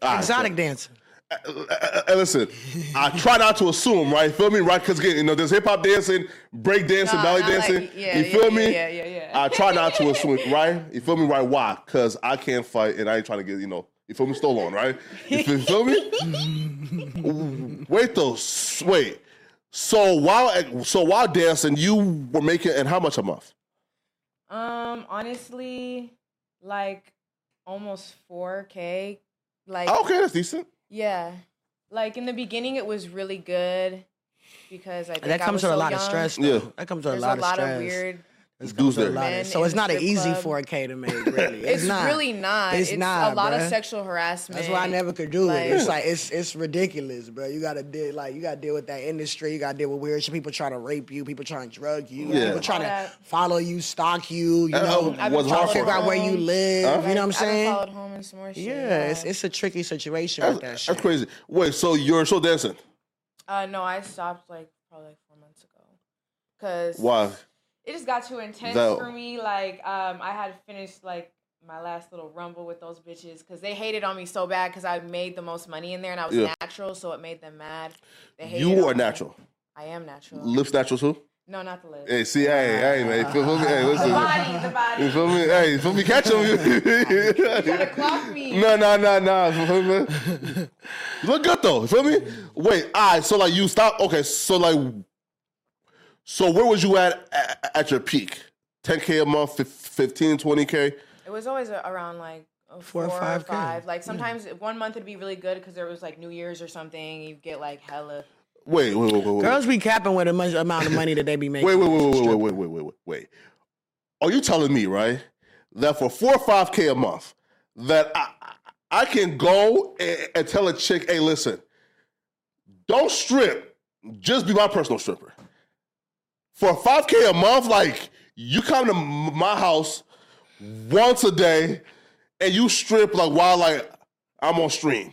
All right, Exotic so- dancing. uh, uh, uh, listen, I try not to assume, right? Feel me, right? Because again, you know, there's hip hop dancing, break dancing, Nah, belly not like- dancing. yeah, you feel yeah, me? yeah, yeah, yeah. I try not to assume, right? You feel me, right? Why? Because I can't fight, and I ain't trying to get, you know, you feel me, stolen, right? You feel, you feel me? wait though, wait. So while so while dancing, you were making, and how much a month? Um, honestly, like almost 4K. Like, Okay, that's decent. yeah. Like in the beginning, it was really good because I think That I comes was with a so lot of stress. Though. Yeah. That comes with There's a lot, a lot of of weird. It Dudes comes with a there. Men so it's not an easy club. 4K to make. Really, It's, not. really not. It's It's, not, a lot bruh. of sexual harassment. That's why I never could do it. It's Like- like it's it's ridiculous, bro. You gotta deal like you gotta deal with that industry. You gotta deal with weird shit. People trying to rape you. People trying to drug you. Yeah. People trying All to that. follow you, stalk you. You know, I've was been hard trying to figure out her. where you live. Huh? You know what I'm I've been saying? followed home and some more shit. Yeah, it's it's a tricky situation That's, with that shit. that's crazy. Wait, so you're so dancing? Uh, no, I stopped like probably like four months ago. Cause Why? It just got too intense That- for me. Like, um, I had finished like my last little rumble with those bitches because they hated on me so bad because I made the most money in there and I was Yeah. natural, so it made them mad. They hated You are me. natural. I am natural. Lips natural too? no, not the lips. Hey, see, hey, hey, man, you feel me? Hey, the body, the body. You feel me? Hey, you feel me? Catch him. Trying to clock me. no, no, no, no. You feel me? You look good though. You feel me? Wait, all right. So like you stop. Okay, so like, so where was you at at, at your peak? 10k a month, fif- 15, 20k. It was always around like Four or five K. Like hmm. sometimes one month it'd be really good because there was like New Year's or something. You get like hella. Wait, wait, wait, wait, wait. Girls be capping with the much amount of money that they be making. Wait, wait, wait, wait, wait, wait, wait, wait, wait, wait. Are you telling me, right, that for four or five K a month, that I, I can go and, and tell a chick, hey, listen, don't strip, just be my personal stripper. For five K a month, like you come to my house once a day and you strip like while like I'm on stream.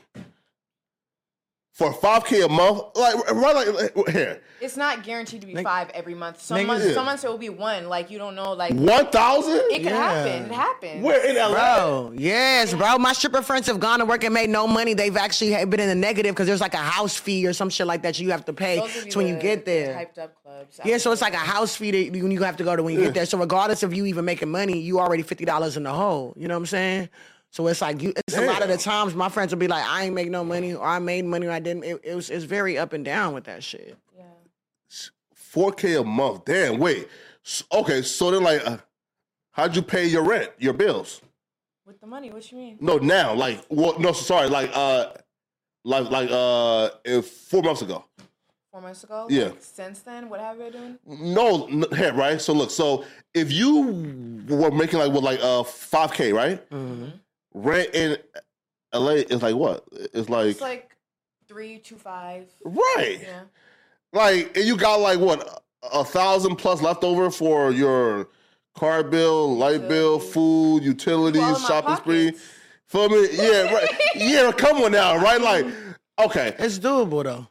For five K a month, like right like here. It's not guaranteed to be Nigga- five every month. Some months, Yeah. some months it will be one. Like you don't know. Like One thousand? it can Yeah. happen. It happens. We're in LA? Bro, yes, bro. My stripper friends have gone to work and made no money. They've actually been in the negative because there's like a house fee or some shit like that you have to pay Those would be when you the- get the there. hyped up clubs. Yeah, so it's like a house fee that you you have to go to when you get there. So regardless of you even making money, you already fifty dollars in the hole. You know what I'm saying? So it's like you. It's a lot of the times my friends will be like, "I ain't make no money," or "I made money," or "I didn't." It, it was it's very up and down with that shit. Yeah. 4K a month. Damn, wait. S- Okay, so then like uh, how'd you pay your rent, your bills? With the money, what you mean? No, now, like well, no, sorry, like uh like like uh if four months ago. Four months ago. Yeah. Like, since then, what have you been doing? No, n- here, right? So look, so if you were making like what like uh 5K, right? Rent in LA is like what? It's like, It's like three, two, five. right. Yeah. Like and you got like what a thousand plus left over for your car bill, light bill, food, utilities, All shopping spree. pockets. Feel me? Yeah, right. yeah, come on now, right? Like, okay. It's doable though.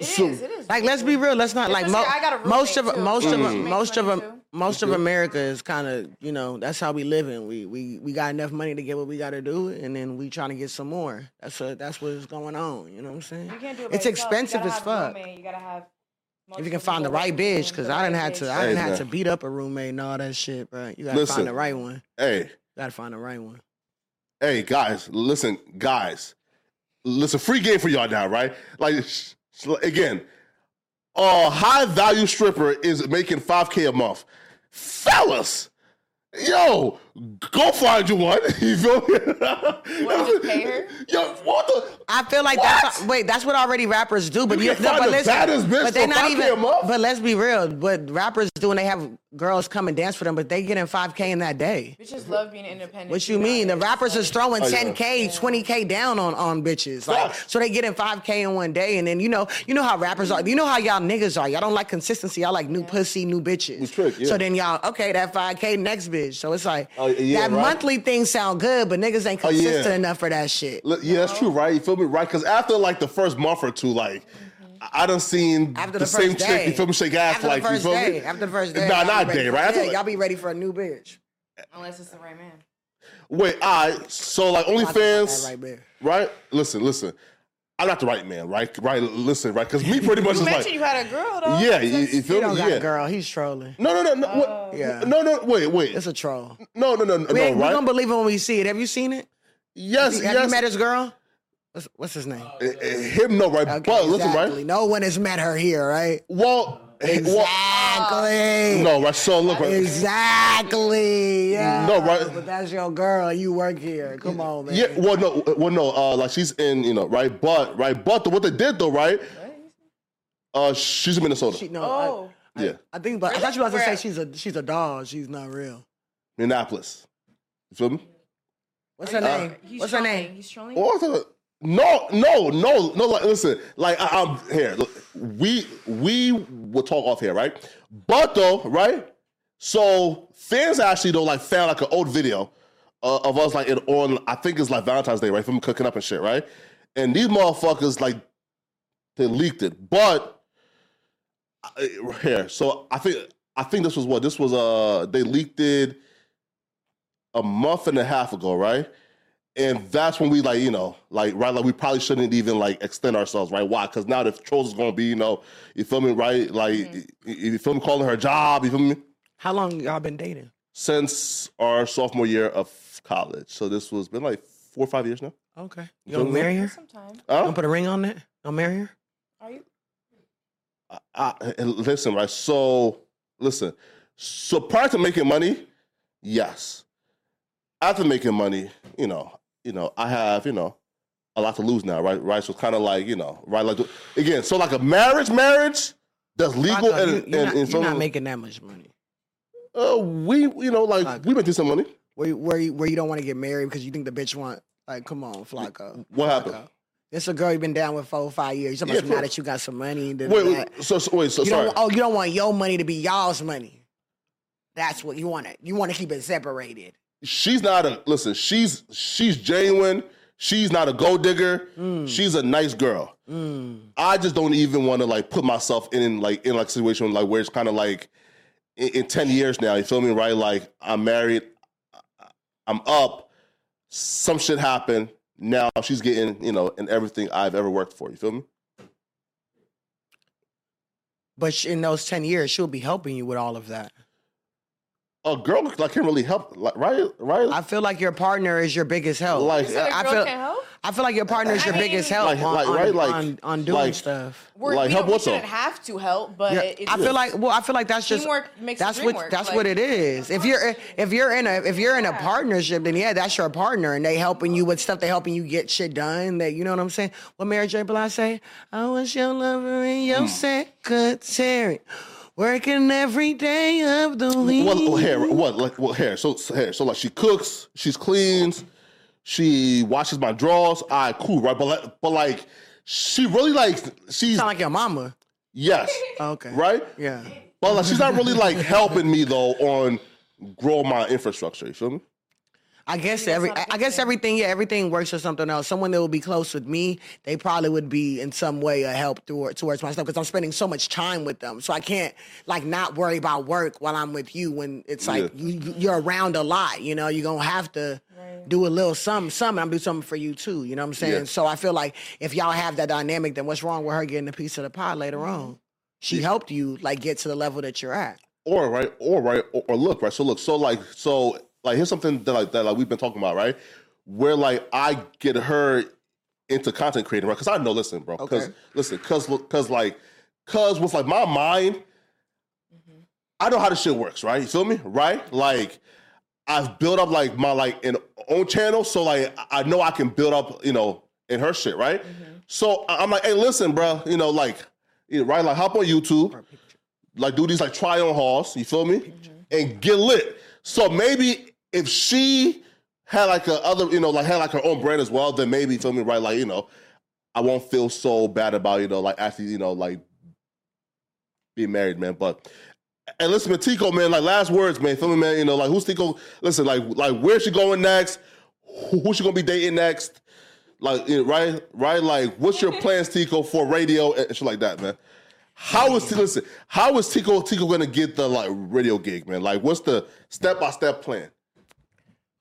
It is. So- It is. Like, let's be real. Let's not like mo- I got a roommate, most of too. most of Mm. most of Makes money, too. Most of America is kind of you know that's how we living. We we we got enough money to get what we got to do, and then we trying to get some more. That's what that's what's going on. You know what I'm saying? You can't do it It's yourself. expensive you as fuck. roommate. You gotta have. If you can find the right bitch, because I didn't have to I didn't have to beat up a roommate and all that shit, bro. You gotta Listen. find the right one. Hey, you gotta find the right one. hey, guys, listen, guys, listen. Free game for y'all now, right? Like, sh- sh- again, a high value stripper is making five k a month. Fellas, yo, go find you one. You feel me? What, just pay her? Yo, what the? I feel like What? that's wait, that's what already rappers do. But You you, can no, find but the listen, baddest bitch but they for not 5K even. month? But let's be real. What rappers do when they have girls come and dance for them, but they getting five k in that day. Bitches love being independent. What you mean? The rappers is throwing Oh, 10k, 20k down on on bitches. Like, Facts. so they getting 5k in one day, and then you know, you know how rappers are. You know how y'all niggas are. Y'all don't like consistency. Y'all like new pussy, new bitches. Trick, yeah. So then y'all, okay, that 5k next bitch. So it's like oh, Oh, yeah, that right. monthly thing sound good, but niggas ain't Oh, yeah. consistent enough for that shit. Look, Yeah, that's true, right? You feel me, right? Because after like the first month or two, like I I done seen After the, the, same first chick. You feel me? Shake ass After like the first you feel day. me? After the first day. Nah, y'all not day, right? After Yeah, the- y'all be ready for a new bitch. Unless it's the right man. Wait, all right. So like I think OnlyFans, right there. right? Listen, listen. I'm not the right man, right? Right? Listen, right? Because me pretty much You is mentioned like, you had a girl though. yeah, you, you He feel don't me? got Yeah. a girl. He's trolling. No, no, no, no. what? Yeah. No, no. Wait, wait. It's a troll. no, no, no, no. We, ain't- we right? gonna believe it when we see it. Have you seen it? yes, Have yes. you met his girl? What's, what's his name? Eh, Him, no, right? Okay, but listen, right? No one has met her here, right? Well, Exactly. no, right? So look, right? Exactly. Yeah. No, right? But that's your girl. You work here. Come on, man. Yeah, well, no, well, no, uh, like she's in, you know, right, but, right, but the, what they did though, right? Uh, she's in Minnesota. She, no, Oh. I, yeah, I think, but I thought you were about to say she's a she's a dog. She's not real. Minneapolis. You feel me? What's her Uh, name? He's What's her name? He's trolling. What was it? No, no, no, no. Like, listen, like I, I'm here. Look, we we will talk off here, right? But though, right? So fans actually though like found like an old video uh, of us like in, on I think it's like Valentine's Day, right? From cooking up and shit, right? And these motherfuckers like they leaked it, but here. So I think I think this was what this was. Uh, they leaked it a month and a half ago, right? And that's when we like, you know, like right, like we probably shouldn't even like extend ourselves, right? Why? Because now the trolls is gonna be, you know, you feel me, right? Like mm-hmm. you, you feel me, calling her job, you feel me? How long y'all been dating? Since our sophomore year of college, so this was been like four or five years now. Okay. You gonna marry her? Sometime. Huh? Gonna put a ring on it? Gonna marry her? Are you? I, I- listen, right? So listen, so prior to making money, yes. after making money, you know, you know, I have, you know, a lot to lose now, right? Right. So it's kind of like, you know, right? Like again, so like a marriage, marriage that's legal and, you, and, you're, not, and you're not making that much money. uh, we, you know, like Flakko. we through some money. Where you, where you, where you don't want to get married because you think the bitch want like come on Flakko. What happened? It's a girl you've been down with for five years. You're Yeah, now that you got some money. Wait, wait, so, so wait, so you sorry. don't. Oh, you don't want your money to be y'all's money. That's what you want to. You want to keep it separated. She's not a listen. She's she's genuine. She's not a gold digger. Mm. She's a nice girl. I just don't even want to like put myself in like in like a situation like where it's kind of like in, in ten years now. You feel me? Right? Like I'm married. I'm up. Some shit happened. Now she's getting you know and everything I've ever worked for. You feel me? But in those ten years, she'll be helping you with all of that. A girl like can't really help. Like right? Right? I feel like your partner is your biggest help. Like- So the I girl feel. can't help? I feel like your partner is I your mean- biggest help Like- on, like- on, right, like- on, on doing like- stuff. We're, Like, we, help don't, we what though? shouldn't have to help, but Yeah, it's, I feel like well, I feel like that's just Teamwork makes that's dream what work, that's like- what it is. If you're if you're in a if you're in a partnership, then yeah, that's your partner, and they helping you with stuff. They helping you get shit done. That you know what I'm saying. What Mary J. Blige say? I was your lover and your hmm. secretary, working every day of the week. Well, well, hair. What? Like, well, hair. So, so hair. So, like, she cooks, she's cleans, she washes my drawers. All right, cool, right? But, like, but like, she really like she's Sound like your mama. yes, oh, Okay. right? Yeah. But like, she's not really like helping me though on grow my infrastructure. You feel me? I guess every I I guess everything yeah everything works for something else. Someone that would be close with me, they probably would be in some way a help toward, towards my stuff because I'm spending so much time with them. So I can't like not worry about work while I'm with you when it's like Yeah. you, you're around a lot. You know, you're gonna have to do a little something, something. I'm gonna do something for you too. You know what I'm saying? Yeah. So I feel like if y'all have that dynamic, then what's wrong with her getting a piece of the pie later on? She helped you like get to the level that you're at. Or right, or right, or, or look, right. So look, so like, so like, here's something that like that like we've been talking about, right? Where like I get her into content creating, right? Because I know, listen, bro, because Okay. listen, because because like, because with like my mind, I know how this shit works, right? You feel me, right? Like. I've built up like my like an own channel, so like I know I can build up, you know, in her shit, right? So I- I'm like, hey, listen, bro, you know, like, right, like hop on YouTube, like do these like try on hauls, you feel me, and get lit. So maybe if she had like a other, you know, like had like her own brand as well, then maybe feel me, right, like you know, I won't feel so bad about you know, like actually, you know, like being married, man. But and listen, Tiko, man, like last words, man. Feel me, man. You know, like who's Tiko? Listen, like, like where's she going next? Who, who's she gonna be dating next? Like, you know, right, right. Like, what's your plans, Tiko, for radio and shit like that, man? How is listen? How is Tiko Tiko gonna get the like radio gig, man? Like, what's the step by step plan?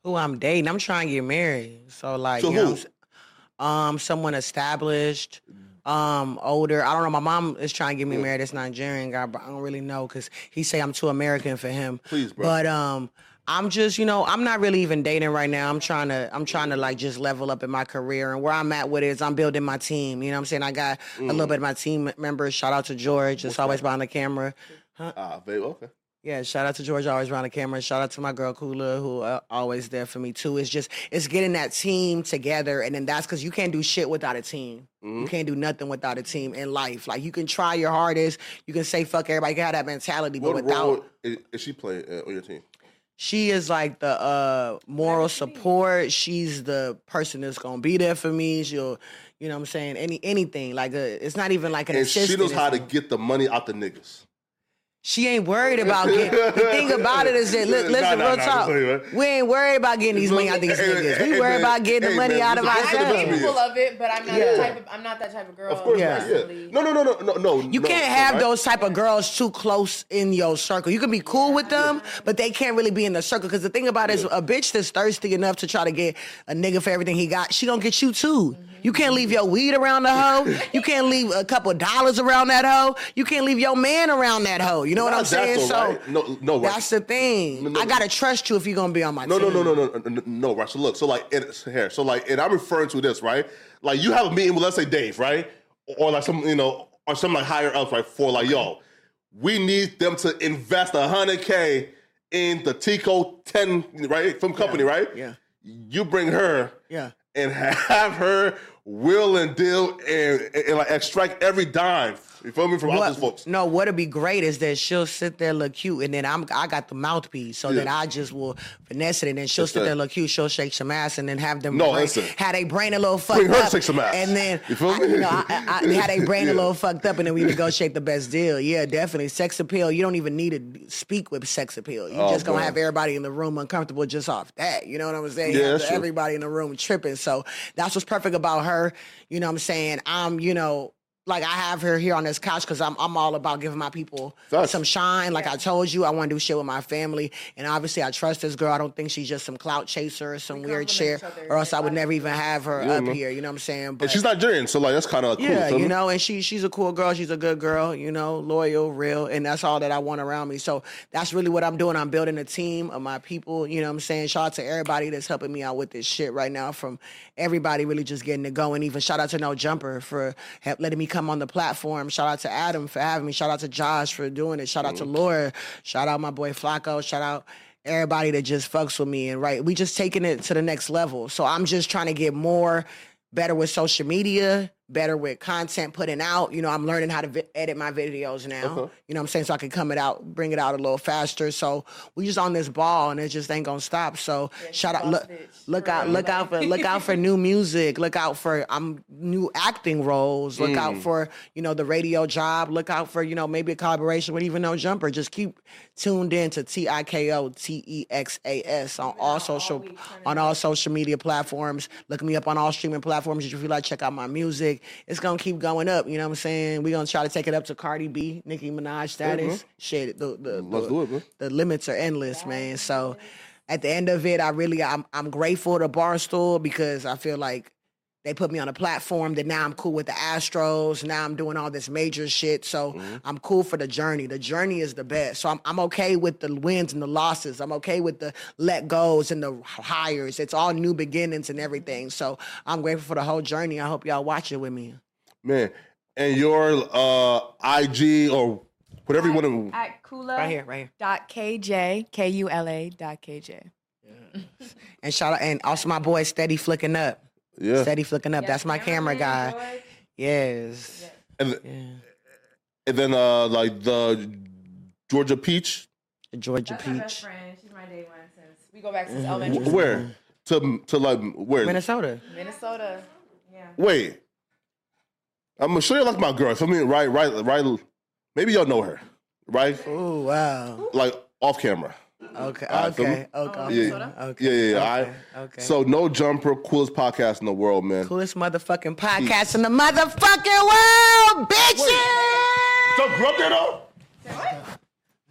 Who I'm dating. I'm trying to get married. So like, To you know, who? what I'm um, someone established, um, older. I don't know. My mom is trying to get me married. This Nigerian guy, but I don't really know because he say I'm too American for him. Please, bro. But um, I'm just, you know, I'm not really even dating right now. I'm trying to, I'm trying to like just level up in my career and where I'm at with it is I'm building my team. You know what I'm saying? I got a Mm. little bit of my team members. Shout out to George. It's always behind the camera. Ah, babe, okay. Yeah, shout out to George always around the camera. Shout out to my girl Kula who uh, always there for me too. It's just it's getting that team together, and then that's because you can't do shit without a team. You can't do nothing without a team in life. Like you can try your hardest, you can say fuck everybody, you can have that mentality, but without role is, is she playing uh, on your team? she is like the uh moral support. She's the person that's gonna be there for me. She'll, you know, what I'm saying any anything like a, it's not even like an And she knows how to get the money out the niggas. She ain't worried about getting. The thing about it is that li- listen, nah, real nah, talk. tell. We ain't worried about getting these money out of these Hey, niggas. hey, We worried man, about getting the money man, out of listen, I'm ourselves. capable of it, but I'm not Yeah. the type of I'm not that type of girl. Of course, Yeah. not, yeah. No, no, no, no, no, no. You no, can't have right? those type of girls too close in your circle. You can be cool with them, but they can't really be in the circle. Because the thing about it is, a bitch that's thirsty enough to try to get a nigga for everything he got, she gonna get you too. Mm-hmm. You can't leave your weed around the hoe. You can't leave a couple dollars around that hoe. You can't leave your man around that hoe. You know what I'm saying? So? No, no, that's the thing. I gotta trust you if you're gonna be on my No, no, team. no, no, no, no, no, no, right. So look, so like it's here. So like, and I'm referring to this, right? Like you have a meeting with let's say Dave, right? Or like some, you know, or some like higher ups, right? For like, yo, we need them to invest a hundred K in the Tiko 10, right? From company, right? Yeah. You bring her Yeah. and have her will and deal and, and, and, like extract every dime. You feel me? From folks. No, what'd be great is that she'll sit there look cute, and then I'm I got the mouthpiece, so then I just will finesse it, and then she'll That's sit that. there look cute. She'll shake some ass, and then have them No, brain, listen. had they brain a little fucked Bring her up, shake some ass. and then You feel I- me? know, I, I, I had they brain Yeah. a little fucked up, and then we negotiate the best deal. Yeah, definitely. Sex appeal. You don't even need to speak with sex appeal. You Oh, just gonna man. have everybody in the room uncomfortable just off that. You know what I'm saying? Yeah, You have true. everybody in the room tripping. So that's what's perfect about her. You know what I'm saying? I'm, you know, like I have her here on this couch because I'm I'm all about giving my people Facts. some shine. Like I told you, I want to do shit with my family, and obviously I trust this girl. I don't think she's just some clout chaser or some weird shit, complement each other or else I would never even have her Yeah, up man. here. You know what I'm saying? But And she's Nigerian, so like that's kind of cool. yeah, you me? know, and she she's a cool girl. She's a good girl, you know, loyal, real, and that's all that I want around me. So that's really what I'm doing. I'm building a team of my people. You know what I'm saying? Shout out to everybody that's helping me out with this shit right now. From everybody really just getting it going. Even shout out to No Jumper for help letting me come on the platform. Shout out to Adam for having me. Shout out to Josh for doing it. Shout out to mm. Laura. Shout out my boy Flakko. Shout out everybody that just fucks with me and right we just taking it to the next level so i'm just trying to get more better with social media better with content putting out. You know i'm learning how to vi- edit my videos now Okay. you know what i'm saying? So i can come it out bring it out a little faster. So we just on this ball and it just ain't gonna stop. So shout out look look out look out for look out for new music. Look out for i'm new acting roles. Look out mm. for you know the radio job. Look out for you know maybe a collaboration with even no jumper. Just keep tuned in to t-i-k-o-t-e-x-a-s on all social week, turn it on all social media platforms. Look me up on all streaming platforms. If you feel like check out my music. It's gonna keep going up you know what i'm saying? We're gonna try to take it up to cardi b nicki minaj status. Mm-hmm. Shit the, the, mm, Let's the- do it, man. the limits are endless, man. So at the end of it, I really I'm I'm grateful to Barstool because I feel like they put me on a platform that now I'm cool with the Astros. Now I'm doing all this major shit. So I'm cool for the journey. The journey is the best. So I'm I'm okay with the wins and the losses. I'm okay with the let goes and the hires. It's all new beginnings and everything. So I'm grateful for the whole journey. I hope y'all watch it with me. man. And your uh, IG or whatever you want to. At Kula. Right here, right here. Dot KJ, K U L A dot KJ. And shout out and also my boy Steady Flicking Up. Yeah. Steady Flicking Up. That's my camera guy. Yes. And, Yeah. and then uh, like the Georgia Peach. Georgia That's my best Peach. friend. She's my day one since we go back Mm-hmm. elementary school. Where? To to like where? Minnesota. Minnesota. Yeah. Wait. I'm gonna show you like my girl. For me, right, right, right. Maybe y'all know her, right? Oh wow. Like off camera. Okay. All right, feel Okay. me? Okay. Oh, Okay. Minnesota? Okay. Yeah, yeah, yeah. Okay. I, okay. So no jumper, coolest podcast in the world, man. coolest motherfucking podcast in the motherfucking world, bitches. So grew up there though.